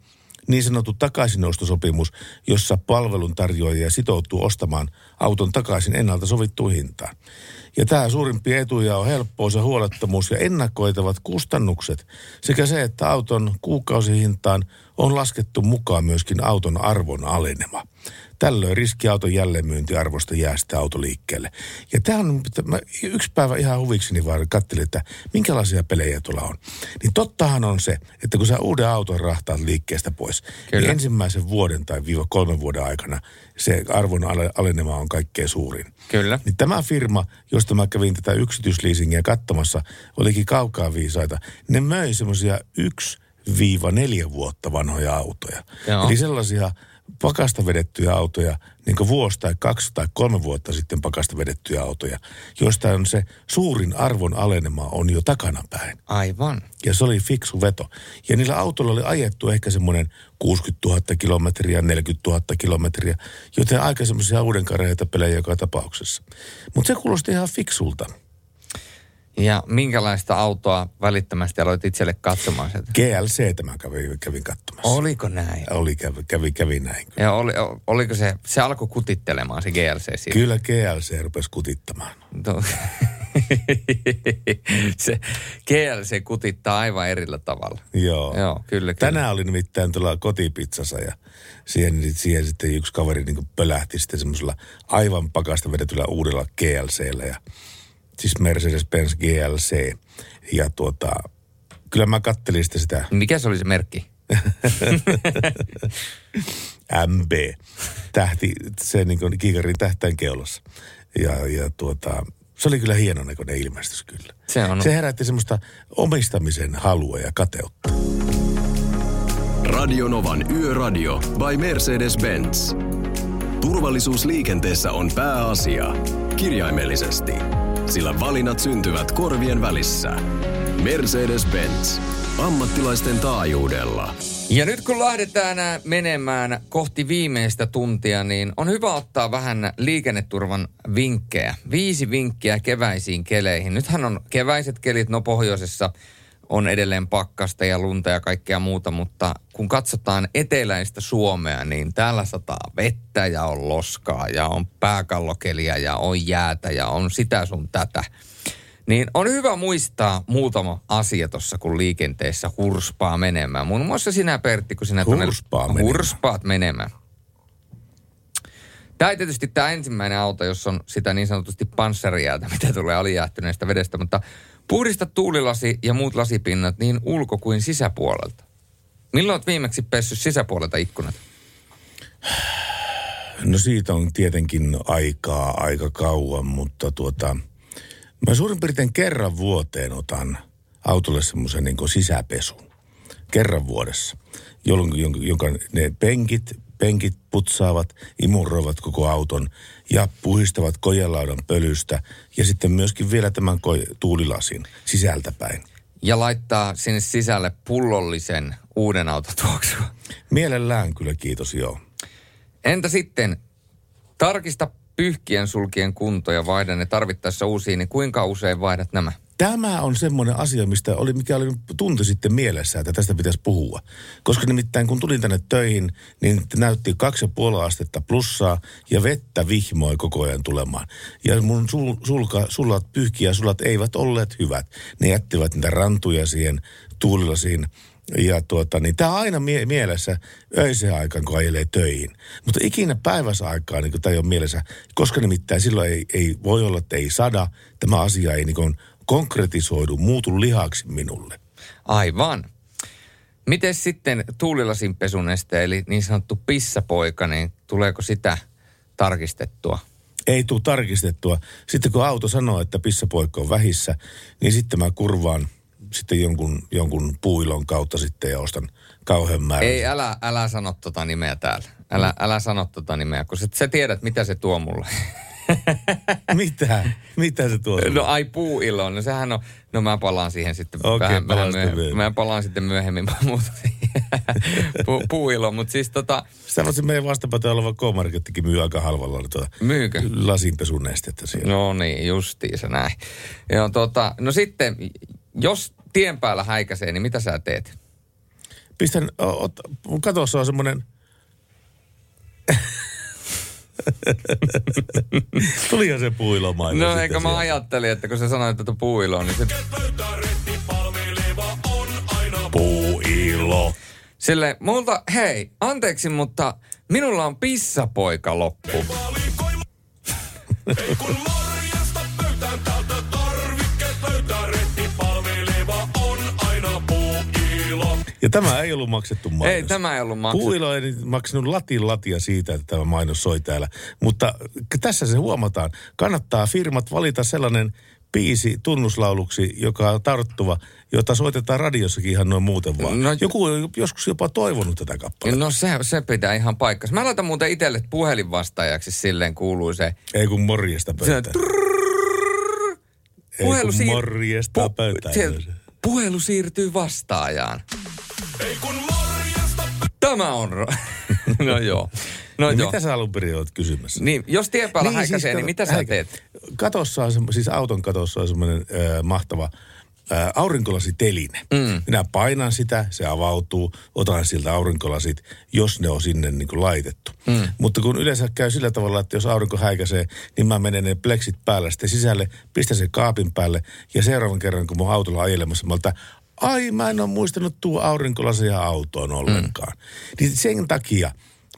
[SPEAKER 1] niin sanottu takaisinostosopimus, jossa palveluntarjoajia sitoutuu ostamaan auton takaisin ennalta sovittuun hintaan. Ja tämä suurimpia etuja on helppous ja huolettomuus ja ennakoitavat kustannukset sekä se, että auton kuukausihintaan on laskettu mukaan myöskin auton arvon alenema. Tällöin riski auton jälleenmyyntiarvosta jää sitä autoliikkeelle. Ja tämä on, mä yksi päivä ihan huvikseni vaan katselin, että minkälaisia pelejä tuolla on. Niin tottahan on se, että kun sä uuden auton rahtaat liikkeestä pois, Kyllä. niin ensimmäisen vuoden tai viiva kolmen vuoden aikana se arvon ale- alenema on kaikkein suurin.
[SPEAKER 2] Kyllä.
[SPEAKER 1] Niin tämä firma, josta mä kävin tätä yksityisleasingia katsomassa, olikin kaukaa viisaita. Ne möi semmoisia yksi viiva neljä vuotta vanhoja autoja.
[SPEAKER 2] Joo.
[SPEAKER 1] Eli sellaisia pakasta vedettyjä autoja, niin kuin vuosi tai kaksi tai kolme vuotta sitten pakasta vedettyjä autoja, joista on se suurin arvon alenema on jo takanapäin.
[SPEAKER 2] Aivan.
[SPEAKER 1] Ja se oli fiksu veto. Ja niillä autoilla oli ajettu ehkä semmoinen 60 000 kilometriä, 40 000 kilometriä, joten aika semmoisia uudenkareita pelejä joka tapauksessa. Mutta se kuulosti ihan fiksulta.
[SPEAKER 2] Ja minkälaista autoa välittömästi aloit itselle katsomaan sieltä?
[SPEAKER 1] GLC tämä kävin, kävin katsomassa.
[SPEAKER 2] Oliko näin?
[SPEAKER 1] Oli, kävi, kävi, kävi näin.
[SPEAKER 2] Ja oli, oliko se, se alkoi kutittelemaan se GLC siitä?
[SPEAKER 1] Kyllä GLC rupesi kutittamaan.
[SPEAKER 2] No. se GLC kutittaa aivan erillä tavalla.
[SPEAKER 1] Joo.
[SPEAKER 2] Joo, kyllä, kyllä.
[SPEAKER 1] Tänään oli nimittäin tuolla kotipizzassa ja siihen, siihen sitten yksi kaveri niin pölähti sitten semmoisella aivan pakasta vedetyllä uudella GLCllä ja siis Mercedes-Benz GLC. Ja tuota, kyllä mä kattelin sitten sitä.
[SPEAKER 2] Mikä se oli se merkki?
[SPEAKER 1] MB. Tähti, se niin kuin kiikarin tähtäin keulassa. Ja, ja tuota, se oli kyllä hienon näköinen ilmestys kyllä.
[SPEAKER 2] Se, on.
[SPEAKER 1] se herätti semmoista omistamisen halua ja kateutta.
[SPEAKER 6] Radionovan Yöradio by Mercedes-Benz. Turvallisuus liikenteessä on pääasia. Kirjaimellisesti. Sillä valinnat syntyvät korvien välissä. Mercedes-Benz. Ammattilaisten taajuudella.
[SPEAKER 2] Ja nyt kun lähdetään äh, menemään kohti viimeistä tuntia, niin on hyvä ottaa vähän liikenneturvan vinkkejä. Viisi vinkkiä keväisiin keleihin. Nythän on keväiset kelit, no pohjoisessa on edelleen pakkasta ja lunta ja kaikkea muuta, mutta kun katsotaan eteläistä Suomea, niin täällä sataa vettä ja on loskaa ja on pääkallokeliä ja on jäätä ja on sitä sun tätä. Niin on hyvä muistaa muutama asia tuossa, kun liikenteessä hurspaa menemään. Muun muassa sinä, Pertti, kun sinä
[SPEAKER 1] Hurspaa
[SPEAKER 2] tuonne,
[SPEAKER 1] menemään.
[SPEAKER 2] hurspaat menemään. Tämä ei tietysti tämä ensimmäinen auto, jossa on sitä niin sanotusti panssariäätä, mitä tulee alijäähtyneestä vedestä, mutta Puhdista tuulilasi ja muut lasipinnat niin ulko- kuin sisäpuolelta. Milloin olet viimeksi pessyt sisäpuolelta ikkunat?
[SPEAKER 1] No siitä on tietenkin aikaa aika kauan, mutta tuota, mä suurin piirtein kerran vuoteen otan autolle semmoisen niin sisäpesun. Kerran vuodessa, jolloin, jonka, ne penkit, penkit putsaavat, imuroivat koko auton ja puhistavat kojelaudan pölystä ja sitten myöskin vielä tämän ko- tuulilasin sisältäpäin.
[SPEAKER 2] Ja laittaa sinne sisälle pullollisen uuden autotuoksua.
[SPEAKER 1] Mielellään kyllä, kiitos, joo.
[SPEAKER 2] Entä sitten, tarkista pyyhkien sulkien kunto ja vaihda ne tarvittaessa uusiin, niin kuinka usein vaihdat nämä?
[SPEAKER 1] Tämä on semmoinen asia, mistä oli, mikä oli tunti sitten mielessä, että tästä pitäisi puhua. Koska nimittäin kun tulin tänne töihin, niin näytti kaksi ja puoli astetta plussaa ja vettä vihmoi koko ajan tulemaan. Ja mun sul, sulka, sulat, pyyhkiä sulat eivät olleet hyvät. Ne jättivät niitä rantuja siihen tuulilasiin. Ja tuota, niin tämä on aina mie- mielessä öisen aikaan, kun ajelee töihin. Mutta ikinä päivässä aikaa niin tämä ei ole mielessä, koska nimittäin silloin ei, ei voi olla, että ei sada. Tämä asia ei niin kuin konkretisoidu, muutu lihaksi minulle.
[SPEAKER 2] Aivan. Miten sitten tuulilasin pesuneste, eli niin sanottu pissapoika, niin tuleeko sitä tarkistettua?
[SPEAKER 1] Ei tule tarkistettua. Sitten kun auto sanoo, että pissapoikka on vähissä, niin sitten mä kurvaan sitten jonkun, jonkun puilon kautta sitten ja ostan kauhean määrän.
[SPEAKER 2] Ei, älä, älä sano tota nimeä täällä. Älä, älä sano tota nimeä, kun sä, sä tiedät, mitä se tuo mulle.
[SPEAKER 1] Mitä? Mitä se tuo?
[SPEAKER 2] No ai puuilo, no sehän on, no mä palaan siihen sitten
[SPEAKER 1] Okei,
[SPEAKER 2] vähän, vähän myöhemmin. Mä palaan sitten myöhemmin muuta. Pu, puuilo, mutta siis tota,
[SPEAKER 1] voisi meidän vastapäätä oleva K-Markettikin myy aika halvalla tuota
[SPEAKER 2] Myykö?
[SPEAKER 1] lasinpesunestettä siellä.
[SPEAKER 2] no niin, justiinsa näin. Joo, tota, no sitten, jos tien päällä häikäisee, niin mitä sä teet?
[SPEAKER 1] Pistän, ot, mun katossa on semmoinen... Tulihan se puilomainen.
[SPEAKER 2] No eikö mä
[SPEAKER 1] siellä.
[SPEAKER 2] ajattelin, että kun sä sanoit, että puuilo, niin se...
[SPEAKER 1] Puuilo.
[SPEAKER 2] Sille, multa, hei, anteeksi, mutta minulla on pissapoika loppu.
[SPEAKER 1] Ja tämä ei ollut maksettu mainos.
[SPEAKER 2] Ei, tämä ei ollut maksettu.
[SPEAKER 1] Puuilo ei maksanut latin latia siitä, että tämä mainos soi täällä. Mutta tässä se huomataan. Kannattaa firmat valita sellainen biisi tunnuslauluksi, joka on tarttuva, jota soitetaan radiossakin ihan noin muuten vaan.
[SPEAKER 2] No-
[SPEAKER 1] Joku on joskus jopa toivonut tätä kappaletta.
[SPEAKER 2] No se, se pitää ihan paikkansa. Mä laitan muuten itselle puhelinvastaajaksi silleen kuuluu se.
[SPEAKER 1] Ei kun morjesta
[SPEAKER 2] se
[SPEAKER 1] pöytään. Ei
[SPEAKER 2] puhelu
[SPEAKER 1] kun morjesta pöytään.
[SPEAKER 2] puhelu siirtyy vastaajaan. Tämä on... no joo. No
[SPEAKER 1] niin
[SPEAKER 2] joo.
[SPEAKER 1] mitä sä alun perin olet kysymässä?
[SPEAKER 2] Niin, jos tien päällä niin, häikäisee,
[SPEAKER 1] kato-
[SPEAKER 2] niin mitä sä
[SPEAKER 1] häikä-
[SPEAKER 2] teet?
[SPEAKER 1] Katossa on, semmo- siis auton katossa on semmoinen äh, mahtava äh, aurinkolasiteline. Mm. Minä painan sitä, se avautuu, otan siltä aurinkolasit, jos ne on sinne niin kuin laitettu. Mm. Mutta kun yleensä käy sillä tavalla, että jos aurinko häikäisee, niin mä menen ne pleksit päällä sitten sisälle, pistän sen kaapin päälle ja seuraavan kerran, kun mun autolla ajelemassa, mä ai mä en ole muistanut tuo aurinkolaseja autoon ollenkaan. Mm. Niin sen takia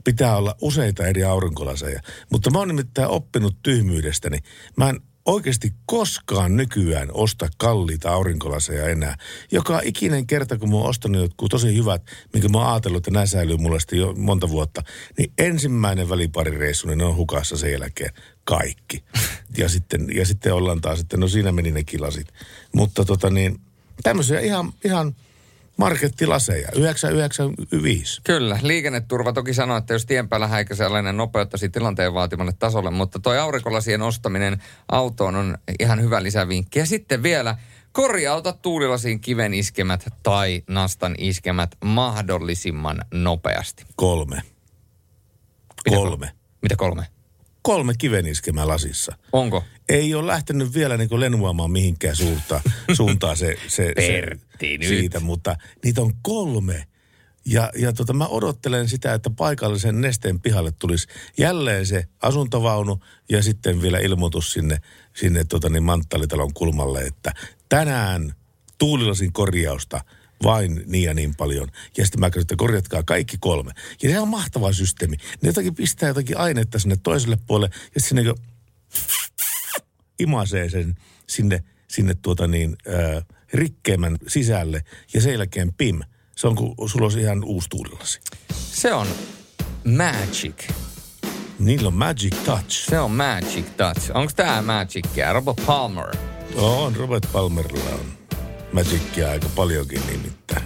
[SPEAKER 1] pitää olla useita eri aurinkolaseja. Mutta mä oon nimittäin oppinut tyhmyydestäni. Mä en oikeasti koskaan nykyään osta kalliita aurinkolaseja enää. Joka ikinen kerta, kun mä oon ostanut jotkut tosi hyvät, minkä mä oon ajatellut, että nämä säilyy mulle sitten jo monta vuotta, niin ensimmäinen väliparireissu, niin ne on hukassa sen jälkeen kaikki. Ja sitten, ja sitten ollaan taas, että no siinä meni ne kilasit. Mutta tota niin, tämmöisiä ihan, ihan markettilaseja, 995.
[SPEAKER 2] Kyllä, liikenneturva toki sanoo, että jos tien päällä häikäisee alainen nopeuttaisi tilanteen vaatimalle tasolle, mutta toi aurinkolasien ostaminen autoon on ihan hyvä lisävinkki. Ja sitten vielä korjauta tuulilasiin kiven iskemät tai nastan iskemät mahdollisimman nopeasti.
[SPEAKER 1] Kolme.
[SPEAKER 2] Mitä
[SPEAKER 1] Kolme.
[SPEAKER 2] kol- Mitä kolme?
[SPEAKER 1] Kolme kiveniskemää lasissa.
[SPEAKER 2] Onko?
[SPEAKER 1] Ei ole lähtenyt vielä niin lennuamaan mihinkään suuntaan, suuntaan se, se,
[SPEAKER 2] Pertti
[SPEAKER 1] se
[SPEAKER 2] nyt.
[SPEAKER 1] siitä, mutta niitä on kolme. Ja, ja tota, mä odottelen sitä, että paikallisen nesteen pihalle tulisi jälleen se asuntovaunu ja sitten vielä ilmoitus sinne, sinne tota niin manttalitalon kulmalle, että tänään tuulilasin korjausta vain niin ja niin paljon. Ja sitten mä kysyn, että korjatkaa kaikki kolme. Ja se on mahtava systeemi. Ne jotakin pistää jotakin ainetta sinne toiselle puolelle ja sitten niin imasee sen sinne, sinne tuota niin, ää, rikkeimän sisälle ja sen jälkeen pim. Se on, kun sulla olisi ihan uusi tuulilasi.
[SPEAKER 2] Se on magic.
[SPEAKER 1] Niillä on magic touch.
[SPEAKER 2] Se on magic touch. Onko tää magicia? Robert Palmer.
[SPEAKER 1] On, Robert Palmerilla on magicia aika paljonkin nimittäin.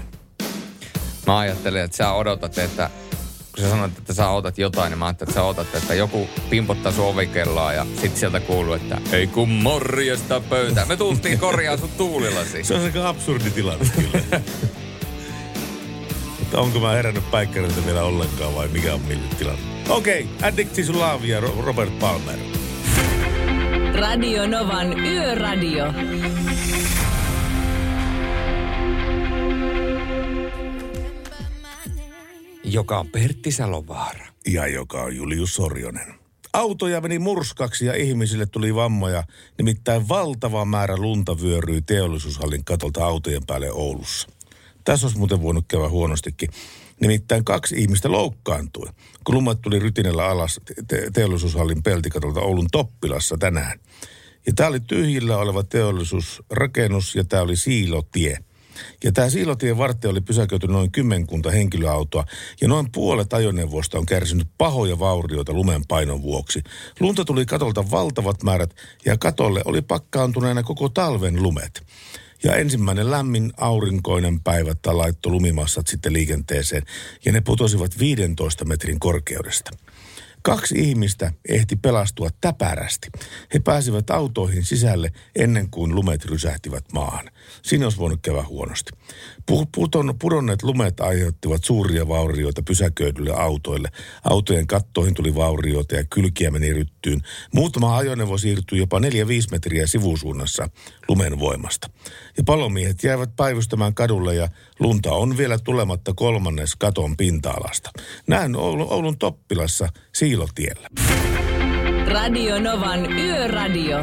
[SPEAKER 2] Mä ajattelin, että sä odotat, että kun sä sanoit, että sä odotat jotain, niin mä ajattelin, että sä odotat, että joku pimpottaa sun ovikelloa ja sit sieltä kuuluu, että ei kun morjesta pöytään. Me tultiin korjaa sun tuulilasi.
[SPEAKER 1] Se on aika absurdi tilanne kyllä. Mutta onko mä herännyt päikkäriltä vielä ollenkaan vai mikä on millä tilanne? Okei, okay, Addicted to Love ja Ro- Robert Palmer.
[SPEAKER 3] Radio Novan Yöradio.
[SPEAKER 2] Joka on Pertti Salovaara.
[SPEAKER 1] Ja joka on Julius Sorjonen. Autoja meni murskaksi ja ihmisille tuli vammoja. Nimittäin valtava määrä lunta vyöryi teollisuushallin katolta autojen päälle Oulussa. Tässä olisi muuten voinut käydä huonostikin. Nimittäin kaksi ihmistä loukkaantui, kun tuli rytinellä alas te- teollisuushallin peltikatolta Oulun Toppilassa tänään. Ja tämä oli tyhjillä oleva teollisuusrakennus ja tämä oli siilotie. Ja tämä siilotien varteen oli pysäköity noin kymmenkunta henkilöautoa ja noin puolet ajoneuvoista on kärsinyt pahoja vaurioita lumen painon vuoksi. Lunta tuli katolta valtavat määrät ja katolle oli pakkaantuneena koko talven lumet. Ja ensimmäinen lämmin aurinkoinen päivä laittoi lumimassat sitten liikenteeseen ja ne putosivat 15 metrin korkeudesta. Kaksi ihmistä ehti pelastua täpärästi. He pääsivät autoihin sisälle ennen kuin lumet rysähtivät maahan. Siinä olisi voinut käydä huonosti. Pu- puton, pudonneet lumet aiheuttivat suuria vaurioita pysäköidyille autoille. Autojen kattoihin tuli vaurioita ja kylkiä meni ryttyyn. Muutama ajoneuvo siirtyi jopa 4-5 metriä sivusuunnassa lumen voimasta. Ja palomiehet jäivät päivystämään kadulle ja lunta on vielä tulematta kolmannes katon pinta-alasta. Näin Oulun, Oulun Toppilassa Siilotiellä.
[SPEAKER 3] Radio Novan Yöradio.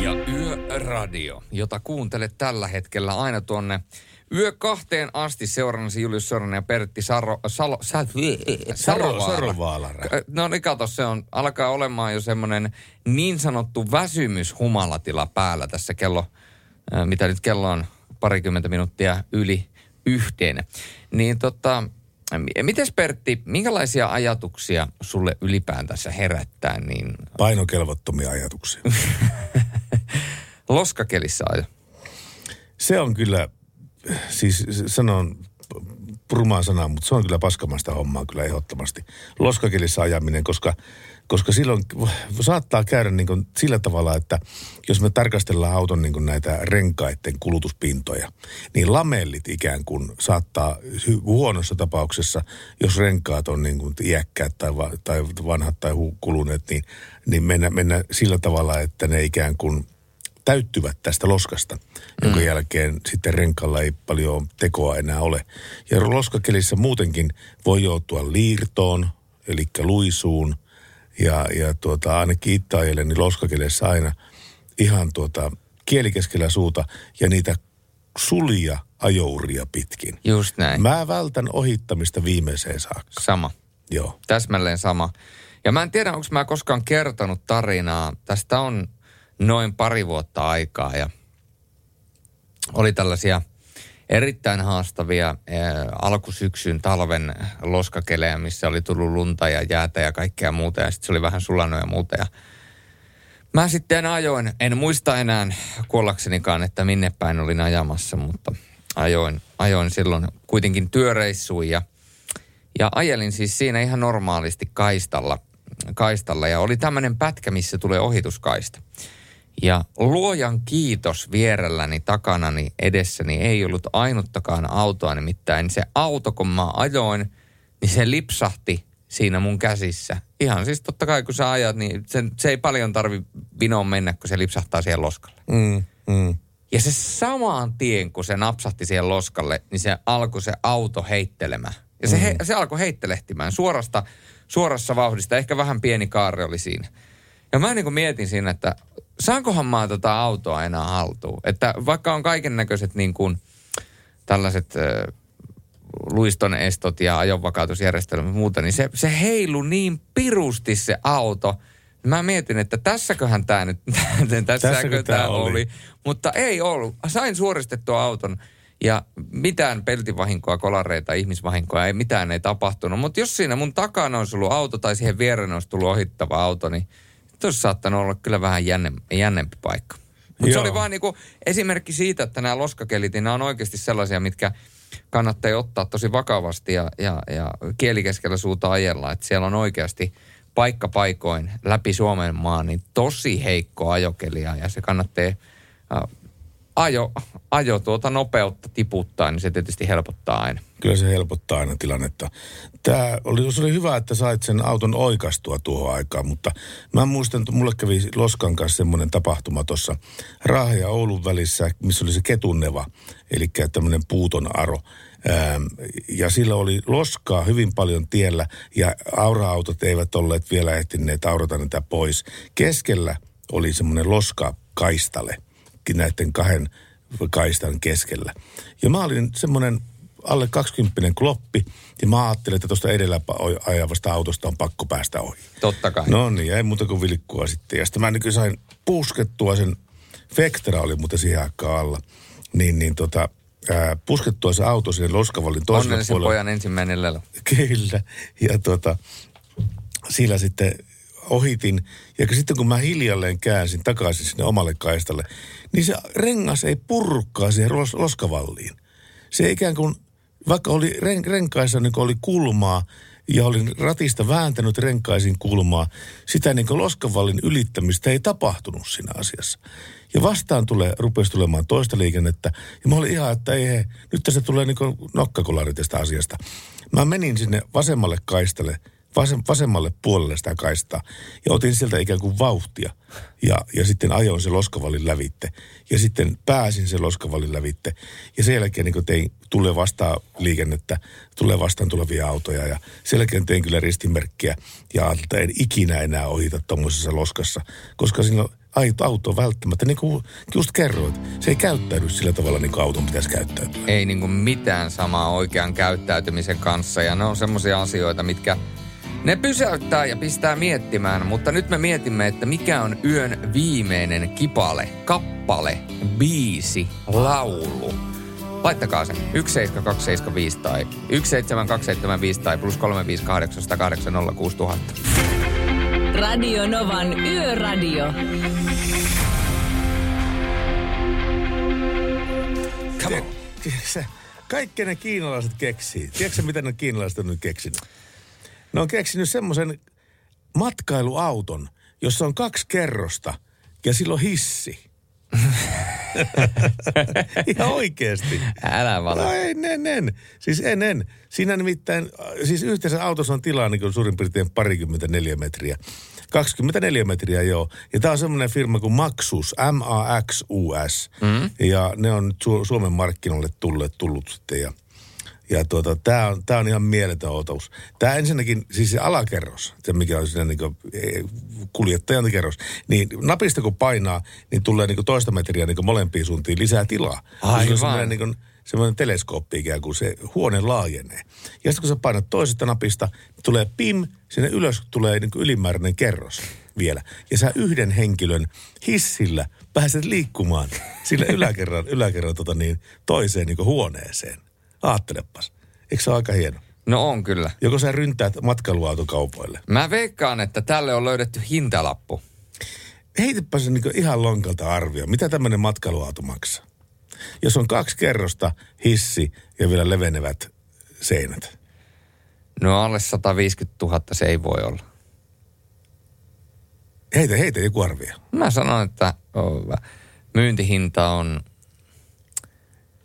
[SPEAKER 2] Ja Yöradio, jota kuuntelet tällä hetkellä aina tuonne yö kahteen asti seurannasi Julius Soronen ja Pertti Saro, Salo, Sa, Sarovaara.
[SPEAKER 1] Sarovaara.
[SPEAKER 2] No niin kato, se on, alkaa olemaan jo semmoinen niin sanottu väsymyshumalatila päällä tässä kello, mitä nyt kello on parikymmentä minuuttia yli yhteen. Niin tota, mites Pertti, minkälaisia ajatuksia sulle ylipäätänsä herättää niin
[SPEAKER 1] Painokelvottomia ajatuksia.
[SPEAKER 2] loskakelissä ajo?
[SPEAKER 1] Se on kyllä, siis sanon purmaa sanaa, mutta se on kyllä paskamasta hommaa kyllä ehdottomasti. Loskakelissä ajaminen, koska, koska silloin saattaa käydä niin kuin sillä tavalla, että jos me tarkastellaan auton niin kuin näitä renkaiden kulutuspintoja, niin lamellit ikään kuin saattaa huonossa tapauksessa, jos renkaat on niin kuin iäkkäät tai, va, tai vanhat tai kuluneet, niin, niin mennä, mennä sillä tavalla, että ne ikään kuin täyttyvät tästä loskasta, jonka jälkeen sitten renkalla ei paljon tekoa enää ole. Ja loskakelissä muutenkin voi joutua liirtoon, eli luisuun, ja, ja tuota, ainakin itse ajelen, niin loskakeleissä aina ihan tuota, kieli keskellä suuta ja niitä sulia ajouria pitkin.
[SPEAKER 2] Just näin.
[SPEAKER 1] Mä vältän ohittamista viimeiseen saakka.
[SPEAKER 2] Sama.
[SPEAKER 1] Joo.
[SPEAKER 2] Täsmälleen sama. Ja mä en tiedä, onko mä koskaan kertonut tarinaa. Tästä on noin pari vuotta aikaa ja oli tällaisia erittäin haastavia äh, alkusyksyn talven loskakelejä, missä oli tullut lunta ja jäätä ja kaikkea muuta ja sitten se oli vähän sulanut ja muuta ja Mä sitten ajoin, en muista enää kuollaksenikaan, että minne päin olin ajamassa, mutta ajoin, ajoin silloin kuitenkin työreissuun ja, ja ajelin siis siinä ihan normaalisti kaistalla, kaistalla ja oli tämmöinen pätkä, missä tulee ohituskaista. Ja luojan kiitos vierelläni takanani edessäni ei ollut ainuttakaan autoa, nimittäin se auto, kun mä ajoin, niin se lipsahti siinä mun käsissä. Ihan siis totta kai kun sä ajat, niin se, se ei paljon tarvi vinoon mennä, kun se lipsahtaa siihen loskalle.
[SPEAKER 1] Mm, mm.
[SPEAKER 2] Ja se samaan tien, kun se napsahti siihen loskalle, niin se alkoi se auto heittelemään. Ja se, he, se alkoi heittelehtimään suorasta, suorassa vauhdista. Ehkä vähän pieni kaari oli siinä. Ja mä niin kuin mietin siinä, että saankohan mä tätä autoa enää haltuun. Että vaikka on kaiken näköiset niin kuin tällaiset äh, luiston estot ja ajonvakautusjärjestelmät ja muuta, niin se, se heilu niin pirusti se auto Mä mietin, että tässäköhän tämä nyt, tässäkö tämä
[SPEAKER 1] oli?
[SPEAKER 2] oli. Mutta ei ollut. Sain suoristettua auton ja mitään peltivahinkoa, kolareita, ihmisvahinkoa, ei mitään ei tapahtunut. Mutta jos siinä mun takana olisi ollut auto tai siihen viereen olisi tullut ohittava auto, niin olisi saattanut olla kyllä vähän jänne, jännempi paikka. Mutta se oli vaan niinku esimerkki siitä, että nämä loskakelit, niin nämä on oikeasti sellaisia, mitkä kannattaa ottaa tosi vakavasti ja, ja, ja kielikeskellä suuta ajella. Että siellä on oikeasti paikka paikoin läpi Suomen maan niin tosi heikko ajokelia ja se kannattaa äh, ajo, ajo tuota nopeutta tiputtaa, niin se tietysti helpottaa aina.
[SPEAKER 1] Kyllä se helpottaa aina tilannetta. Tämä oli, se oli hyvä, että sait sen auton oikastua tuohon aikaan, mutta mä muistan, että mulle kävi Loskan kanssa semmoinen tapahtuma tuossa Raahe ja Oulun välissä, missä oli se ketunneva, eli tämmöinen puuton aro. Ähm, ja sillä oli loskaa hyvin paljon tiellä ja aura-autot eivät olleet vielä ehtineet aurata niitä pois. Keskellä oli semmoinen loskakaistale näiden kahden kaistan keskellä. Ja mä olin semmoinen alle 20 kloppi, ja mä ajattelin, että tuosta edellä ajavasta autosta on pakko päästä ohi.
[SPEAKER 2] Totta kai.
[SPEAKER 1] No niin, ei muuta kuin vilkkua sitten. Ja sitten mä niin sain puskettua sen, Vectra oli muuten siihen aikaan alla, niin, niin tota, ää, puskettua se auto sinne Loskavallin toiselle
[SPEAKER 2] Onnellisen
[SPEAKER 1] puolelle.
[SPEAKER 2] pojan ensimmäinen lelo.
[SPEAKER 1] Kyllä. Ja tuota, sillä sitten ohitin. Ja sitten kun mä hiljalleen käänsin takaisin sinne omalle kaistalle, niin se rengas ei purrukkaa siihen ros- loskavalliin. Se ikään kuin, vaikka oli ren, renkaissa niin oli kulmaa ja olin ratista vääntänyt renkaisin kulmaa, sitä niin kuin loskavallin ylittämistä ei tapahtunut siinä asiassa. Ja vastaan tulee, rupesi tulemaan toista liikennettä. Ja mä olin ihan, että ei, he, nyt tässä tulee niin nokkakolari tästä asiasta. Mä menin sinne vasemmalle kaistalle, vasem, vasemmalle puolelle sitä kaistaa. Ja otin sieltä ikään kuin vauhtia. Ja, ja sitten ajoin se loskavallin lävitte. Ja sitten pääsin se loskavallin lävitte. Ja sen jälkeen niin tein, tulee vastaan liikennettä, tulee vastaan tulevia autoja. Ja sen jälkeen tein kyllä ristimerkkiä. Ja että en ikinä enää ohita tuommoisessa loskassa. Koska siinä ai- auto välttämättä, niin kuin just kerroit, se ei käyttäydy sillä tavalla, niin kuin auton pitäisi käyttäytyä.
[SPEAKER 2] Ei niinku mitään samaa oikean käyttäytymisen kanssa ja ne on semmoisia asioita, mitkä ne pysäyttää ja pistää miettimään, mutta nyt me mietimme, että mikä on yön viimeinen kipale, kappale, biisi, laulu. Laittakaa se 17275 tai 17275 tai plus 358
[SPEAKER 3] Radio Novan Yöradio.
[SPEAKER 1] Come on. Se, kaikki ne kiinalaiset keksii. Tiedätkö mitä ne kiinalaiset on nyt keksinyt? Ne on keksinyt semmoisen matkailuauton, jossa on kaksi kerrosta ja sillä on hissi. Ihan oikeesti.
[SPEAKER 2] Älä vale.
[SPEAKER 1] No ei, en, en. Siis en, en. Siinä nimittäin, siis yhteensä autossa on tilaa niin suurin piirtein parikymmentä metriä. 24 metriä, joo. Ja tämä on semmoinen firma kuin Maxus, M-A-X-U-S. Mm. Ja ne on Su- Suomen markkinoille tulleet, tullut sitten. Ja, ja tuota, tämä on, tää on ihan mieletön otos. Tämä ensinnäkin, siis se alakerros, se mikä on siinä niin kuin, kuljettajan kerros, niin napista kun painaa, niin tulee niin toista metriä niin molempiin suuntiin lisää tilaa.
[SPEAKER 2] Aivan.
[SPEAKER 1] Se on semmoinen niin kuin, semmoinen teleskooppi ikään kuin se huone laajenee. Ja sitten kun sä painat toisesta napista, niin tulee pim, sinne ylös tulee niin ylimääräinen kerros vielä. Ja sä yhden henkilön hissillä pääset liikkumaan sille yläkerran, yläkerran tota niin, toiseen niin huoneeseen. Aattelepas. Eikö se ole aika hieno?
[SPEAKER 2] No on kyllä.
[SPEAKER 1] Joko sä ryntäät matkailuautokaupoille?
[SPEAKER 2] Mä veikkaan, että tälle on löydetty hintalappu.
[SPEAKER 1] Heitäpä se niin ihan lonkalta arvio. Mitä tämmöinen matkailuauto maksaa? Jos on kaksi kerrosta, hissi ja vielä levenevät seinät.
[SPEAKER 2] No alle 150 000 se ei voi olla.
[SPEAKER 1] Heitä, heitä joku arvio.
[SPEAKER 2] Mä sanon, että myyntihinta on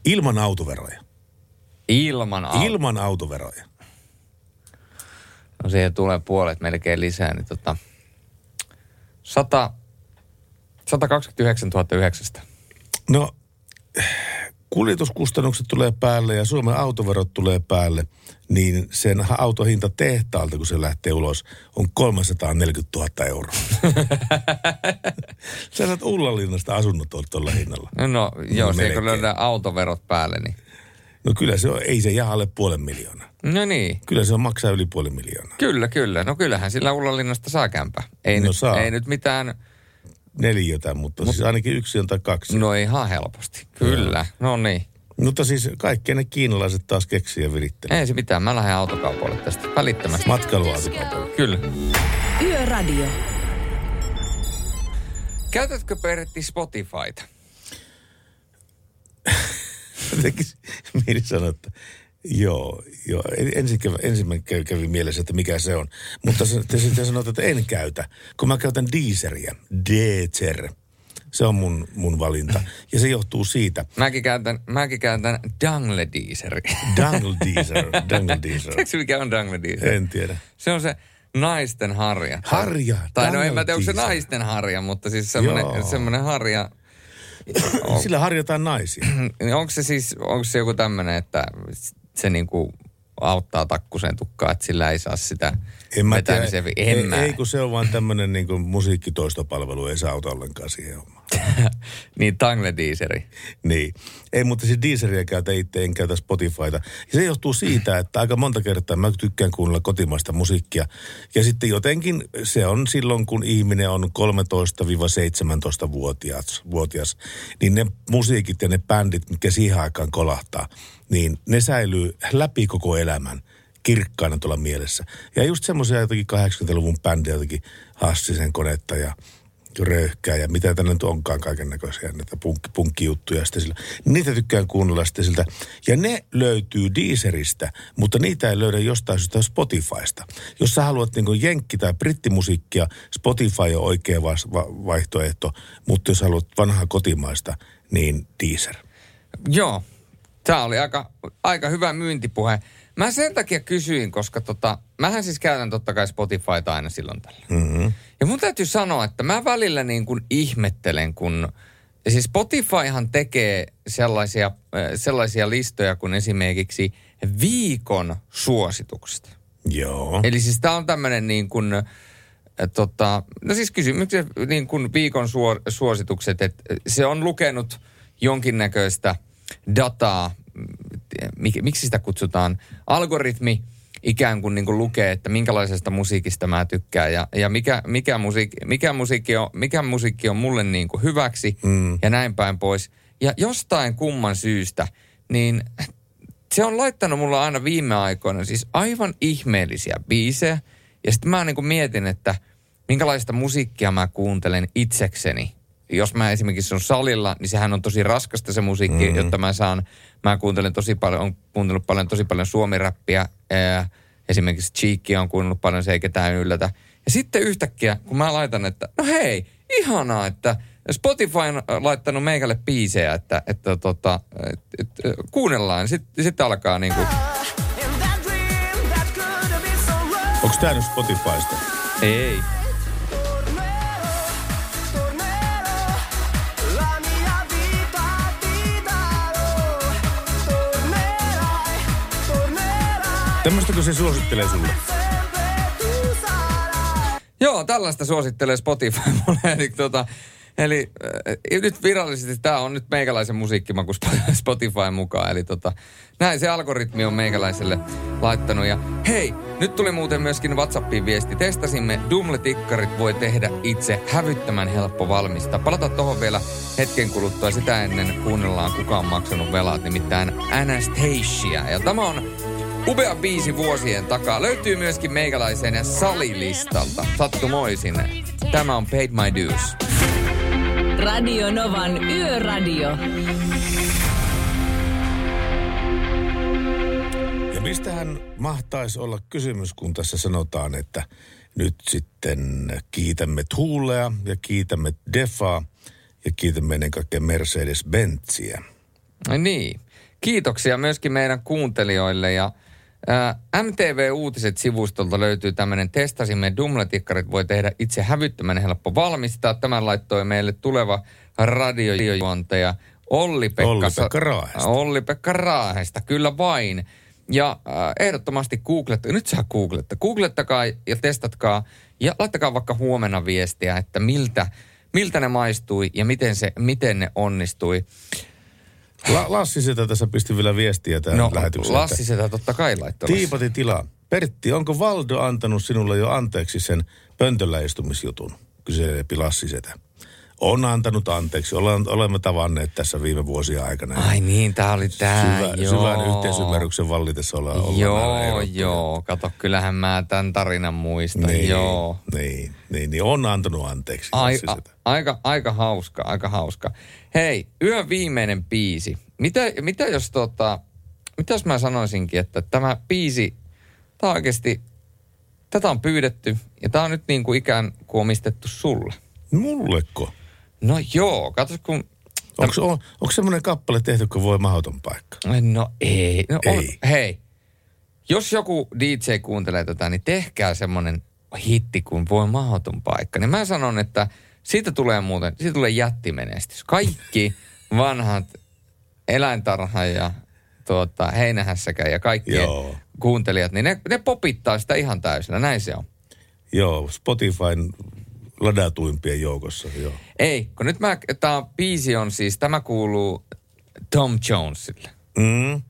[SPEAKER 1] Ilman autoveroja.
[SPEAKER 2] Ilman au-
[SPEAKER 1] Ilman autoveroja.
[SPEAKER 2] No siihen tulee puolet melkein lisää, niin tota... 100, 129 900.
[SPEAKER 1] No, kuljetuskustannukset tulee päälle ja Suomen autoverot tulee päälle, niin sen autohinta tehtaalta, kun se lähtee ulos, on 340 000 euroa. Sä saat Ullalinnasta asunnot tuolla hinnalla.
[SPEAKER 2] No, no joo,
[SPEAKER 1] No,
[SPEAKER 2] se kun löydään autoverot päälle, niin
[SPEAKER 1] No kyllä se on, ei se jää alle puolen miljoonaa.
[SPEAKER 2] No niin.
[SPEAKER 1] Kyllä se on maksaa yli puoli miljoonaa.
[SPEAKER 2] Kyllä, kyllä. No kyllähän sillä Ullalinnasta saa kämpä. Ei,
[SPEAKER 1] No
[SPEAKER 2] nyt,
[SPEAKER 1] saa.
[SPEAKER 2] ei nyt mitään,
[SPEAKER 1] Neliötä, mutta Mut, siis ainakin yksi on tai kaksi.
[SPEAKER 2] no ihan helposti. Kyllä, no niin.
[SPEAKER 1] Mutta siis kaikki ne kiinalaiset taas keksii ja virittelee.
[SPEAKER 2] Ei se mitään, mä lähden autokaupalle tästä välittömästi.
[SPEAKER 1] Matkailuautokaupalle.
[SPEAKER 2] Kyllä.
[SPEAKER 3] Yöradio.
[SPEAKER 2] Käytätkö Pertti Spotifyta?
[SPEAKER 1] Tekis mieli sanoa, että joo, joo. Ensin kävi, ensimmäinen kävi, kävi mielessä, että mikä se on. Mutta te sitten sanoit, että en käytä, kun mä käytän Deezeriä. Deezer. Se on mun, mun valinta. Ja se johtuu siitä.
[SPEAKER 2] Mäkin käytän, mäkin käytän Dangle Deezeri.
[SPEAKER 1] Dangle Deezer. Dangle Deezer.
[SPEAKER 2] Tiedätkö mikä on Dangle Deezer?
[SPEAKER 1] En tiedä.
[SPEAKER 2] Se on se naisten harja.
[SPEAKER 1] Harja,
[SPEAKER 2] Tai no en mä tiedä, onko se naisten harja, mutta siis semmoinen harja.
[SPEAKER 1] Sillä harjataan naisia.
[SPEAKER 2] Niin onko se siis, onko se joku tämmöinen, että se niinku auttaa takkuseen tukkaan, että sillä ei saa sitä
[SPEAKER 1] En mä tiedä.
[SPEAKER 2] vetämisen vi- En
[SPEAKER 1] ei,
[SPEAKER 2] mä.
[SPEAKER 1] ei, kun se on vaan tämmöinen niin musiikkitoistopalvelu, ei saa auta ollenkaan siihen hommaan.
[SPEAKER 2] niin, Tangle Deezeri.
[SPEAKER 1] Niin. Ei, mutta siis Deezeria käytä itse, en käytä Spotifyta. Ja se johtuu siitä, että aika monta kertaa mä tykkään kuunnella kotimaista musiikkia. Ja sitten jotenkin se on silloin, kun ihminen on 13-17-vuotias, vuotias, niin ne musiikit ja ne bändit, mitkä siihen aikaan kolahtaa, niin ne säilyy läpi koko elämän kirkkaana tuolla mielessä. Ja just semmoisia jotenkin 80-luvun bändejä, jotenkin Hassisen konetta ja röyhkää ja mitä tänne nyt onkaan kaiken näköisiä näitä punkki, punkkijuttuja sitten sillä. Niitä tykkään kuunnella sitten siltä. Ja ne löytyy Deezeristä, mutta niitä ei löydä jostain syystä Spotifysta. Jos sä haluat niin jenkki- tai brittimusiikkia, Spotify on oikea vas- va- vaihtoehto, mutta jos haluat vanhaa kotimaista, niin Deezer.
[SPEAKER 2] Joo, tämä oli aika, aika hyvä myyntipuhe. Mä sen takia kysyin, koska tota, mähän siis käytän totta kai Spotifyta aina silloin tällä.
[SPEAKER 1] Mm-hmm.
[SPEAKER 2] Ja mun täytyy sanoa, että mä välillä niin kuin ihmettelen, kun siis Spotifyhan tekee sellaisia, äh, sellaisia listoja kuin esimerkiksi viikon suositukset.
[SPEAKER 1] Joo.
[SPEAKER 2] Eli siis tää on tämmöinen niin kuin, äh, tota, no siis kysymykset niin kuin viikon suor, suositukset, että se on lukenut jonkinnäköistä dataa, mik, miksi sitä kutsutaan, algoritmi ikään kuin, niin kuin lukee, että minkälaisesta musiikista mä tykkään ja, ja mikä, mikä, musiikki, mikä, musiikki on, mikä musiikki on mulle niin kuin hyväksi
[SPEAKER 1] mm.
[SPEAKER 2] ja näin päin pois. Ja jostain kumman syystä, niin se on laittanut mulla aina viime aikoina siis aivan ihmeellisiä biisejä. Ja sitten mä niin kuin mietin, että minkälaista musiikkia mä kuuntelen itsekseni. Jos mä esimerkiksi on salilla, niin sehän on tosi raskasta se musiikki, mm-hmm. jotta mä saan, mä kuuntelen tosi paljon, on kuunnellut paljon, tosi paljon suomiräppiä. Ää, esimerkiksi Cheekia on kuunnellut paljon, se ei ketään yllätä. Ja sitten yhtäkkiä, kun mä laitan, että no hei, ihanaa, että Spotify on laittanut meikälle biisejä, että, että tota, et, et, kuunnellaan. Sitten sit alkaa niinku...
[SPEAKER 1] Onko tämä nyt Spotifysta?
[SPEAKER 2] Ei.
[SPEAKER 1] Tämmöistäkö se suosittelee sulle?
[SPEAKER 2] Joo, tällaista suosittelee Spotify mulle. Eli, tota, eli äh, nyt virallisesti tämä on nyt meikäläisen musiikkimaku Sp- Spotify mukaan. Eli tota, näin se algoritmi on meikäläiselle laittanut. Ja hei, nyt tuli muuten myöskin WhatsAppiin viesti. Testasimme Dumle-tikkarit voi tehdä itse hävyttömän helppo valmistaa. Palataan tuohon vielä hetken kuluttua. Sitä ennen kuunnellaan kuka on maksanut velat, nimittäin Anastasia. Ja tämä on Upea biisi vuosien takaa. Löytyy myöskin meikäläisen salilistalta. Sattumoisin. Tämä on Paid My Dues.
[SPEAKER 3] Radio Novan Yöradio.
[SPEAKER 1] Ja mistähän mahtaisi olla kysymys, kun tässä sanotaan, että nyt sitten kiitämme Tuulea ja kiitämme Defaa ja kiitämme ennen kaikkea Mercedes-Bentziä.
[SPEAKER 2] Niin. Kiitoksia myöskin meidän kuuntelijoille ja MTV-uutiset-sivustolta löytyy tämmöinen testasimme Dumletikkarit voi tehdä itse hävyttömän helppo valmistaa. Tämän laittoi meille tuleva radiojuontaja Olli-Pekka,
[SPEAKER 1] Olli-Pekka Raahesta.
[SPEAKER 2] Olli-Pekka Raahesta, kyllä vain. Ja äh, ehdottomasti googletta, nyt saa googletta, googlettakaa ja testatkaa ja laittakaa vaikka huomenna viestiä, että miltä, miltä ne maistui ja miten, se, miten ne onnistui.
[SPEAKER 1] La, Lassi Setä tässä pisti vielä viestiä tähän
[SPEAKER 2] No,
[SPEAKER 1] lähetykseen.
[SPEAKER 2] Lassi Setä totta kai laittoi.
[SPEAKER 1] Tiipati tila. Pertti, onko Valdo antanut sinulle jo anteeksi sen pöntöllä istumisjutun? Kyselee Lassi Setä. On antanut anteeksi. Olemme, olemme tavanneet tässä viime vuosien aikana.
[SPEAKER 2] Ai niin, tää oli tää,
[SPEAKER 1] Syvä,
[SPEAKER 2] joo.
[SPEAKER 1] syvän yhteisymmärryksen vallitessa ollaan, ollaan aina
[SPEAKER 2] Joo, joo. Kato, kyllähän mä tämän tarinan muistan.
[SPEAKER 1] Niin,
[SPEAKER 2] Joo.
[SPEAKER 1] Niin, niin, niin, on antanut anteeksi.
[SPEAKER 2] Ai,
[SPEAKER 1] Lassi
[SPEAKER 2] a, aika, aika hauska, aika hauska. Hei, yön viimeinen biisi. Mitä, mitä jos tota, mitä jos mä sanoisinkin, että tämä biisi, tämä on oikeasti, tätä on pyydetty ja tämä on nyt niin kuin ikään kuin omistettu sulle.
[SPEAKER 1] Mulleko?
[SPEAKER 2] No joo, katso kun...
[SPEAKER 1] Onko, on, onko semmoinen kappale tehty, kun voi mahdoton paikka?
[SPEAKER 2] No ei. No on,
[SPEAKER 1] Ei.
[SPEAKER 2] hei, jos joku DJ kuuntelee tätä, niin tehkää semmoinen hitti kuin voi mahdoton paikka. Niin mä sanon, että siitä tulee muuten, siitä tulee jättimenestys. Kaikki vanhat eläintarha ja tuota, heinähässäkä ja kaikki
[SPEAKER 1] Joo.
[SPEAKER 2] kuuntelijat, niin ne, ne popittaa sitä ihan täysillä. Näin se on.
[SPEAKER 1] Joo, Spotifyn ladatuimpien joukossa, joo.
[SPEAKER 2] Ei, kun nyt mä, tämä biisi on siis, tämä kuuluu Tom Jonesille.
[SPEAKER 1] Mm.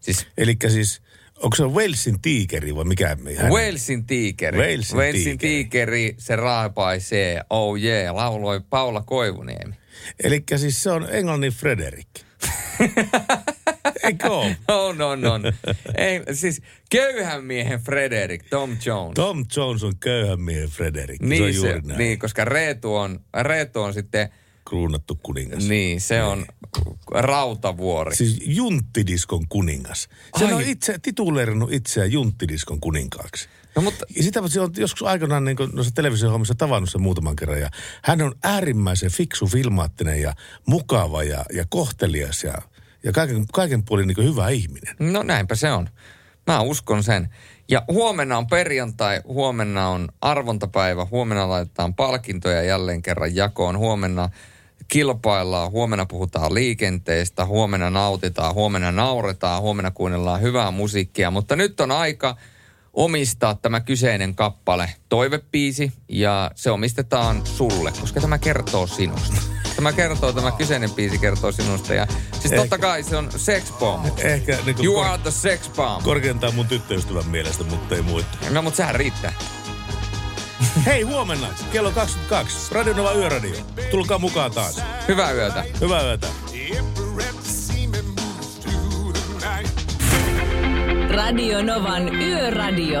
[SPEAKER 2] Siis,
[SPEAKER 1] Eli siis, onko se Walesin tiikeri vai mikä? Hän...
[SPEAKER 2] Walesin tiikeri.
[SPEAKER 1] Walesin
[SPEAKER 2] Walesin
[SPEAKER 1] tiikeri.
[SPEAKER 2] tiikeri, se raapaisee, oh yeah, lauloi Paula Koivuniemi.
[SPEAKER 1] Eli siis se on englannin Frederick. Eikö ole?
[SPEAKER 2] On, on, on. Ei, siis köyhän miehen Frederick, Tom Jones.
[SPEAKER 1] Tom Jones on köyhän miehen Frederick. se on
[SPEAKER 2] niin,
[SPEAKER 1] juuri
[SPEAKER 2] se,
[SPEAKER 1] näin.
[SPEAKER 2] niin, koska Reetu on, Reetu on sitten,
[SPEAKER 1] Kruunattu kuningas.
[SPEAKER 2] niin, se on rautavuori.
[SPEAKER 1] Siis junttidiskon kuningas. Se on itse tituleerannut itseään junttidiskon kuninkaaksi.
[SPEAKER 2] No mutta...
[SPEAKER 1] Ja sitä se on joskus aikanaan niin noissa televisiohommissa tavannut sen muutaman kerran. Ja hän on äärimmäisen fiksu, filmaattinen ja mukava ja, ja kohtelias ja, ja kaiken, kaiken puolin niin hyvä ihminen.
[SPEAKER 2] No näinpä se on. Mä uskon sen. Ja huomenna on perjantai, huomenna on arvontapäivä, huomenna laitetaan palkintoja jälleen kerran jakoon, huomenna kilpaillaan, huomenna puhutaan liikenteestä, huomenna nautitaan, huomenna nauretaan, huomenna kuunnellaan hyvää musiikkia, mutta nyt on aika omistaa tämä kyseinen kappale, toivepiisi, ja se omistetaan sulle, koska tämä kertoo sinusta. Tämä kertoo, tämä kyseinen biisi kertoo sinusta, ja siis totta kai se on sex bomb.
[SPEAKER 1] Ehkä niin
[SPEAKER 2] You are the sex bomb.
[SPEAKER 1] korkeintaan mun tyttöystävän mielestä, mutta ei muita.
[SPEAKER 2] No, mutta sehän riittää.
[SPEAKER 1] Hei, huomenna kello 22. Radio Nova Yöradio. Tulkaa mukaan taas.
[SPEAKER 2] Hyvää yötä.
[SPEAKER 1] Hyvää yötä.
[SPEAKER 3] Radio Novan Yöradio.